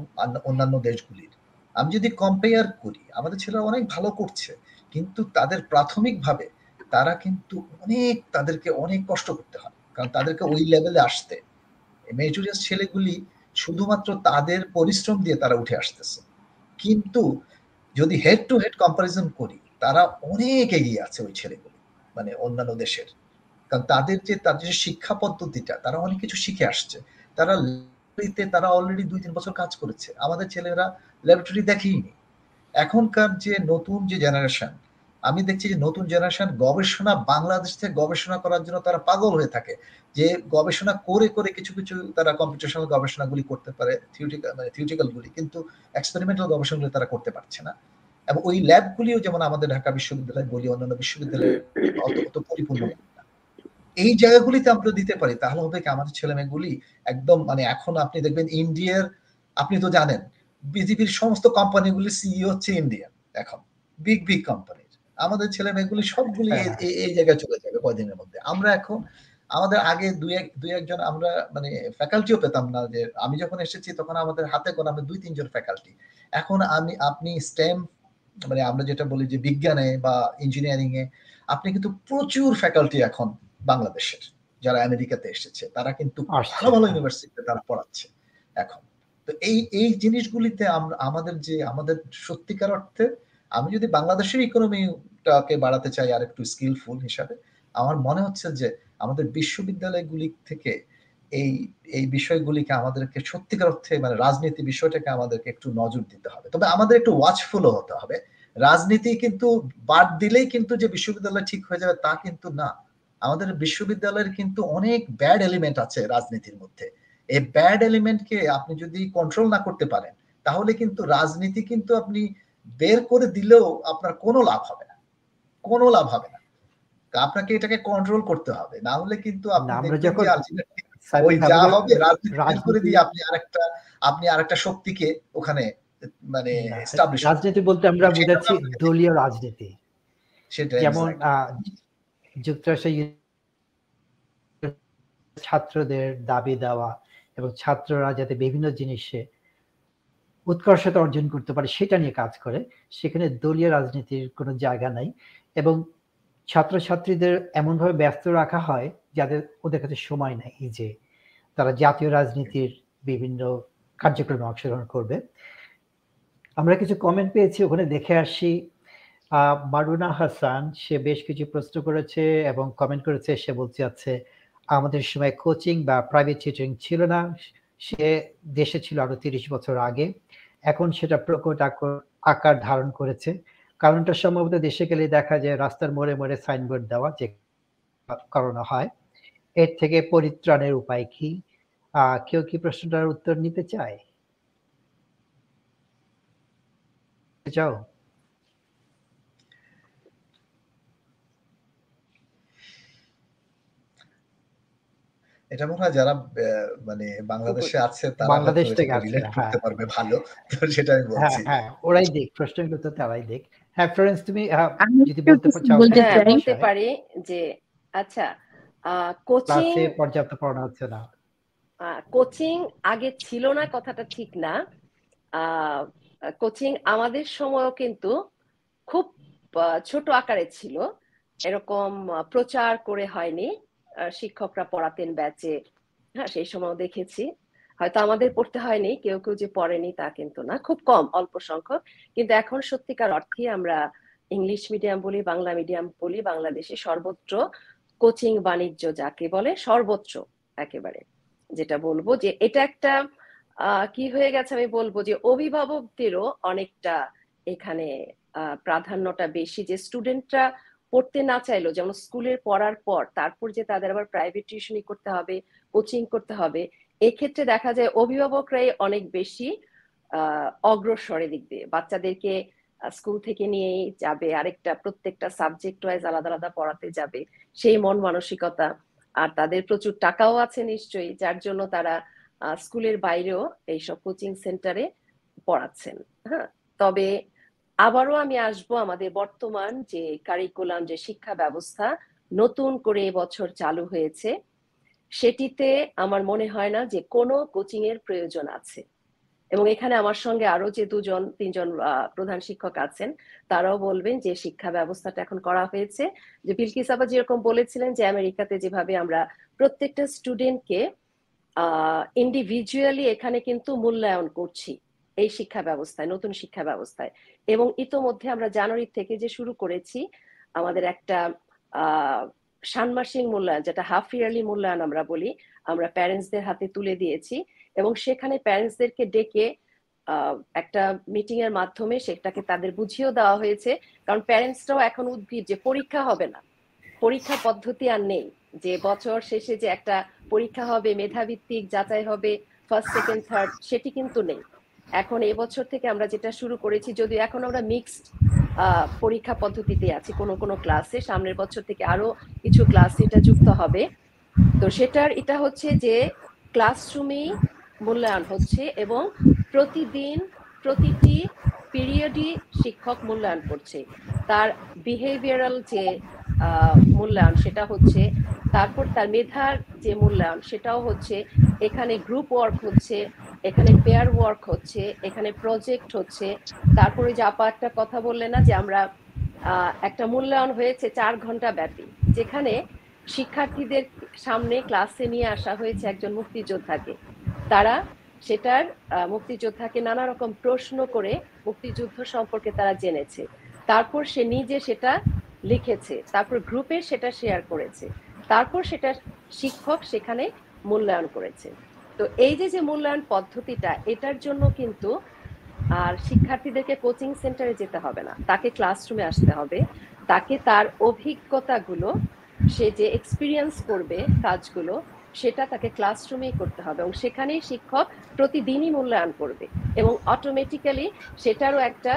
অন্যান্য দেশগুলির। আমি যদি কম্পেয়ার করি, আমাদের ছেলেরা অনেক ভালো করছে, কিন্তু তাদের প্রাথমিকভাবে তারা কিন্তু অনেক তাদেরকে অনেক কষ্ট করতে হয়। কারণ তাদেরকে ওই লেভেলে আসতে। মেজুরিয়াস ছেলেগুলি শুধুমাত্র তাদের পরিশ্রম দিয়ে তারা উঠে আসতেছে। কিন্তু যদি হেড টু হেড কম্পারিজন করি, তারা অনেক এগিয়ে আছে ওই ছেলেগুলি মানে অন্যান্য দেশের। কারণ তাদের যে তাদের যে শিক্ষা পদ্ধতিটা, তারা অনেক কিছু শিখে আসছে। তারা তারা অলরেডি দুই তিন বছর কাজ করেছে। আমাদের ছেলেরা ল্যাবরেটরি দেখেইনি। এখনকার যে নতুন যে জেনারেশন আমি দেখছি যে নতুন জেনারেশন গবেষণা বাংলাদেশ থেকে গবেষণা করার জন্য তারা পাগল হয়ে থাকে। যে গবেষণা করে করে কিছু কিছু তারা কম্পিটিশনাল গবেষণাগুলি করতে পারে থিওটিক্যাল মানে থিওটিক্যাল গুলি কিন্তু এক্সপেরিমেন্টাল গবেষণাগুলি তারা করতে পারছে না। এবং ওই ল্যাবগুলিও যেমন আমাদের ঢাকা বিশ্ববিদ্যালয় বলি অন্যান্য বিশ্ববিদ্যালয়ে অত পরিপূর্ণ এই জায়গাগুলিতে আমরা দিতে পারি তাহলে হবে কি আমাদের ছেলে মেয়েগুলি একদম মানে এখন আপনি দেখবেন ইন্ডিয়ার আপনি তো জানেন বিজেপির সমস্ত কোম্পানিগুলি সিইও হচ্ছে ইন্ডিয়ান এখন বিগ বিগ কোম্পানির আমাদের ছেলে মেয়েগুলি সবগুলি হ্যাঁ। এই জায়গায় চলে যাবে কয়দিনের মধ্যে। আমরা এখন আমাদের আগে দুই এক দুই একজন আমরা মানে ফ্যাকাল্টিও পেতাম না যে আমি যখন এসেছি তখন আমাদের হাতে গোনা আমি দুই তিনজন ফ্যাকাল্টি এখন আমি আপনি স্টেম মানে আমরা যেটা বলি যে বিজ্ঞানে বা ইঞ্জিনিয়ারিং এ আপনি কিন্তু প্রচুর ফ্যাকাল্টি এখন বাংলাদেশের যারা আমেরিকাতে এসেছে তারা কিন্তু ভালো ভালো ইউনিভার্সিটিতে তারা পড়াচ্ছে এখন। তো এই এই জিনিসগুলিতে আমরা আমাদের যে আমাদের সত্যিকার অর্থে আমি যদি বাংলাদেশের ইকোনমিটাকে বাড়াতে চাই আর একটু স্কিলফুল হিসাবে আমার মনে হচ্ছে যে আমাদের বিশ্ববিদ্যালয়গুলি থেকে এই এই বিষয়গুলিকে আমাদেরকে সত্যিকার অর্থে মানে রাজনীতি বিষয়টাকে আমাদেরকে একটু নজর দিতে হবে। তবে আমাদের একটু ওয়াচফুলও হতে হবে। রাজনীতি কিন্তু বাদ দিলেই কিন্তু যে বিশ্ববিদ্যালয় ঠিক হয়ে যাবে তা কিন্তু না। আমাদের বিশ্ববিদ্যালয়ের কিন্তু অনেক ব্যাড এলিমেন্ট আছে রাজনীতির মধ্যে। এই ব্যাড এলিমেন্টকে আপনি যদি কন্ট্রোল না করতে পারেন তাহলে কিন্তু রাজনীতি কিন্তু আপনি বের করে দিলেও আপনার কোনো লাভ হবে না। কোনো লাভ হবে না। আপনাকে এটাকে কন্ট্রোল করতে হবে। না হলে কিন্তু আমরা যখন ওই যা হবে রাজনীতি করে দিয়ে আপনি আরেকটা আপনি আরেকটা শক্তিকে ওখানে মানে রাজনীতি বলতে আমরা বুঝাচ্ছি দলীয় রাজনীতি। সেটা যেমন যুক্তরাষ্ট্র ছাত্রদের দাবি দেওয়া এবং ছাত্ররা যাতে বিভিন্ন জিনিসে উৎকর্ষতা অর্জন করতে পারে, সেটা নিয়ে কাজ করে। সেখানে দলীয় রাজনীতির কোনো জায়গা নাই এবং ছাত্রছাত্রীদের এমনভাবে ব্যস্ত রাখা হয় যাদের, ওদের কাছে সময় নেই যে তারা জাতীয় রাজনীতির বিভিন্ন কার্যক্রমে অংশগ্রহণ করবে। আমরা কিছু কমেন্ট পেয়েছি, ওখানে দেখে আসি। মারুনা হাসান, সে বেশ কিছু প্রশ্ন করেছে এবং কমেন্ট করেছে। সে বলতে যাচ্ছে আমাদের সময় কোচিং বা প্রাইভেট টিচিং ছিল না। সে দেশে ছিল আরও তিরিশ বছর আগে। এখন সেটা প্রকট আকার ধারণ করেছে। কারণটা সম্ভবত দেশে গেলে দেখা যায় রাস্তার মোড়ে মোড়ে সাইনবোর্ড দেওয়া যে করানো হয়। এর থেকে পরিত্রাণের উপায় কি? কেউ কি প্রশ্নটার উত্তর নিতে চায়? চাও এটা মনে হয় যারা মানে বাংলাদেশে আছে তারা বাংলাদেশ থেকে রিলেট করতে হ্যাঁ। পারবে ভালো তো সেটা আমি হ্যাঁ, বলছি। হ্যাঁ ওরাই দেখ প্রশ্নগুলো তো তারাই দেখ। হ্যাঁ ফ্রেন্ডস তুমি যদি বলতে চাও হ্যাঁ, বলতে পারি যে আচ্ছা কোচিং পর্যাপ্ত পড়ানো হচ্ছে না। কোচিং আগে ছিল না কথাটা ঠিক না। কোচিং আমাদের সময়ও কিন্তু খুব ছোট আকারে ছিল। এরকম প্রচার করে হয়নি। শিক্ষকরা পড়াতেন ব্যাচে। হ্যাঁ সেই সময় দেখেছি। হয়তো আমাদের পড়তে হয়নি, কেউ কেউ যে পড়েনি তা কিন্তু না। খুব কম, অল্প সংখ্যক। কিন্তু এখন সত্যিকার অর্থে আমরা ইংলিশ মিডিয়াম বলি, বাংলা মিডিয়াম বলি, বাংলাদেশে সর্বত্র কোচিং বাণিজ্য যাকে বলে সর্বোচ্চ একেবারে। যেটা বলব যে এটা একটা কি হয়ে গেছে আমি বলব যে অভিভাবকদেরও অনেকটা এখানে প্রাধান্যটা বেশি যে স্টুডেন্টরা পড়তে না চাইলেও, যেমন স্কুলের পড়ার পর, তারপর যে তাদের আবার প্রাইভেট টিউশনি করতে হবে কোচিং করতে হবে, এক্ষেত্রে দেখা যায় অভিভাবকরাই অনেক বেশি অগ্রসর দিক দিয়ে। বাচ্চাদেরকে স্কুল থেকে নিয়েই যাবে, আরেকটা প্রত্যেকটা সাবজেক্ট ওয়াইজ আলাদা আলাদা পড়াতে যাবে, সেই মন মানসিকতা। আর তাদের প্রচুর টাকাও আছে নিশ্চয়ই, যার জন্য তারা স্কুলের বাইরেও এইসব কোচিং সেন্টারে পড়াচ্ছেন। হ্যাঁ তবে আবারও আমি আসব আমাদের বর্তমান যে কারিকুলাম যে শিক্ষা ব্যবস্থা নতুন করে এবছর চালু হয়েছে। সেটিতে আমার মনে হয় না যে কোনো কোচিং এর প্রয়োজন আছে। এবং এখানে আমার সঙ্গে আরও যে দুজন, তিনজন প্রধান শিক্ষক আছেন, তারাও বলবেন যে শিক্ষা ব্যবস্থাটা এখন করা হয়েছে। যে বিলকিস আবার যেরকম বলেছিলেন যে আমেরিকাতে যেভাবে আমরা প্রত্যেকটা স্টুডেন্টকে ইন্ডিভিজুয়ালি এখানে কিন্তু মূল্যায়ন করছি। এই শিক্ষা ব্যবস্থায়, নতুন শিক্ষা ব্যবস্থায়। এবং ইতোমধ্যে আমরা জানুয়ারি থেকে যে শুরু করেছি, আমাদের একটা ষান্মাসিক মূল্যায়ন, যেটা হাফ ইয়ারলি মূল্যায়ন আমরা বলি, আমরা প্যারেন্টসদের হাতে তুলে দিয়েছি। এবং সেখানে প্যারেন্টসদেরকে ডেকে একটা মিটিং এর মাধ্যমে সেটাকে তাদের বুঝিয়েও দেওয়া হয়েছে। কারণ প্যারেন্টসরাও এখন উদ্ভিদ যে পরীক্ষা হবে না। পরীক্ষা পদ্ধতি আর নেই। যে বছর শেষে যে একটা পরীক্ষা হবে, মেধাভিত্তিক, যাচাই হবে ফার্স্ট সেকেন্ড থার্ড সেটি কিন্তু নেই। এখন এই বছর থেকে আমরা যেটা শুরু করেছি, যদিও এখন আমরা মিক্সড পরীক্ষা পদ্ধতিতে আছি, কোনো কোনো ক্লাসে সামনের বছর থেকে আরও কিছু ক্লাস এটা যুক্ত হবে। তো সেটার, এটা হচ্ছে যে ক্লাসরুমেই মূল্যায়ন হচ্ছে এবং প্রতিদিন প্রতিটি পিরিয়ডই শিক্ষক মূল্যায়ন করছে। তার বিহেভিয়ারাল যে মূল্যায়ন সেটা হচ্ছে, তারপর তার মেধার যে মূল্যায়ন সেটাও হচ্ছে, এখানে গ্রুপ ওয়ার্ক হচ্ছে এখানে পেয়ার ওয়ার্ক হচ্ছে, এখানে প্রজেক্ট হচ্ছে। তারপরে যে আপা একটা কথা বললে না যে আমরা একটা মূল্যায়ন হয়েছে চার ঘণ্টা ব্যাপী। যেখানে শিক্ষার্থীদের সামনে ক্লাসে নিয়ে আসা হয়েছে একজন মুক্তিযোদ্ধাকে। তারা সেটার মুক্তিযোদ্ধাকে নানা রকম প্রশ্ন করে মুক্তিযুদ্ধ সম্পর্কে তারা জেনেছে। তারপর সে নিজে সেটা লিখেছে, তারপর গ্রুপে সেটা শেয়ার করেছে। তারপর সেটা শিক্ষক সেখানে মূল্যায়ন করেছে। তো এই যে যে মূল্যায়ন পদ্ধতিটা, এটার জন্য কিন্তু, আর শিক্ষার্থীদেরকে কোচিং সেন্টারে যেতে হবে না। তাকে ক্লাসরুমে আসতে হবে। তাকে তার অভিজ্ঞতাগুলো, সে যে এক্সপিরিয়েন্স করবে কাজগুলো, সেটা তাকে ক্লাসরুমেই করতে হবে এবং সেখানেই শিক্ষক প্রতিদিনই মূল্যায়ন করবে এবং অটোমেটিক্যালি সেটারও একটা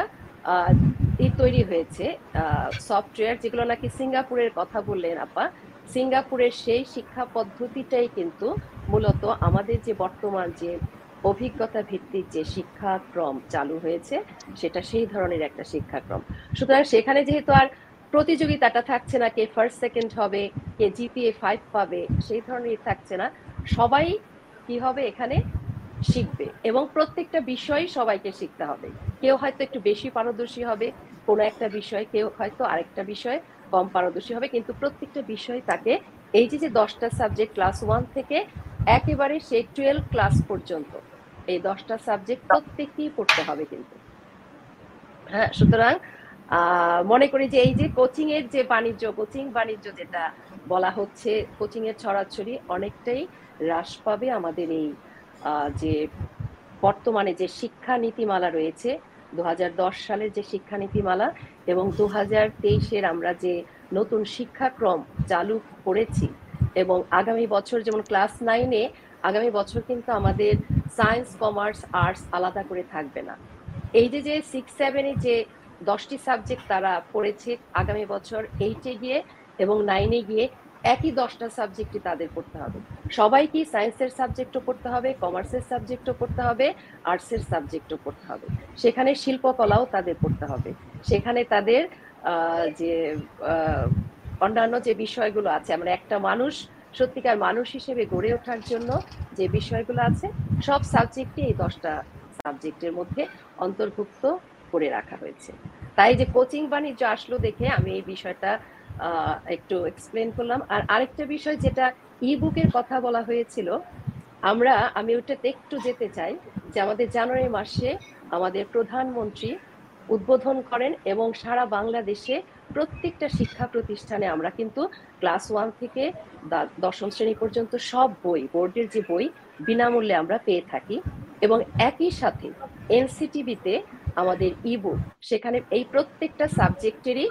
তৈরি হয়েছে সফটওয়্যার যেগুলো নাকি সিঙ্গাপুরের কথা বললেন আপা সিঙ্গাপুরের সেই শিক্ষা পদ্ধতিটাই কিন্তু মূলত আমাদের যে বর্তমান যে অভিজ্ঞতা ভিত্তিক যে শিক্ষাক্রম চালু হয়েছে, সেটা সেই ধরনের একটা শিক্ষাক্রম। সুতরাং সেখানে যেহেতু আর প্রতিযোগিতাটা থাকছে না, কে ফার্স্ট সেকেন্ড হবে, কে জিপিএ ফাইভ পাবে, সেই ধরনের থাকছে না। সবাই কি হবে এখানে? শিখবে। এবং প্রত্যেকটা বিষয় সবাইকে শিখতে হবে। কেউ হয়তো একটু বেশি পারদর্শী হবে, কোনো একটা বিষয়, কেউ হয়তো আরেকটা বিষয় কম পারদর্শী হবে। কিন্তু প্রত্যেকটা বিষয় তাকে এই যে যে দশটা সাবজেক্ট ক্লাস ওয়ান থেকে একেবারে সেই টুয়েলভ ক্লাস পর্যন্ত এই দশটা সাবজেক্ট প্রত্যেককেই পড়তে হবে কিন্তু। হ্যাঁ সুতরাং মনে করি যে এই যে কোচিং এর যে বাণিজ্য কোচিং বাণিজ্য যেটা বলা হচ্ছে কোচিং এর ছড়াছড়ি অনেকটাই হ্রাস পাবে আমাদের এই যে বর্তমানে যে শিক্ষা নীতিমালা রয়েছে দু হাজার দশ সালের যে শিক্ষা নীতিমালা এবং দু তেইশের আমরা যে নতুন শিক্ষাক্রম চালু করেছি এবং আগামী বছর যেমন ক্লাস নাইনে, আগামী বছর কিন্তু আমাদের সায়েন্স, কমার্স, আর্টস আলাদা করে থাকবে না। এই যে যে সিক্স সেভেনে যে দশটি সাবজেক্ট তারা পড়েছে আগামী বছর এইটে গিয়ে এবং নাইনে গিয়ে একই দশটা সাবজেক্টই তাদের পড়তে হবে। সবাইকে সায়েন্সের সাবজেক্টও পড়তে হবে, কমার্সের সাবজেক্টও পড়তে হবে, আর্টসের সাবজেক্টও পড়তে হবে। সেখানে শিল্পকলাও তাদের পড়তে হবে। সেখানে তাদের যে অন্যান্য যে বিষয়গুলো আছে, আমরা একটা মানুষ, সত্যিকার মানুষ হিসেবে গড়ে ওঠার জন্য যে বিষয়গুলো আছে, সব সাবজেক্টই এই দশটা সাবজেক্টের মধ্যে অন্তর্ভুক্ত করে রাখা হয়েছে। তাই যে কোচিং বাণিজ্য আসলো দেখে আমি এই বিষয়টা একটু এক্সপ্লেন করলাম। আর আরেকটা বিষয় যেটা ই বুকের কথা বলা হয়েছিল, আমরা, আমি ওটাতে একটু যেতে চাই যে আমাদের জানুয়ারি মাসে আমাদের প্রধানমন্ত্রী উদ্বোধন করেন এবং সারা বাংলাদেশে প্রত্যেকটা শিক্ষা প্রতিষ্ঠানে আমরা কিন্তু ক্লাস ওয়ান থেকে দশম শ্রেণি পর্যন্ত সব বই, বোর্ডের যে বই, বিনামূল্যে আমরা পেয়ে থাকি এবং একই সাথে এনসিটিভিতে আমাদের ইবুক সেখানে এই প্রত্যেকটা সাবজেক্টেরই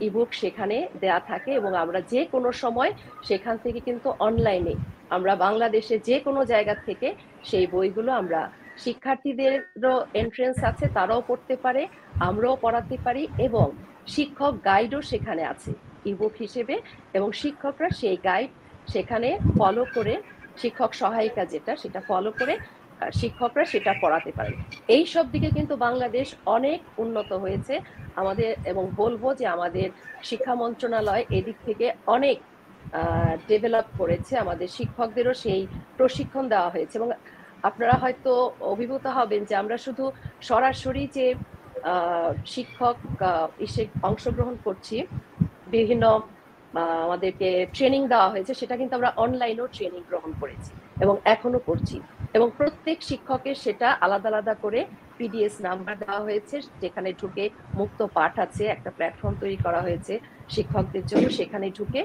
ইবুক সেখানে দেয়া থাকে এবং আমরা যে কোনো সময় সেখান থেকে কিন্তু অনলাইনে আমরা বাংলাদেশে যে কোনো জায়গা থেকে সেই বইগুলো আমরা শিক্ষার্থীদেরও এন্ট্রেন্স আছে, তারাও পড়তে পারে, আমরাও পড়াতে পারি এবং শিক্ষক গাইডও সেখানে আছে ইবুক হিসেবে এবং শিক্ষকরা সেই গাইড সেখানে ফলো করে, শিক্ষক সহায়িকা যেটা সেটা ফলো করে শিক্ষকরা সেটা পড়াতে পারেন। এই সব দিকে কিন্তু বাংলাদেশ অনেক উন্নত হয়েছে। আমাদের এবং বলব যে আমাদের শিক্ষা মন্ত্রণালয় এদিক থেকে অনেক ডেভেলপ করেছে। আমাদের শিক্ষকদেরও সেই প্রশিক্ষণ দেওয়া হয়েছে এবং আপনারা হয়তো অভিভূত হবেন যে আমরা শুধু সরাসরি যে শিক্ষক অংশগ্রহণ করছি, বিভিন্ন আমাদেরকে ট্রেনিং দেওয়া হয়েছে, সেটা কিন্তু আমরা অনলাইনেও ট্রেনিং গ্রহণ করেছি। এবং এখনও করছি এবং প্রত্যেক শিক্ষকের সেটা আলাদা আলাদা করে পিডিএস নাম্বার দেওয়া হয়েছে, যেখানে ঢুকে মুক্ত পাঠ আছে, একটা প্ল্যাটফর্ম তৈরি করা হয়েছে শিক্ষকদের জন্য। সেখানে ঢুকে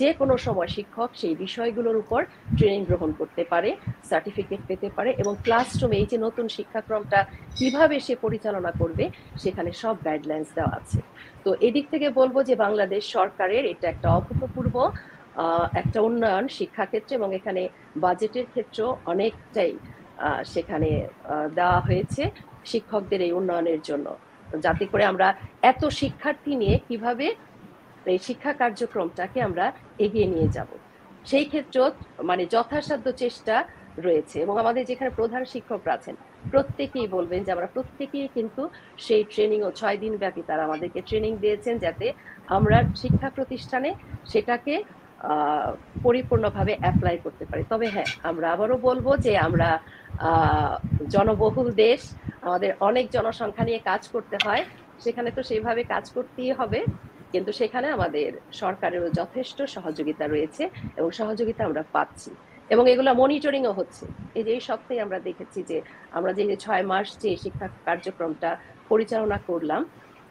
যে কোনো সময় শিক্ষক সেই বিষয়গুলোর উপর ট্রেনিং গ্রহণ করতে পারে সার্টিফিকেট পেতে পারে এবং ক্লাসরুমে এই যে নতুন শিক্ষাক্রমটা কীভাবে সে পরিচালনা করবে, সেখানে সব গাইডলাইন্স দেওয়া আছে। তো এদিক থেকে বলব যে বাংলাদেশ সরকারের এটা একটা অভূতপূর্ব একটা উন্নয়ন শিক্ষাক্ষেত্রে এবং এখানে বাজেটের ক্ষেত্রেও অনেকটাই সেখানে দেওয়া হয়েছে শিক্ষকদের এই উন্নয়নের জন্য। যাতে করে আমরা এত শিক্ষার্থী নিয়ে কীভাবে এই শিক্ষা কার্যক্রমটাকে আমরা এগিয়ে নিয়ে যাব। সেই ক্ষেত্রে মানে যথাসাধ্য চেষ্টা রয়েছে এবং আমাদের যেখানে প্রধান শিক্ষকরা আছেন, প্রত্যেকেই বলবেন যে আমরা প্রত্যেকেই কিন্তু সেই ট্রেনিং ও ছয় দিন ব্যাপী তারা আমাদেরকে ট্রেনিং দিয়েছেন যাতে আমরা শিক্ষা প্রতিষ্ঠানে সেটাকে পরিপূর্ণভাবে অ্যাপ্লাই করতে পারি। তবে হ্যাঁ আমরা আবারও বলব যে আমরা জনবহুল দেশ, আমাদের অনেক জনসংখ্যা নিয়ে কাজ করতে হয়। সেখানে তো সেইভাবে কাজ করতেই হবে। কিন্তু সেখানে আমাদের সরকারেরও যথেষ্ট সহযোগিতা রয়েছে এবং সহযোগিতা আমরা পাচ্ছি। এবং এগুলো মনিটরিংও হচ্ছে। এই যে এই সপ্তাহে আমরা দেখেছি যে আমরা যে ছয় মাস যে শিক্ষা কার্যক্রমটা পরিচালনা করলাম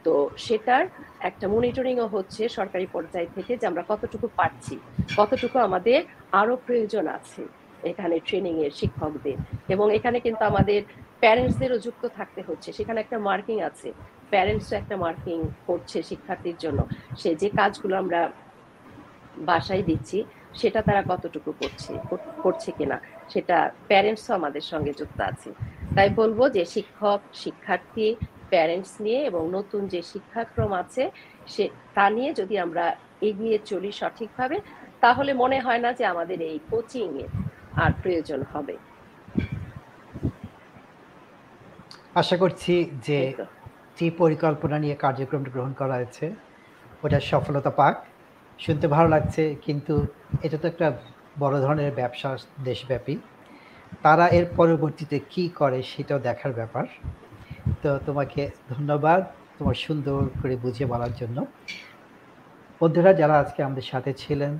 তো সেটার একটা মনিটরিংও হচ্ছে সরকারি পর্যায় থেকে যে আমরা কতটুকু পাচ্ছি কতটুকু আমাদের আরও প্রয়োজন আছে এখানে ট্রেনিং এর শিক্ষকদের। এবং এখানে কিন্তু আমাদের প্যারেন্টসদেরও যুক্ত থাকতে হচ্ছে। সেখানে একটা মার্কিং আছে। প্যারেন্টসও একটা মার্কিং করছে শিক্ষার্থীর জন্য। সে যে কাজগুলো আমরা বাসায় দিচ্ছি, সেটা তারা কতটুকু করছে করছে কিনা, সেটা প্যারেন্টসও আমাদের সঙ্গে যুক্ত আছে। তাই বলব যে শিক্ষক, শিক্ষার্থী প্যারেন্টস নিয়ে এবং নতুন যে শিক্ষাক্রম আছে সে তা নিয়ে যদি আমরা এগিয়ে চলি সঠিকভাবে তাহলে মনে হয় না যে আমাদের এই কোচিং এর আর প্রয়োজন হবে। আশা করছি যে যে পরিকল্পনা নিয়ে কার্যক্রমটা গ্রহণ করা হয়েছে ওটা সফলতা পাক। শুনতে ভালো লাগছে কিন্তু এটা তো একটা বড় ধরনের ব্যবসা দেশব্যাপী। তারা এর পরবর্তীতে কি করে সেটাও দেখার ব্যাপার। তো তোমাকে ধন্যবাদ তোমার সুন্দর করে বুঝিয়ে বলার জন্য। বন্ধুরা, যারা আজকে আমাদের সাথে ছিলেন,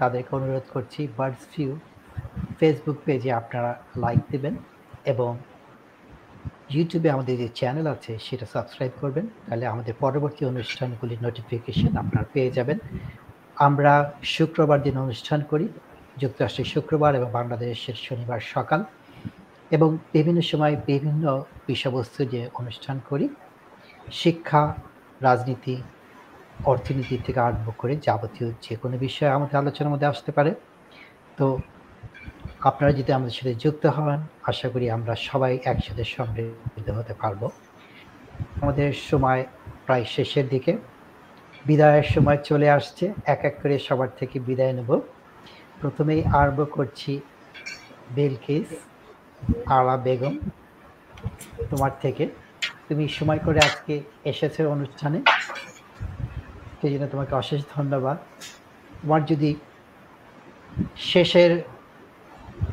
তাদেরকে অনুরোধ করছি বার্ডস ভিউ ফেসবুক পেজে আপনারা লাইক দেবেন এবং ইউটিউবে আমাদের যে চ্যানেল আছে সেটা সাবস্ক্রাইব করবেন। তাহলে আমাদের পরবর্তী অনুষ্ঠানগুলির নোটিফিকেশন আপনারা পেয়ে যাবেন। আমরা শুক্রবার দিন অনুষ্ঠান করি, যুক্তরাষ্ট্রের শুক্রবার এবং বাংলাদেশের শনিবার সকাল। এবং বিভিন্ন সময় বিভিন্ন বিষয়বস্তু যে অনুষ্ঠান করি, শিক্ষা, রাজনীতি, অর্থনীতি থেকে আরম্ভ করে যাবতীয় যে কোনো বিষয় আমাদের আলোচনার মধ্যে আসতে পারে। তো আপনারা যদি আমাদের সাথে যুক্ত হন, আশা করি আমরা সবাই একসাথে সমৃদ্ধ হতে পারব। আমাদের সময় প্রায় শেষের দিকে। বিদায়ের সময় চলে আসছে। এক এক করে সবার থেকে বিদায় নেব। প্রথমেই আরম্ভ করছি বেলকিস। আলা বেগম, তোমার থেকে। তুমি সময় করে আজকে এসেছে অনুষ্ঠানে। সেই জন্য তোমাকে অশেষ ধন্যবাদ। তোমার যদি শেষের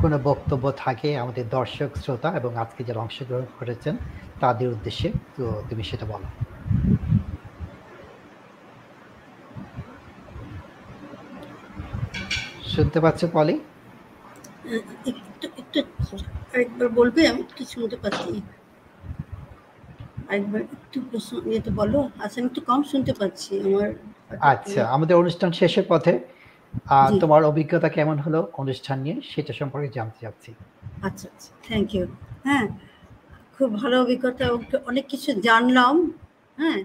কোনো বক্তব্য থাকে আমাদের দর্শক, শ্রোতা এবং আজকে যারা অংশগ্রহণ করেছেন, তাদের উদ্দেশ্যে তো তুমি সেটা বলো। শুনতে পাচ্ছ পলি? একটু একটু আরেকবার বলবে আমি একটু শুনতে পাচ্ছি। আরেকবার একটু প্রশ্ন ইয়েতে বলো। আচ্ছা আমি একটু কম শুনতে পাচ্ছি আমার আচ্ছা আমাদের অনুষ্ঠান শেষের পথে তোমার অভিজ্ঞতা কেমন হলো অনুষ্ঠান নিয়ে সেটা সম্পর্কে জানতে চাচ্ছি। আচ্ছা আচ্ছা থ্যাংক ইউ হ্যাঁ খুব ভালো অভিজ্ঞতা অনেক কিছু জানলাম হ্যাঁ।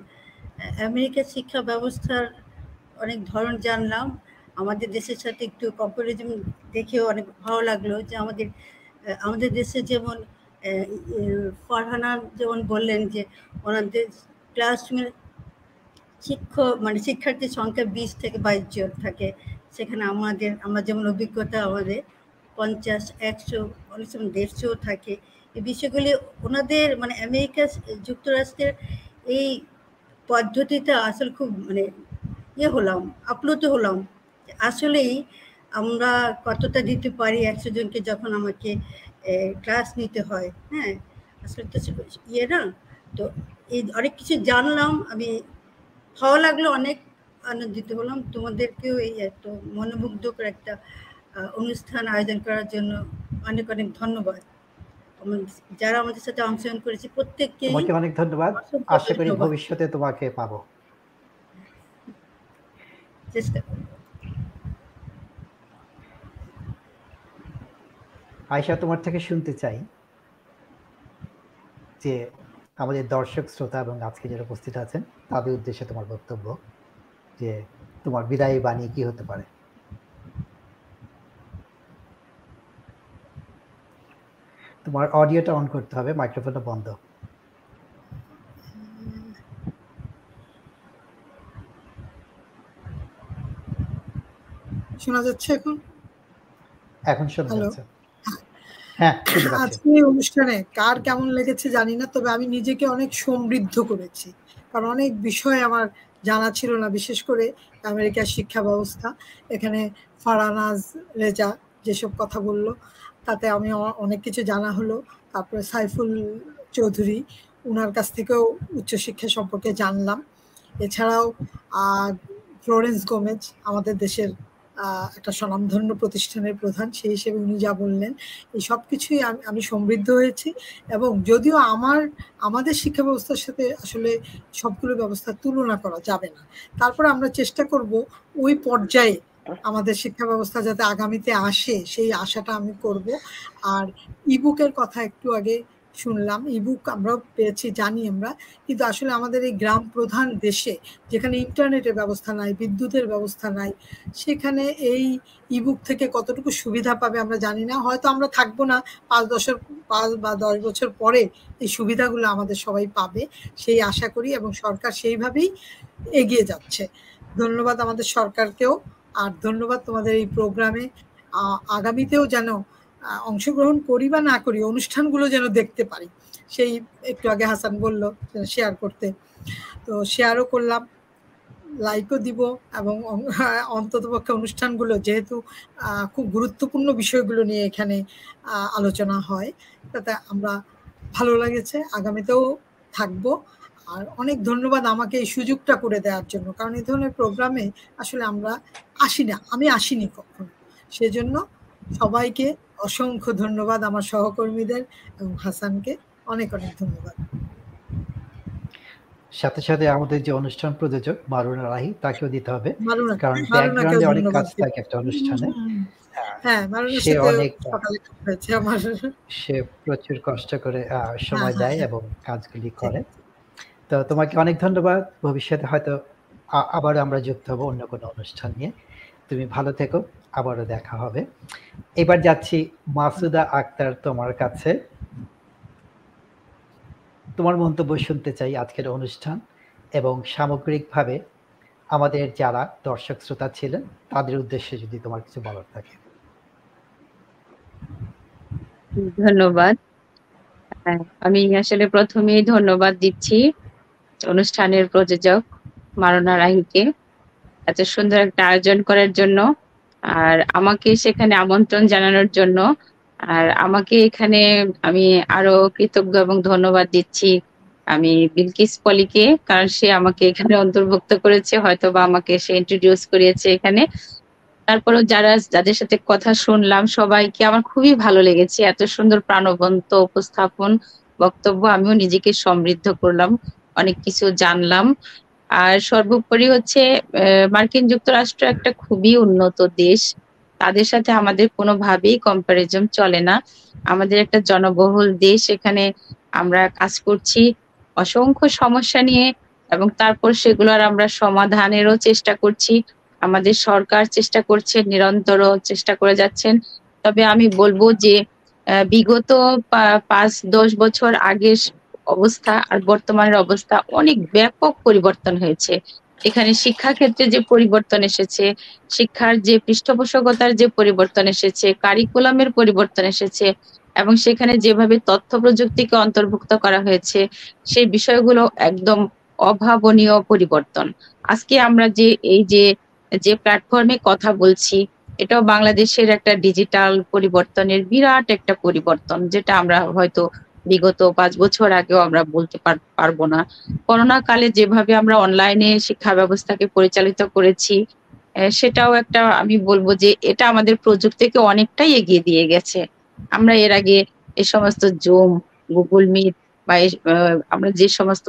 আমেরিকার শিক্ষা ব্যবস্থার অনেক ধরন জানলাম। আমাদের দেশের সাথে একটু কম্পারিজন দেখেও অনেক ভালো লাগল যে আমাদের আমাদের দেশে যেমন ফারহানা যেমন বললেন যে ওনাদের ক্লাসরুমের শিক্ষক মানে শিক্ষার্থীর সংখ্যা বিশ থেকে বাইশ জন থাকে। সেখানে আমাদের, আমার যেমন অভিজ্ঞতা আমাদের পঞ্চাশ, একশো, অনেক সময় দেড়শো থাকে। এই বিষয়গুলি ওনাদের মানে আমেরিকা যুক্তরাষ্ট্রের এই পদ্ধতিটা আসলে খুব মানে ইয়ে হলাম, আপ্লুত হলাম। আসলেই আমরা কতটা দিতে পারি একশো জনকে যখন আমাকে ক্লাস নিতে হয় হ্যাঁ? আসলে তো ইয়ে না। তো এই অনেক কিছু জানলাম আমি ভালো লাগল অনেক আনন্দিত হলাম। তোমাদেরকেও এই এত মনোমুগ্ধকর একটা অনুষ্ঠান আয়োজন করার জন্য অনেক অনেক ধন্যবাদ। যারা আমাদের সাথে অংশগ্রহণ করেছে প্রত্যেককে অনেক ধন্যবাদ। আশা করি ভবিষ্যতে তোমাকে পাবো। চেষ্টা আয়সা তোমার থেকে শুনতে চাই যে আমাদের দর্শক শ্রোতা এবং আজকে যারা উপস্থিত আছেন তাদের উদ্দেশ্যে তোমার বক্তব্য যে তোমার বিদায়ী বাণী কি হতে পারে? তোমার অডিওটা অন করতে হবে মাইক্রোফোনটা বন্ধ। শোনা যাচ্ছে এখন? এখন শোনা যাচ্ছে। আজকে অনুষ্ঠানে কার কেমন লেগেছে জানি না তবে আমি নিজেকে অনেক সমৃদ্ধ করেছি। কারণ অনেক বিষয় আমার জানা ছিল না বিশেষ করে আমেরিকার শিক্ষা ব্যবস্থা এখানে ফারানাজ রেজা যেসব কথা বলল তাতে আমি অনেক কিছু জানা হলো। তারপরে সাইফুল চৌধুরী ওনার কাছ থেকেও উচ্চশিক্ষা সম্পর্কে জানলাম। এছাড়াও ফ্লোরেন্স গোমেজ আমাদের দেশের একটা স্বনামধন্য প্রতিষ্ঠানের প্রধান, সেই হিসেবে উনি যা বললেন, এই সব কিছুই আমি সমৃদ্ধ হয়েছি এবং যদিও আমার, আমাদের শিক্ষা ব্যবস্থার সাথে আসলে সবগুলো ব্যবস্থার তুলনা করা যাবে না। তারপর আমরা চেষ্টা করব ওই পর্যায়ে আমাদের শিক্ষা ব্যবস্থা যাতে আগামীতে আসে, সেই আশাটা আমি করব। আর ইবুকের কথা একটু আগে শুনলাম ইবুক আমরাও পেয়েছি, জানি আমরা। কিন্তু আসলে আমাদের এই গ্রাম প্রধান দেশে, যেখানে ইন্টারনেটের ব্যবস্থা নাই, বিদ্যুতের ব্যবস্থা নাই, সেখানে এই ইবুক থেকে কতটুকু সুবিধা পাবে আমরা জানি না। হয়তো আমরা থাকব না পাঁচ দশের, পাঁচ বা দশ বছর পরে এই সুবিধাগুলো আমাদের সবাই পাবে, সেই আশা করি এবং সরকার সেইভাবেই এগিয়ে যাচ্ছে। ধন্যবাদ আমাদের সরকারকেও, আর ধন্যবাদ তোমাদের এই প্রোগ্রামে আগামীতেও যেন অংশগ্রহণ করি বা না করি, অনুষ্ঠানগুলো যেন দেখতে পারি। সেই একটু আগে হাসান বলল শেয়ার করতে। তো শেয়ারও করলাম লাইকও দিব এবং অন্ততপক্ষে অনুষ্ঠানগুলো যেহেতু খুব গুরুত্বপূর্ণ বিষয়গুলো নিয়ে এখানে আলোচনা হয়, তাতে আমরা ভালো লাগেছে, আগামীতেও থাকব। আর অনেক ধন্যবাদ আমাকে এই সুযোগটা করে দেওয়ার জন্য, কারণ এই ধরনের প্রোগ্রামে আসলে আমরা আসি না, আমি আসিনি কখনো। সেজন্য সবাইকে অসংখ্য ধন্যবাদ আমার সহকর্মীদের এবং হাসানকে। অনেক অনেক ধন্যবাদ। সাথে সাথে আমাদের যে অনুষ্ঠান প্রযোজক মারুনা রাহি তাকেও দিতে হবে। কারণ ব্যাকগ্রাউন্ডে অনেক কাজ থাকে একটা অনুষ্ঠানে। হ্যাঁ সে অনেক সে প্রচুর কষ্ট করে সময় হ্যাঁ, দেয় হ্যাঁ। এবং কাজগুলি করে। তো তোমাকে অনেক ধন্যবাদ। ভবিষ্যতে হয়তো আবার আমরা যুক্ত হব অন্য কোনো অনুষ্ঠান নিয়ে। তুমি ভালো থেকো। আবারও দেখা হবে। এবার যাচ্ছি মাসুদা আক্তার তোমার কাছে। তোমার মন্তব্য শুনতে চাই আজকের অনুষ্ঠান এবং সামগ্রিকভাবে আমাদের যারা দর্শক শ্রোতা ছিলেন, তাদের উদ্দেশ্যে যদি তোমার কিছু বলার থাকে। ধন্যবাদ। আমি আসলে প্রথমেই ধন্যবাদ দিচ্ছি অনুষ্ঠানের প্রযোজক মারনা রাহিকে এত সুন্দর একটা আয়োজন করার জন্য। আর আমাকে সেখানে আমন্ত্রণ জানানোর জন্য। আর আমাকে এখানে আমি আরও কৃতজ্ঞ এবং ধন্যবাদ দিচ্ছি আমি বিলকিস পলিকে, কারণ সে আমাকে এখানে অন্তর্ভুক্ত করেছে হয়তো বা আমাকে সে ইন্ট্রোডিউস করিয়েছে এখানে। তারপরেও যারা, যাদের সাথে কথা শুনলাম, সবাইকে আমার খুবই ভালো লেগেছে। এত সুন্দর প্রাণবন্ত উপস্থাপন, বক্তব্য আমিও নিজেকে সমৃদ্ধ করলাম, অনেক কিছু জানলাম। আর সর্বোপরি হচ্ছে মার্কিন যুক্তরাষ্ট্র একটা খুবই উন্নত দেশ। তাদের সাথে আমাদের কোনোভাবেই কম্পারিজন চলে না। আমাদের একটা জনবহুল দেশ, এখানে আমরা কাজ করছি অসংখ্য সমস্যা নিয়ে এবং তারপর সেগুলোর আমরা সমাধানেরও চেষ্টা করছি। আমাদের সরকার চেষ্টা করছে নিরন্তর চেষ্টা করে যাচ্ছেন। তবে আমি বলব যে বিগত পাঁচ, দশ বছর আগের অবস্থা আর বর্তমানের অবস্থা অনেক ব্যাপক পরিবর্তন হয়েছে। এখানে শিক্ষা ক্ষেত্রে যে পরিবর্তন এসেছে, শিক্ষার যে পৃষ্ঠপোষকতার যে পরিবর্তন এসেছে কারিকুলামের পরিবর্তন এসেছে এবং সেখানে যেভাবে তথ্য প্রযুক্তিকে অন্তর্ভুক্ত করা হয়েছে, সেই বিষয়গুলো একদম অভাবনীয় পরিবর্তন। আজকে আমরা যে, এই যে যে প্ল্যাটফর্মে কথা বলছি, এটাও বাংলাদেশের একটা ডিজিটাল পরিবর্তনের বিরাট একটা পরিবর্তন, যেটা আমরা হয়তো বিগত পাঁচ বছর আগেও আমরা বলতে পারব না। করোনা কালে যেভাবে আমরা অনলাইনে শিক্ষা ব্যবস্থাকে পরিচালিত করেছি সেটাও একটা আমি বলব যে এটা আমাদের প্রযুক্তিকে অনেকটাই এগিয়ে দিয়ে গেছে। আমরা এর আগে এ সমস্ত জুম গুগল মিট বা আমরা যে সমস্ত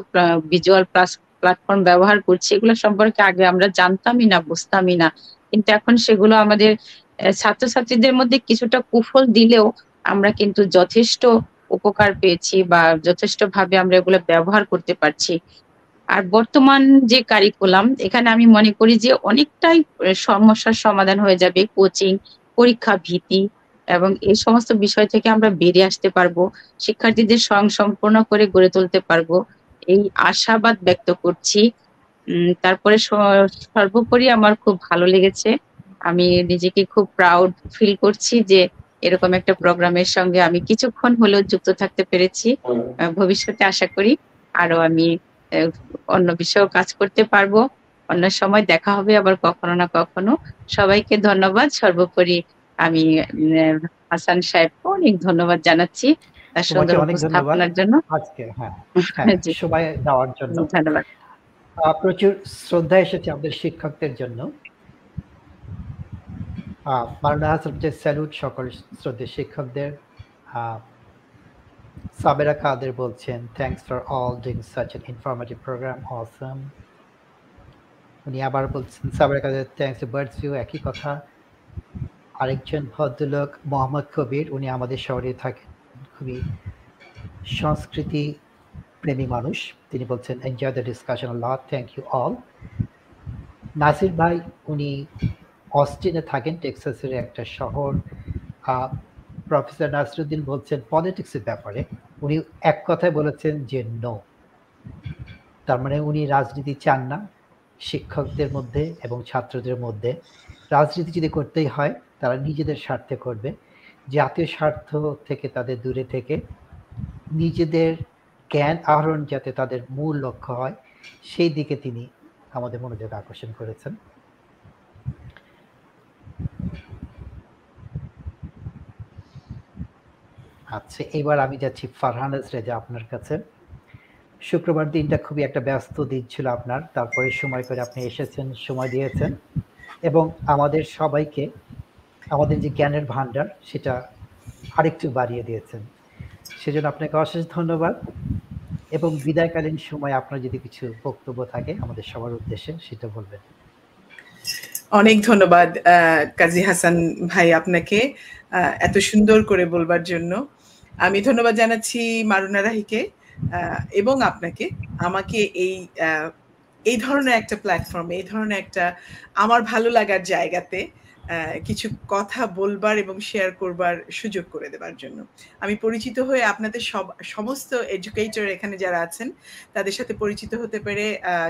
ভিজুয়াল প্লাস প্ল্যাটফর্ম ব্যবহার করছি, এগুলো সম্পর্কে আগে আমরা জানতামই না, বুঝতামই না। কিন্তু এখন সেগুলো আমাদের ছাত্রছাত্রীদের মধ্যে কিছুটা কুফল দিলেও আমরা কিন্তু যথেষ্ট উপকার পেয়েছি বা যথেষ্ট ভাবে আমরা এগুলো ব্যবহার করতে পারছি। আর বর্তমান যে কারিকুলাম এখানে আমি মনে করি যে অনেকটাই সমস্যার সমাধান হয়ে যাবে। কোচিং পরীক্ষা ভীতি এবং এই সমস্ত বিষয় থেকে আমরা বেরিয়ে আসতে পারব। শিক্ষার্থীদের স্বয়ং সম্পূর্ণ করে গড়ে তুলতে পারব। এই আশাবাদ ব্যক্ত করছি। তারপরে সর্বোপরি আমার খুব ভালো লেগেছে। আমি নিজেকে খুব প্রাউড ফিল করছি যে এরকম একটা প্রোগ্রামের সঙ্গে আমি কিছুক্ষণ হলেও যুক্ত থাকতে পেরেছি। ভবিষ্যতে আশা করি আরও আমি অন্য বিষয়েও কাজ করতে পারব। অন্য সময় দেখা হবে আবার কখনো না কখনো। সবাইকে ধন্যবাদ। সর্বোপরি আমি হাসান সাহেবকে অনেক ধন্যবাদ জানাচ্ছি তার সুন্দর উপস্থাপনার জন্য। আজকে হ্যাঁ, হ্যাঁ সবাই দেওয়ার জন্য। ধন্যবাদ। প্রচুর শ্রদ্ধা এসেছে আমাদের শিক্ষকদের জন্য। মারুনা হাসান স্যালুট সকল শ্রদ্ধেয় শিক্ষকদের সাবেরা কাদের বলছেন thanks for all doing such an informative program awesome উনি আবার বলছেন, Sabera Kader thanks to birds view একই কথা। আরেকজন ভদ্রলোক, মোহাম্মদ কবির, উনি আমাদের শহরে থাকেন। খুবই সংস্কৃতি প্রেমী মানুষ। তিনি বলছেন enjoy the discussion lot thank you all Nasir ভাই, উনি অস্টিনে থাকেন টেক্সাসের একটা শহর। প্রফেসর নাসরুদ্দিন বলছেন, পলিটিক্সের ব্যাপারে উনি এক কথায় বলেছেন যে, নো। তার মানে উনি রাজনীতি চান না, শিক্ষকদের মধ্যে এবং ছাত্রদের মধ্যে। রাজনীতি যদি করতেই হয়, তারা নিজেদের স্বার্থে করবে। জাতীয় স্বার্থ থেকে তাদের দূরে থেকে নিজেদের জ্ঞান আহরণ যাতে তাদের মূল লক্ষ্য হয়, সেই দিকে তিনি আমাদের মনোযোগ আকর্ষণ করেছেন। আচ্ছা এবার আমি যাচ্ছি ফারহানাজ রেজা আপনার কাছে। শুক্রবার দিনটা খুবই একটা ব্যস্ত দিন ছিল আপনার, তারপরে সময় করে আপনি এসেছেন, সময় দিয়েছেন এবং আমাদের সবাইকে আমাদের যে জ্ঞানের ভান্ডার সেটা আরেকটু বাড়িয়ে দিয়েছেন। সেজন্য আপনাকে অশেষ ধন্যবাদ এবং বিদায়কালীন সময় আপনার যদি কিছু বক্তব্য থাকে আমাদের সবার উদ্দেশ্যে সেটা বলবেন। অনেক ধন্যবাদ কাজী হাসান ভাই আপনাকে এত সুন্দর করে বলবার জন্য। আমি ধন্যবাদ জানাচ্ছি মারুনা রাহিকে এবং আপনাকে। আমাকে এই এই ধরনের একটা প্ল্যাটফর্ম এই ধরনের একটা আমার ভালো লাগার জায়গাতে কিছু কথা বলবার এবং শেয়ার করবার সুযোগ করে দেবার জন্য। আমি পরিচিত হয়ে আপনাদের সব, সমস্ত এডুকেটর এখানে যারা আছেন, তাদের সাথে পরিচিত হতে পেরে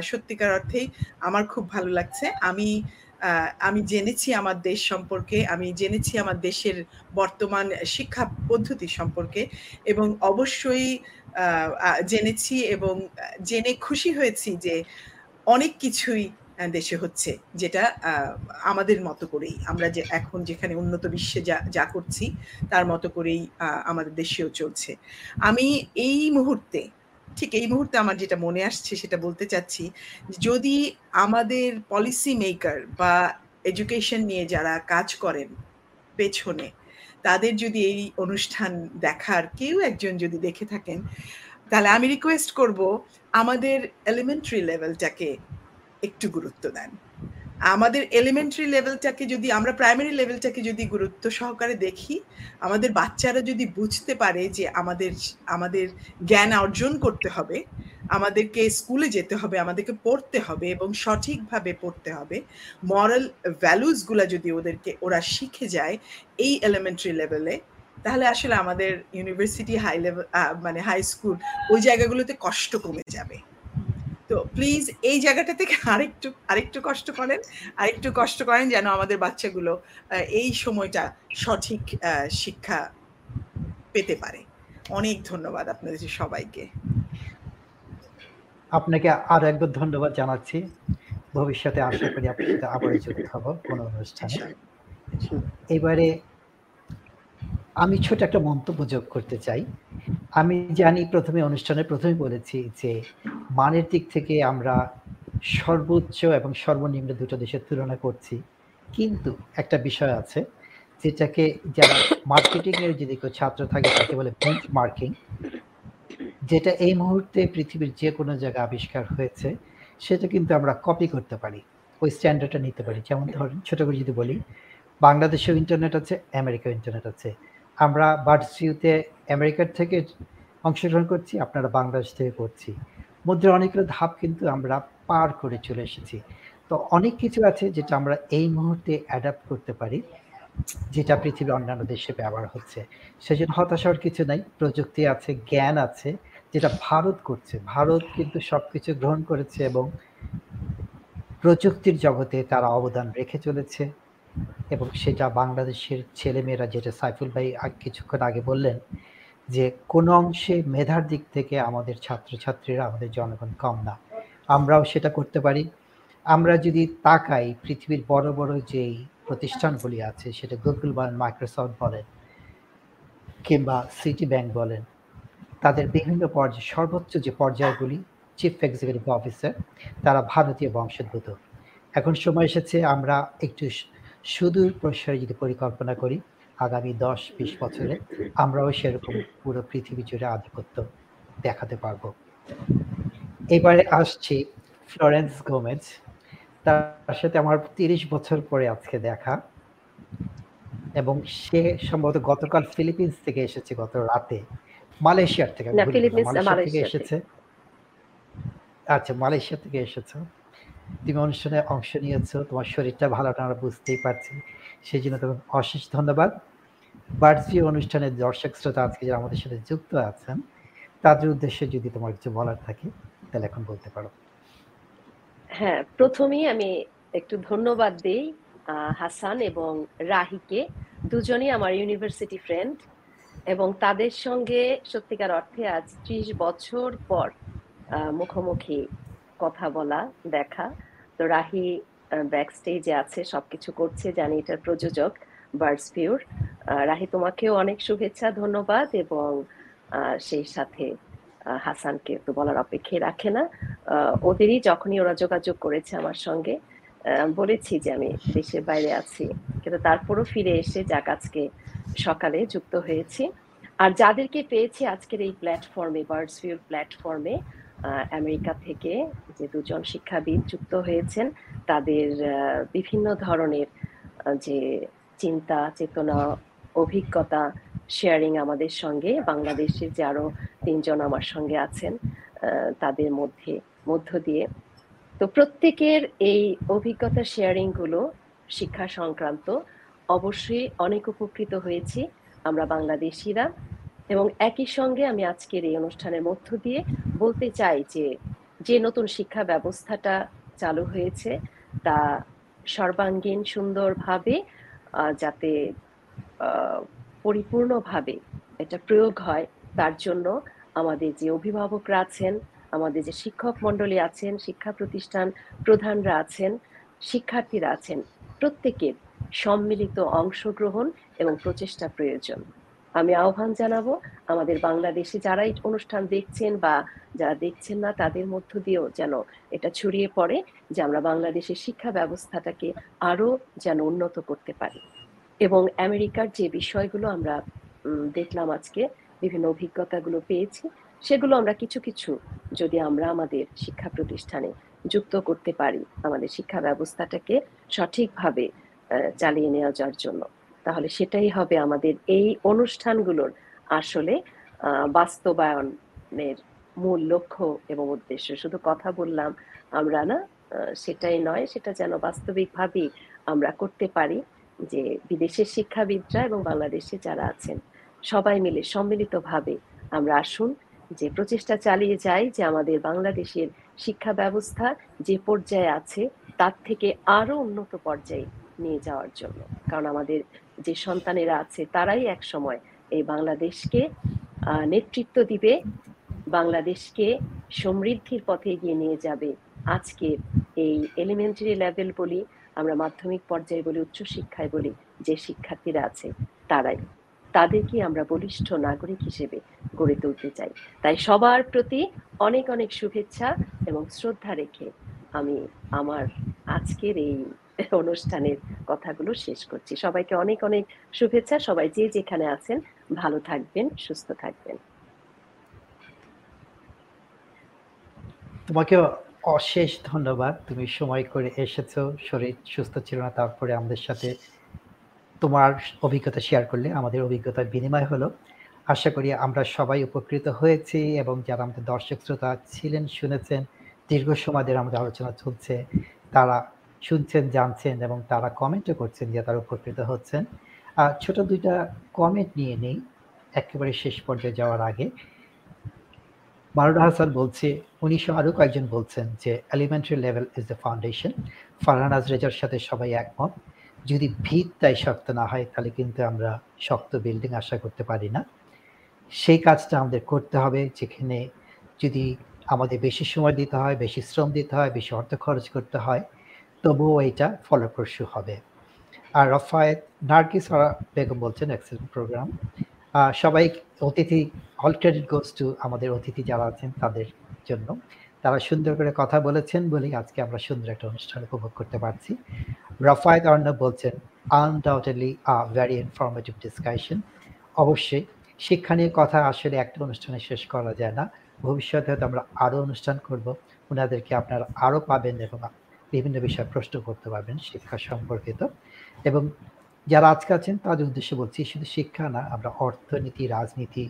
সত্যিকার অর্থেই আমার খুব ভালো লাগছে। আমি আমি জেনেছি আমার দেশ সম্পর্কে, আমি জেনেছি আমার দেশের বর্তমান শিক্ষা পদ্ধতি সম্পর্কে এবং অবশ্যই জেনেছি এবং জেনে খুশি হয়েছি যে অনেক কিছুই দেশে হচ্ছে যেটা আমাদের মতো করেই। আমরা যে এখন যেখানে উন্নত বিশ্বে যা যা করছি, তার মতো করেই আমাদের দেশেও চলছে। আমি এই মুহূর্তে ঠিক এই মুহূর্তে আমার যেটা মনে আসছে, সেটা বলতে চাচ্ছি, যদি আমাদের পলিসি মেকার বা এডুকেশন নিয়ে যারা কাজ করেন পেছনে, তাদের যদি এই অনুষ্ঠান দেখার কেউ একজন যদি দেখে থাকেন, তাহলে আমি রিকোয়েস্ট করব আমাদের এলিমেন্টারি লেভেলটাকে একটু গুরুত্ব দেন। আমাদের এলিমেন্টারি লেভেলটাকে যদি, আমরা প্রাইমারি লেভেলটাকে যদি গুরুত্ব সহকারে দেখি, আমাদের বাচ্চারা যদি বুঝতে পারে যে আমাদের আমাদের জ্ঞান অর্জন করতে হবে, আমাদেরকে স্কুলে যেতে হবে, আমাদেরকে পড়তে হবে এবং সঠিকভাবে পড়তে হবে মরাল ভ্যালুসগুলো যদি ওদেরকে, ওরা শিখে যায় এই এলিমেন্টারি লেভেলে তাহলে আসলে আমাদের ইউনিভার্সিটি হাই লেভেল মানে হাই স্কুল ওই জায়গাগুলোতে কষ্ট কমে যাবে। তো প্লিজ এই জায়গাটা থেকে আরেকটু আরেকটু কষ্ট করেন আরেকটু কষ্ট করেন যেন আমাদের বাচ্চাগুলো এই সময়টা সঠিক শিক্ষা পেতে পারে। অনেক ধন্যবাদ আপনাদের সবাইকে। আপনাকে আর একবার ধন্যবাদ জানাচ্ছি। ভবিষ্যতে আশা করি আপনার সাথে আবার যুক্ত হব কোনো অনুষ্ঠানে। এবারে আমি ছোট একটা মন্তব্য যোগ করতে চাই। আমি জানি প্রথমে অনুষ্ঠানে প্রথমে বলেছি যে, মানের দিক থেকে আমরা সর্বোচ্চ এবং সর্বনিম্ন দুটো দেশের তুলনা করছি। কিন্তু একটা বিষয় আছে, যেটাকে যারা মার্কেটিং এর যদি কেউ ছাত্র থাকে, তাকে বলে বেঞ্চ মার্কিং যেটা এই মুহূর্তে পৃথিবীর যে কোনো জায়গায় আবিষ্কার হয়েছে, সেটা কিন্তু আমরা কপি করতে পারি, ওই স্ট্যান্ডার্ডটা নিতে পারি। যেমন ধরেন, ছোট করে যদি বলি, বাংলাদেশেও ইন্টারনেট আছে আমেরিকাও ইন্টারনেট আছে। আমরা বার্ডসিউতে আমেরিকার থেকে অংশগ্রহণ করছি, আপনারা বাংলাদেশ থেকে করছি। মধ্যে অনেকগুলো ধাপ কিন্তু আমরা পার করে চলে এসেছি। তো অনেক কিছু আছে যেটা আমরা এই মুহূর্তে অ্যাডাপ্ট করতে পারি, যেটা পৃথিবীর অন্যান্য দেশে ব্যবহার হচ্ছে। সেজন্য হতাশ হওয়ার কিছু নাই, প্রযুক্তি আছে, জ্ঞান আছে, যেটা ভারত করছে। ভারত কিন্তু সব কিছু গ্রহণ করেছে এবং প্রযুক্তির জগতে তারা অবদান রেখে চলেছে। এবং সেটা বাংলাদেশের ছেলেমেয়েরা, যেটা সাইফুল ভাই কিছুক্ষণ আগে বললেন, যে কোনো অংশে মেধার দিক থেকে আমাদের ছাত্রছাত্রীরা, আমাদের জনগণ কম না। আমরাও সেটা করতে পারি। আমরা যদি তাকাই, পৃথিবীর বড় বড় যেই প্রতিষ্ঠানগুলি আছে, সেটা গুগল বলেন, মাইক্রোসফট বলেন, কিংবা সিটি ব্যাংক বলেন, তাদের বিভিন্ন পর্যায়ে সর্বোচ্চ যে পর্যায়গুলি চিফ এক্সিকিউটিভ অফিসার তারা ভারতীয় বংশোদ্ভূত। এখন সময় এসেছে, আমরা একটু সুদূর প্রসারে যদি পরিকল্পনা করি আগামী দশ বিশ বছরে আমরাও সেরকম পুরো পৃথিবী জুড়ে আধিপত্য দেখাতে পারব। এবারে আসছি ফ্লোরেন্স গোমেজ। তার সাথে আমার তিরিশ বছর পরে আজকে দেখা। এবং সে সম্ভবত গতকাল ফিলিপিন্স থেকে এসেছে গত রাতে। মালয়েশিয়ার থেকে মালয়েশিয়া থেকে এসেছে। আচ্ছা মালয়েশিয়া থেকে এসেছ। তুমি অনুষ্ঠানে অংশ নিয়েছো, তোমার শরীরটা ভালো আমরা বুঝতেই পারছি। সেই জন্য তোমাকে অশেষ ধন্যবাদ। বার্ডসি অনুষ্ঠানের দর্শক শ্রোতা আজকে যারা আমাদের সাথে যুক্ত আছেন, তাদের উদ্দেশ্যে যদি তোমার কিছু বলার থাকে, তাহলে এখন বলতে পারো। হ্যাঁ প্রথমেই আমি একটু ধন্যবাদ দিই হাসান এবং রাহিকে। দুজনই আমার ইউনিভার্সিটি ফ্রেন্ড এবং তাদের সঙ্গে সত্যিকার অর্থে আজ ত্রিশ বছর পর মুখোমুখি কথা বলা, দেখা। তো রাহি ব্যাক স্টেজে আছে, সবকিছু করছে, জানি এটার প্রযোজক বার্ডস পিউর রাহি, তোমাকেও অনেক শুভেচ্ছা, ধন্যবাদ এবং সেই সাথে হাসানকে তো বলার অপেক্ষায় রাখে না। ওদেরই যখনই ওরা যোগাযোগ করেছে আমার সঙ্গে বলেছি যে আমি দেশের বাইরে আছি, কিন্তু তারপরও ফিরে এসে যাক, আজকে সকালে যুক্ত হয়েছি। আর যাদেরকে পেয়েছি আজকের এই প্ল্যাটফর্মে বার্ডস ভিউর প্ল্যাটফর্মে আমেরিকা থেকে যে দুজন শিক্ষাবিদ যুক্ত হয়েছেন, তাদের বিভিন্ন ধরনের যে চিন্তা, চেতনা, অভিজ্ঞতা শেয়ারিং আমাদের সঙ্গে। বাংলাদেশের যে আরও তিনজন আমার সঙ্গে আছেন তাদের মধ্যে, মধ্য দিয়ে। তো প্রত্যেকের এই অভিজ্ঞতা শেয়ারিংগুলো শিক্ষা সংক্রান্ত অবশ্যই অনেক উপকৃত হয়েছি। আমরা বাংলাদেশিরা এবং একই সঙ্গে আমি আজকের এই অনুষ্ঠানের মধ্য দিয়ে বলতে চাই যে যে নতুন শিক্ষা ব্যবস্থাটা চালু হয়েছে, তা সর্বাঙ্গীন সুন্দরভাবে যাতে পরিপূর্ণভাবে এটা প্রয়োগ হয়, তার জন্য আমাদের যে অভিভাবকরা আছেন, আমাদের যে শিক্ষক মন্ডলী আছেন, শিক্ষা প্রতিষ্ঠান প্রধানরা আছেন, শিক্ষার্থীরা আছেন, প্রত্যেকের সম্মিলিত অংশগ্রহণ এবং প্রচেষ্টা প্রয়োজন। আমি আহ্বান জানাব আমাদের বাংলাদেশে যারা এই অনুষ্ঠান দেখছেন বা যারা দেখছেন না, তাদের মধ্য দিয়েও যেন এটা ছড়িয়ে পড়ে যে আমরা বাংলাদেশের শিক্ষা ব্যবস্থাটাকে আরও যেন উন্নত করতে পারি। এবং আমেরিকার যে বিষয়গুলো আমরা দেখলাম আজকে, বিভিন্ন অভিজ্ঞতাগুলো পেয়েছি, সেগুলো আমরা কিছু কিছু যদি আমরা আমাদের শিক্ষা প্রতিষ্ঠানে যুক্ত করতে পারি, আমাদের শিক্ষা ব্যবস্থাটাকে সঠিকভাবে চালিয়ে নেওয়া যাওয়ার জন্য। তাহলে সেটাই হবে আমাদের এই অনুষ্ঠানগুলোর আসলে বাস্তবায়নের মূল লক্ষ্য এবং উদ্দেশ্য। শুধু কথা বললাম আমরা না সেটাই নয়, সেটা যেন বাস্তবিকভাবেই আমরা করতে পারি যে বিদেশের শিক্ষাবিদরা এবং বাংলাদেশে যারা আছেন, সবাই মিলে সম্মিলিতভাবে আমরা আসুন, যে প্রচেষ্টা চালিয়ে যাই যে আমাদের বাংলাদেশের শিক্ষা ব্যবস্থা যে পর্যায়ে আছে, তার থেকে আরও উন্নত পর্যায়ে নিয়ে যাওয়ার জন্য। কারণ আমাদের যে সন্তানেরা আছে, তারাই এক সময় এই বাংলাদেশকে নেতৃত্ব দিবে, বাংলাদেশকে সমৃদ্ধির পথে এগিয়ে নিয়ে যাবে। আজকে এই এলিমেন্টারি লেভেল বলি, আমরা মাধ্যমিক পর্যায়ে বলি, উচ্চশিক্ষায় বলি, যে শিক্ষার্থীরা আছে, তারাই। তাদেরকে আমরা বলিষ্ঠ নাগরিক হিসেবে গড়ে তুলতে চাই। তাই সবার প্রতি অনেক অনেক শুভেচ্ছা এবং শ্রদ্ধা রেখে আমি আমার আজকের এই অনুষ্ঠানের কথাগুলো শেষ করছি। সবাইকে অনেক অনেক শুভেচ্ছা। সবাই যে যেখানে আছেন, ভালো থাকবেন, সুস্থ থাকবেন। তোমাকে অশেষ ধন্যবাদ। তুমি সময় করে এসেছ, শরীর সুস্থ ছিল না, তারপরে আমাদের সাথে তোমার অভিজ্ঞতা শেয়ার করলে। আমাদের অভিজ্ঞতার বিনিময় হলো। আশা করি আমরা সবাই উপকৃত হয়েছি এবং যারা আমাদের দর্শক শ্রোতা ছিলেন, শুনেছেন, দীর্ঘ সময় আমাদের আলোচনা চলছে, তারা শুনছেন, জানছেন এবং তারা কমেন্টও করছেন যে তারা উপকৃত হচ্ছেন। ছোট দুইটা কমেন্ট নিয়ে নেই, একেবারে শেষ পর্যায়ে যাওয়ার আগে। মারুল হাসান বলছে উনিশশো আরও কয়েকজন বলছেন যে elementary level is the foundation Farhanaz রেজার সাথে সবাই একমত। যদি ভিত তাই শক্ত না হয়, তাহলে কিন্তু আমরা শক্ত বিল্ডিং আশা করতে পারি না। সেই কাজটা আমাদের করতে হবে, যেখানে যদি আমাদের বেশি সময় দিতে হয়, বেশি শ্রম দিতে হয়, বেশি অর্থ খরচ করতে হয় তবুও এটা ফলপ্রসূ হবে। আর রফায়েত নার্গিস বেগম বলছেন এক্সেলেন্ট প্রোগ্রাম সবাই অতিথি অল ক্রেডিট গোস টু আমাদের অতিথি যারা আছেন তাদের জন্য। তারা সুন্দর করে কথা বলেছেন বলেই আজকে আমরা সুন্দর একটা অনুষ্ঠান উপভোগ করতে পারছি। রফায়েত অর্ণব বলছেন undoubtedly a very informative discussion অবশ্যই, শিক্ষা নিয়ে কথা আসলে একটা অনুষ্ঠানে শেষ করা যায় না। ভবিষ্যতে হয়তো আমরা আরও অনুষ্ঠান করব। ওনাদেরকে আপনারা আরও পাবেন এবং বিভিন্ন বিষয়ে প্রশ্ন করতে পারবেন শিক্ষা সম্পর্কিত। এবং যারা আজকে আছেন, তাদের উদ্দেশ্যে বলছি, শুধু শিক্ষা না, আমরা অর্থনীতি, রাজনীতি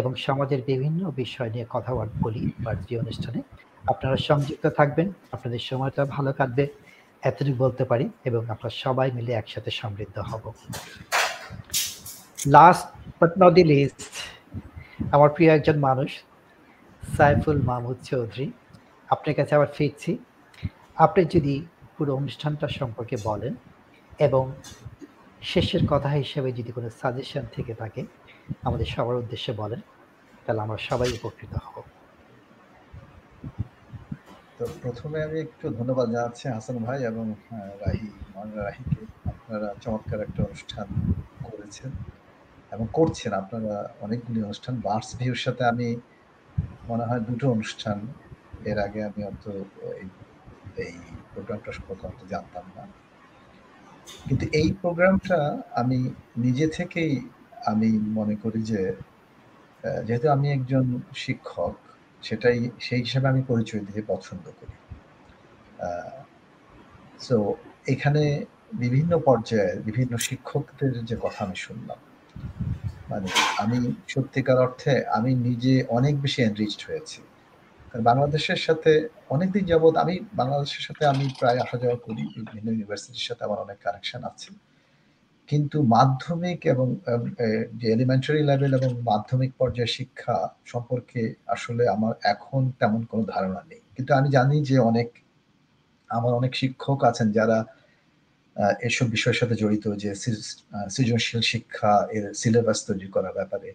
এবং সমাজের বিভিন্ন বিষয় নিয়ে কথা বলি বার্ষিক অনুষ্ঠানে। আপনারা সংযুক্ত থাকবেন, আপনাদের সময়টা ভালো কাটবে, এতটুকু বলতে পারি এবং আমরা সবাই মিলে একসাথে সমৃদ্ধ হব। Last but not the least আমার প্রিয় একজন মানুষ, সাইফুল মাহমুদ চৌধুরী। আপনার কাছে আবার ফিরছি। আপনি যদি পুরো অনুষ্ঠানটা সম্পর্কে বলেন এবং শেষের কথা হিসেবে যদি কোনো সাজেশন থেকে থাকে, আমাদের সবার উদ্দেশ্যে বলেন, তাহলে আমরা সবাই উপকৃত হব। তো প্রথমে আমি একটু ধন্যবাদ জানাচ্ছি হাসান ভাই এবং রাহি রাহিকে। আপনারা চমৎকার একটা অনুষ্ঠান করেছেন এবং করছেন। আপনারা অনেকগুলি অনুষ্ঠান বার্স ভিউর সাথে আমি মনে হয় দুটো অনুষ্ঠান এর আগে আমি অত এই প্রোগ্রামটা সম্পর্কে অত জানতাম না। কিন্তু এই প্রোগ্রামটা আমি নিজে থেকেই আমি মনে করি যে যেহেতু আমি একজন শিক্ষক, সেটাই, সেই হিসাবে আমি পরিচয় দিতে পছন্দ করি। সো এখানে বিভিন্ন পর্যায়ে বিভিন্ন শিক্ষকদের যে কথা আমি শুনলাম। মানে আমি সত্যিকার অর্থে আমি নিজে অনেক বেশি এনরিচড হয়েছি। বাংলাদেশের সাথে অনেকদিন যাবৎ আমি, বাংলাদেশের সাথে আমি প্রায় আসা যাওয়া করি, বিভিন্ন ইউনিভার্সিটির সাথে আমার অনেক কানেকশন আছে। কিন্তু মাধ্যমিক এবং যে এলিমেন্টারি লেভেল এবং মাধ্যমিক পর্যায়ে শিক্ষা সম্পর্কে আসলে আমার এখন তেমন কোনো ধারণা নেই। কিন্তু আমি জানি যে অনেক, আমার অনেক শিক্ষক আছেন যারা এসব বিষয়ের সাথে জড়িত যে সৃজনশীল শিক্ষা, এর সিলেবাস তৈরি করার ব্যাপারে।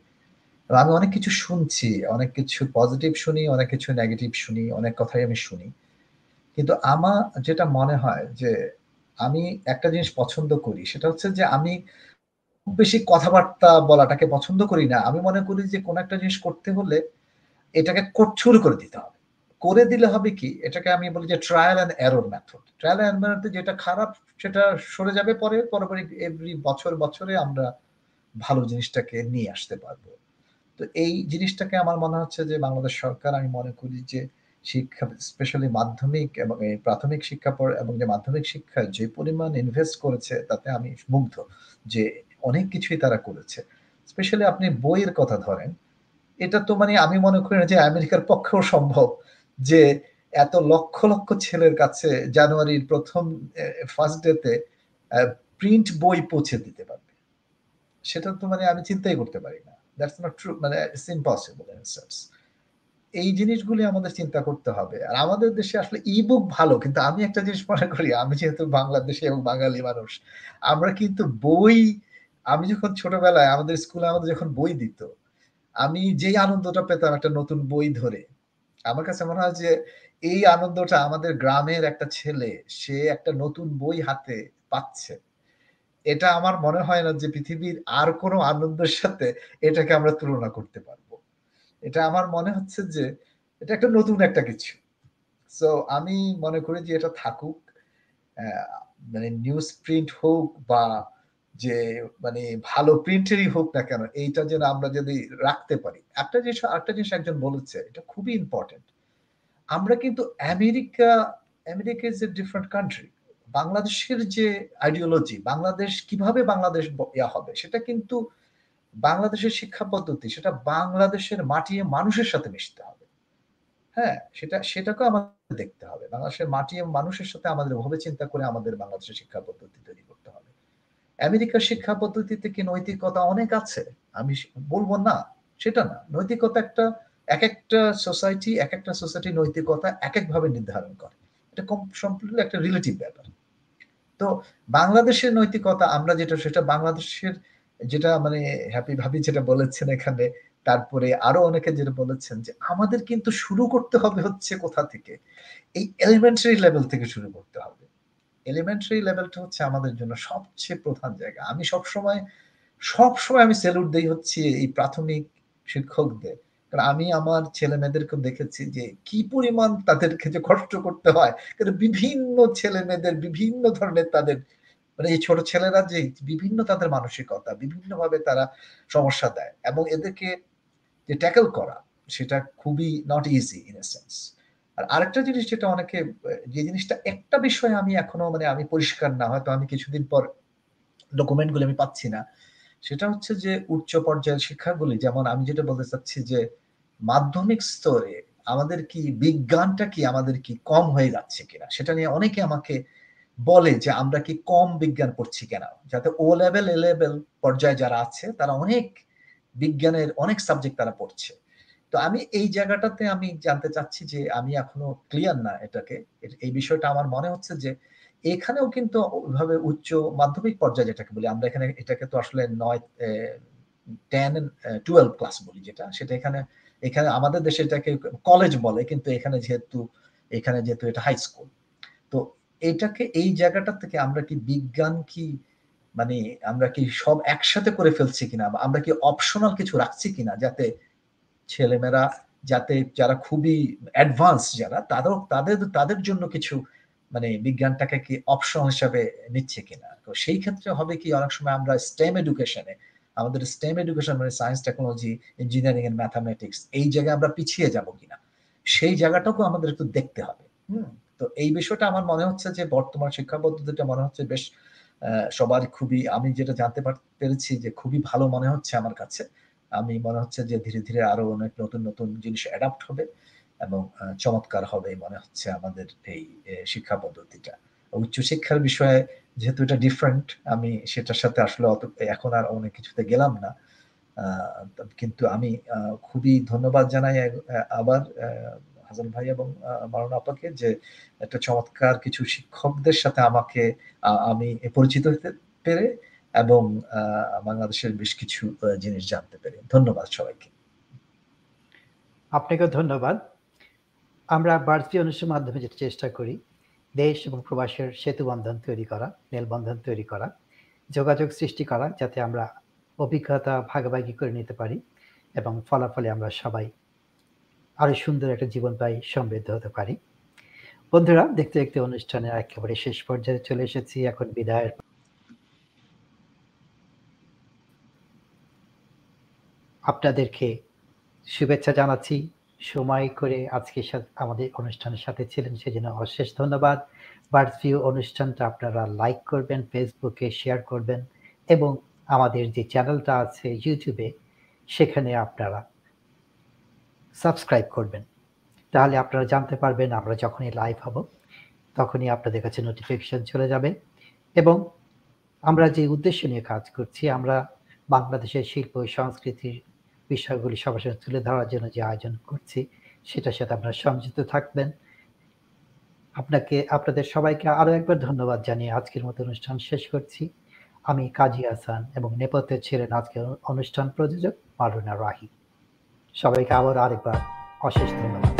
আমি অনেক কিছু শুনছি, অনেক কিছু পজিটিভ শুনি, অনেক কিছু নেগেটিভ শুনি, অনেক কথাই আমি শুনি। কিন্তু আমার যেটা মনে হয় যে আমি একটা জিনিস পছন্দ করি, সেটা হচ্ছে যে আমি খুব বেশি কথাবার্তা বলাটাকে পছন্দ করি না। আমি মনে করি যে কোন একটা জিনিস করতে হলে এটাকে শুরু করে দিতে হবে। করে দিলে হবে কি? এটাকে আমি বলি যে trial and error method trial and method যেটা খারাপ, সেটা সরে যাবে পরে পরপরই এভরি বছর, বছরে আমরা ভালো জিনিসটাকে নিয়ে আসতে পারব। তো এই জিনিসটাকে আমার মনে হচ্ছে যে বাংলাদেশ সরকার, আমি মনে করি যে শিক্ষা স্পেশালি মাধ্যমিক এবং এই প্রাথমিক শিক্ষা পর এবং যে মাধ্যমিক শিক্ষায় যে পরিমাণ ইনভেস্ট করেছে, তাতে আমি মুগ্ধ যে অনেক কিছুই তারা করেছে। স্পেশালি আপনি বইয়ের কথা ধরেন, এটা তো মানে আমি মনে করি না যে আমেরিকার পক্ষেও সম্ভব যে এত লক্ষ লক্ষ ছেলের কাছে জানুয়ারির প্রথম ফার্স্ট ডেতে প্রিন্ট বই পৌঁছে দিতে পারবে। সেটা তো মানে আমি চিন্তাই করতে পারি না। দ্যাটস নট ট্রু মানে ইটস ইম্পসিবল ইন সেন্স এই জিনিসগুলি আমাদের চিন্তা করতে হবে। আর আমাদের দেশে আসলে ই বুক ভালো, কিন্তু আমি একটা জিনিস মনে করি, আমি যেহেতু বাংলাদেশে এবং বাঙালি মানুষ, আমরা কিন্তু বই, আমি যখন ছোটবেলায় আমাদের স্কুলে আমাদের যখন বই দিত, আমি যেই আনন্দটা পেতাম একটা নতুন বই ধরে, আমার কাছে মনে হয় যে এই আনন্দটা আমাদের গ্রামের একটা ছেলে, সে একটা নতুন বই হাতে পাচ্ছে। এটা আমার মনে হয় না যে পৃথিবীর আর কোনো আনন্দের সাথে এটাকে আমরা তুলনা করতে পারব। এটা আমার মনে হচ্ছে যে এটা একটা নতুন একটা কিছু। সো আমি মনে করি যে এটা থাকুক মানে নিউজ প্রিন্ট হোক বা যে মানে ভালো প্রিন্টেরই হোক না কেন, এইটা যেন আমরা যদি রাখতে পারি। একটা জিনিস একটা জিনিস একজন বলেছে, এটা খুবই ইম্পর্টেন্ট আমরা কিন্তু America America is a different country বাংলাদেশের যে আইডিওলজি বাংলাদেশ, কীভাবে বাংলাদেশ ইয়া হবে, সেটা কিন্তু বাংলাদেশের শিক্ষা পদ্ধতি, সেটা বাংলাদেশের মাটি মানুষের সাথে মিশতে হবে। হ্যাঁ সেটা সেটাকেও আমাদের দেখতে হবে। বাংলাদেশের মাটি মানুষের সাথে আমাদের ভাবে চিন্তা করে আমাদের বাংলাদেশের শিক্ষা পদ্ধতি তৈরি করতে হবে। আমেরিকার শিক্ষা পদ্ধতিতে কি নৈতিকতা অনেক আছে? আমি বলব না, সেটা না। নৈতিকতা একটা, এক একটা সোসাইটি এক একটা সোসাইটি নৈতিকতা এক একভাবে নির্ধারণ করে। এটা সম্পূর্ণ একটা রিলেটিভ ব্যাপার। তো বাংলাদেশের নৈতিকতা, আমরা যেটা, সেটা বাংলাদেশের যেটা মানে হ্যাপি ভাবি যেটা বলেছেন এখানে, তারপরে আরও অনেকে যেটা বলেছেন যে আমাদের কিন্তু শুরু করতে হবে হচ্ছে কোথা থেকে? এই এলিমেন্টারি লেভেল থেকে শুরু করতে হবে। এলিমেন্টারি লেভেলটা হচ্ছে আমাদের জন্য সবচেয়ে প্রধান জায়গা। আমি সব সময় সব সময় আমি সেলুট দেই হচ্ছে এই প্রাথমিক শিক্ষকদের। কারণ আমি আমার ছেলে মেয়েদেরকে দেখেছি যে কি পরিমাণ তাদেরকে যে কষ্ট করতে হয়। কিন্তু বিভিন্ন ছেলে মেয়েদের বিভিন্ন ধরনের তাদের মানে এই ছোট ছেলেরা যে বিভিন্ন তাদের মানসিকতা, বিভিন্নভাবে তারা সমস্যা দেয় এবং এদেরকে যে ট্যাকেল করা, সেটা খুবই নট ইজি ইন সেন্স আর আরেকটা জিনিস যেটা অনেকে, যে জিনিসটা একটা বিষয়ে আমি এখনও মানে আমি পরিষ্কার না, হয়তো আমি কিছুদিন পর ডকুমেন্টগুলো আমি পাচ্ছি না, সেটা হচ্ছে যে উচ্চ পর্যায়ের শিক্ষাগুলি, যেমন আমি যেটা বলতে চাচ্ছি যে মাধ্যমিক স্তরে আমাদের কি বিজ্ঞানটা কি আমাদের কি কম হয়ে যাচ্ছে কিনা? সেটা নিয়ে অনেকে আমাকে বলে যে, আমরা কি কম বিজ্ঞান পড়ছি কেন? যাতে ও লেভেল এ লেভেল পর্যায়ে যারা আছে, তারা অনেক বিজ্ঞানের অনেক সাবজেক্ট তারা পড়ছে। তো আমি এই জায়গাটাতে আমি জানতে চাচ্ছি যে, আমি এখনও ক্লিয়ার না এটাকে। এই বিষয়টা আমার মনে হচ্ছে যে, এখানেও কিন্তু ওইভাবে উচ্চ মাধ্যমিক পর্যায়ে যেটাকে বলি, আমরা এখানে এটাকে তো আসলে নয় টেন টুয়েলভ ক্লাস বলি যেটা, সেটা এখানে এখানে আমাদের দেশে এটাকে কলেজ বলে, কিন্তু এখানে যেহেতু এখানে যেহেতু এটা হাই স্কুল তো এটাকে এই জায়গাটা থেকে আমরা কি বিজ্ঞান কি মানে আমরা কি সব একসাথে করে ফেলছি কিনা আমরা কি অপশনাল কিছু রাখছি কিনা যাতে ছেলেমেয়েরা, যাতে যারা খুবই অ্যাডভান্স যারা তাদের তাদের তাদের জন্য কিছু মানে বিজ্ঞানটাকে কি অপশন হিসাবে নিচ্ছে কিনা? তো সেই ক্ষেত্রে হবে কি অনেক সময় আমরা স্টেম এডুকেশনে আমাদের স্টেম এডুকেশন মানে science technology engineering and mathematics এই জায়গায় আমরা পিছিয়ে যাব কিনা? সেই জায়গাটাকেও আমাদের একটু দেখতে হবে। হুম? তো এই বিষয়টা আমার মনে হচ্ছে যে বর্তমান শিক্ষা পদ্ধতিটা মনে হচ্ছে বেশ সবার খুবই, আমি যেটা জানতে পেরেছি যে খুবই ভালো মনে হচ্ছে আমার কাছে। আমি মনে হচ্ছে যে ধীরে ধীরে আরও অনেক নতুন নতুন জিনিস অ্যাডাপ্ট হবে এবং চমৎকার হবে মনে হচ্ছে আমাদের এই শিক্ষা পদ্ধতিটা। উচ্চশিক্ষার বিষয়ে যেহেতু এটা ডিফারেন্ট আমি সেটার সাথে আসলে অত, এখন আর অনেক কিছুতে গেলাম না। কিন্তু আমি খুবই ধন্যবাদ জানাই আবার হাসান ভাই এবং মারুন আপাকে যে একটা চমৎকার কিছু শিক্ষকদের সাথে আমাকে আমি পরিচিত হতে পেরে এবং বাংলাদেশের বেশ কিছু জিনিস জানতে পেরে। ধন্যবাদ সবাইকে। আপনাকে ধন্যবাদ। আমরা বাড়তি অনুষ্ঠানের মাধ্যমে যেটা চেষ্টা করি। দেশ এবং প্রবাসের সেতু বন্ধন তৈরি করা, মেলবন্ধন তৈরি করা, যোগাযোগ সৃষ্টি করা, যাতে আমরা অভিজ্ঞতা ভাগাভাগি করে নিতে পারি এবং ফলাফলে আমরা সবাই আরও সুন্দর একটা জীবন পাই, সমৃদ্ধ হতে পারি। বন্ধুরা, দেখতে দেখতে অনুষ্ঠানের একেবারে শেষ পর্যায়ে চলে এসেছি। এখন বিদায়ের আপনাদেরকে শুভেচ্ছা জানাচ্ছি। সময় করে আজকে আমাদের অনুষ্ঠানের সাথে ছিলেন, সেজন্য অশেষ ধন্যবাদ। বার্ডস অনুষ্ঠানটা আপনারা লাইক করবেন, ফেসবুকে শেয়ার করবেন এবং আমাদের যে চ্যানেলটা আছে ইউটিউবে, সেখানে আপনারা সাবস্ক্রাইব করবেন। তাহলে আপনারা জানতে পারবেন আমরা যখনই লাইভ হব, তখনই আপনাদের কাছে নোটিফিকেশন চলে যাবে এবং আমরা যে উদ্দেশ্য নিয়ে কাজ করছি, আমরা বাংলাদেশের শিল্প সংস্কৃতির বিষয়গুলি সবার সাথে তুলে ধরার জন্য যে আয়োজন করছি, সেটার সাথে আপনারা সংযুক্ত থাকবেন। আপনাকে, আপনাদের সবাইকে আরও একবার ধন্যবাদ জানিয়ে আজকের মতো অনুষ্ঠান শেষ করছি। আমি কাজী আসান এবং নেপথ্যের ছিলেন আজকের অনুষ্ঠান প্রযোজক মারুনা রাহি। সবাইকে আবার আরেকবার অশেষ ধন্যবাদ।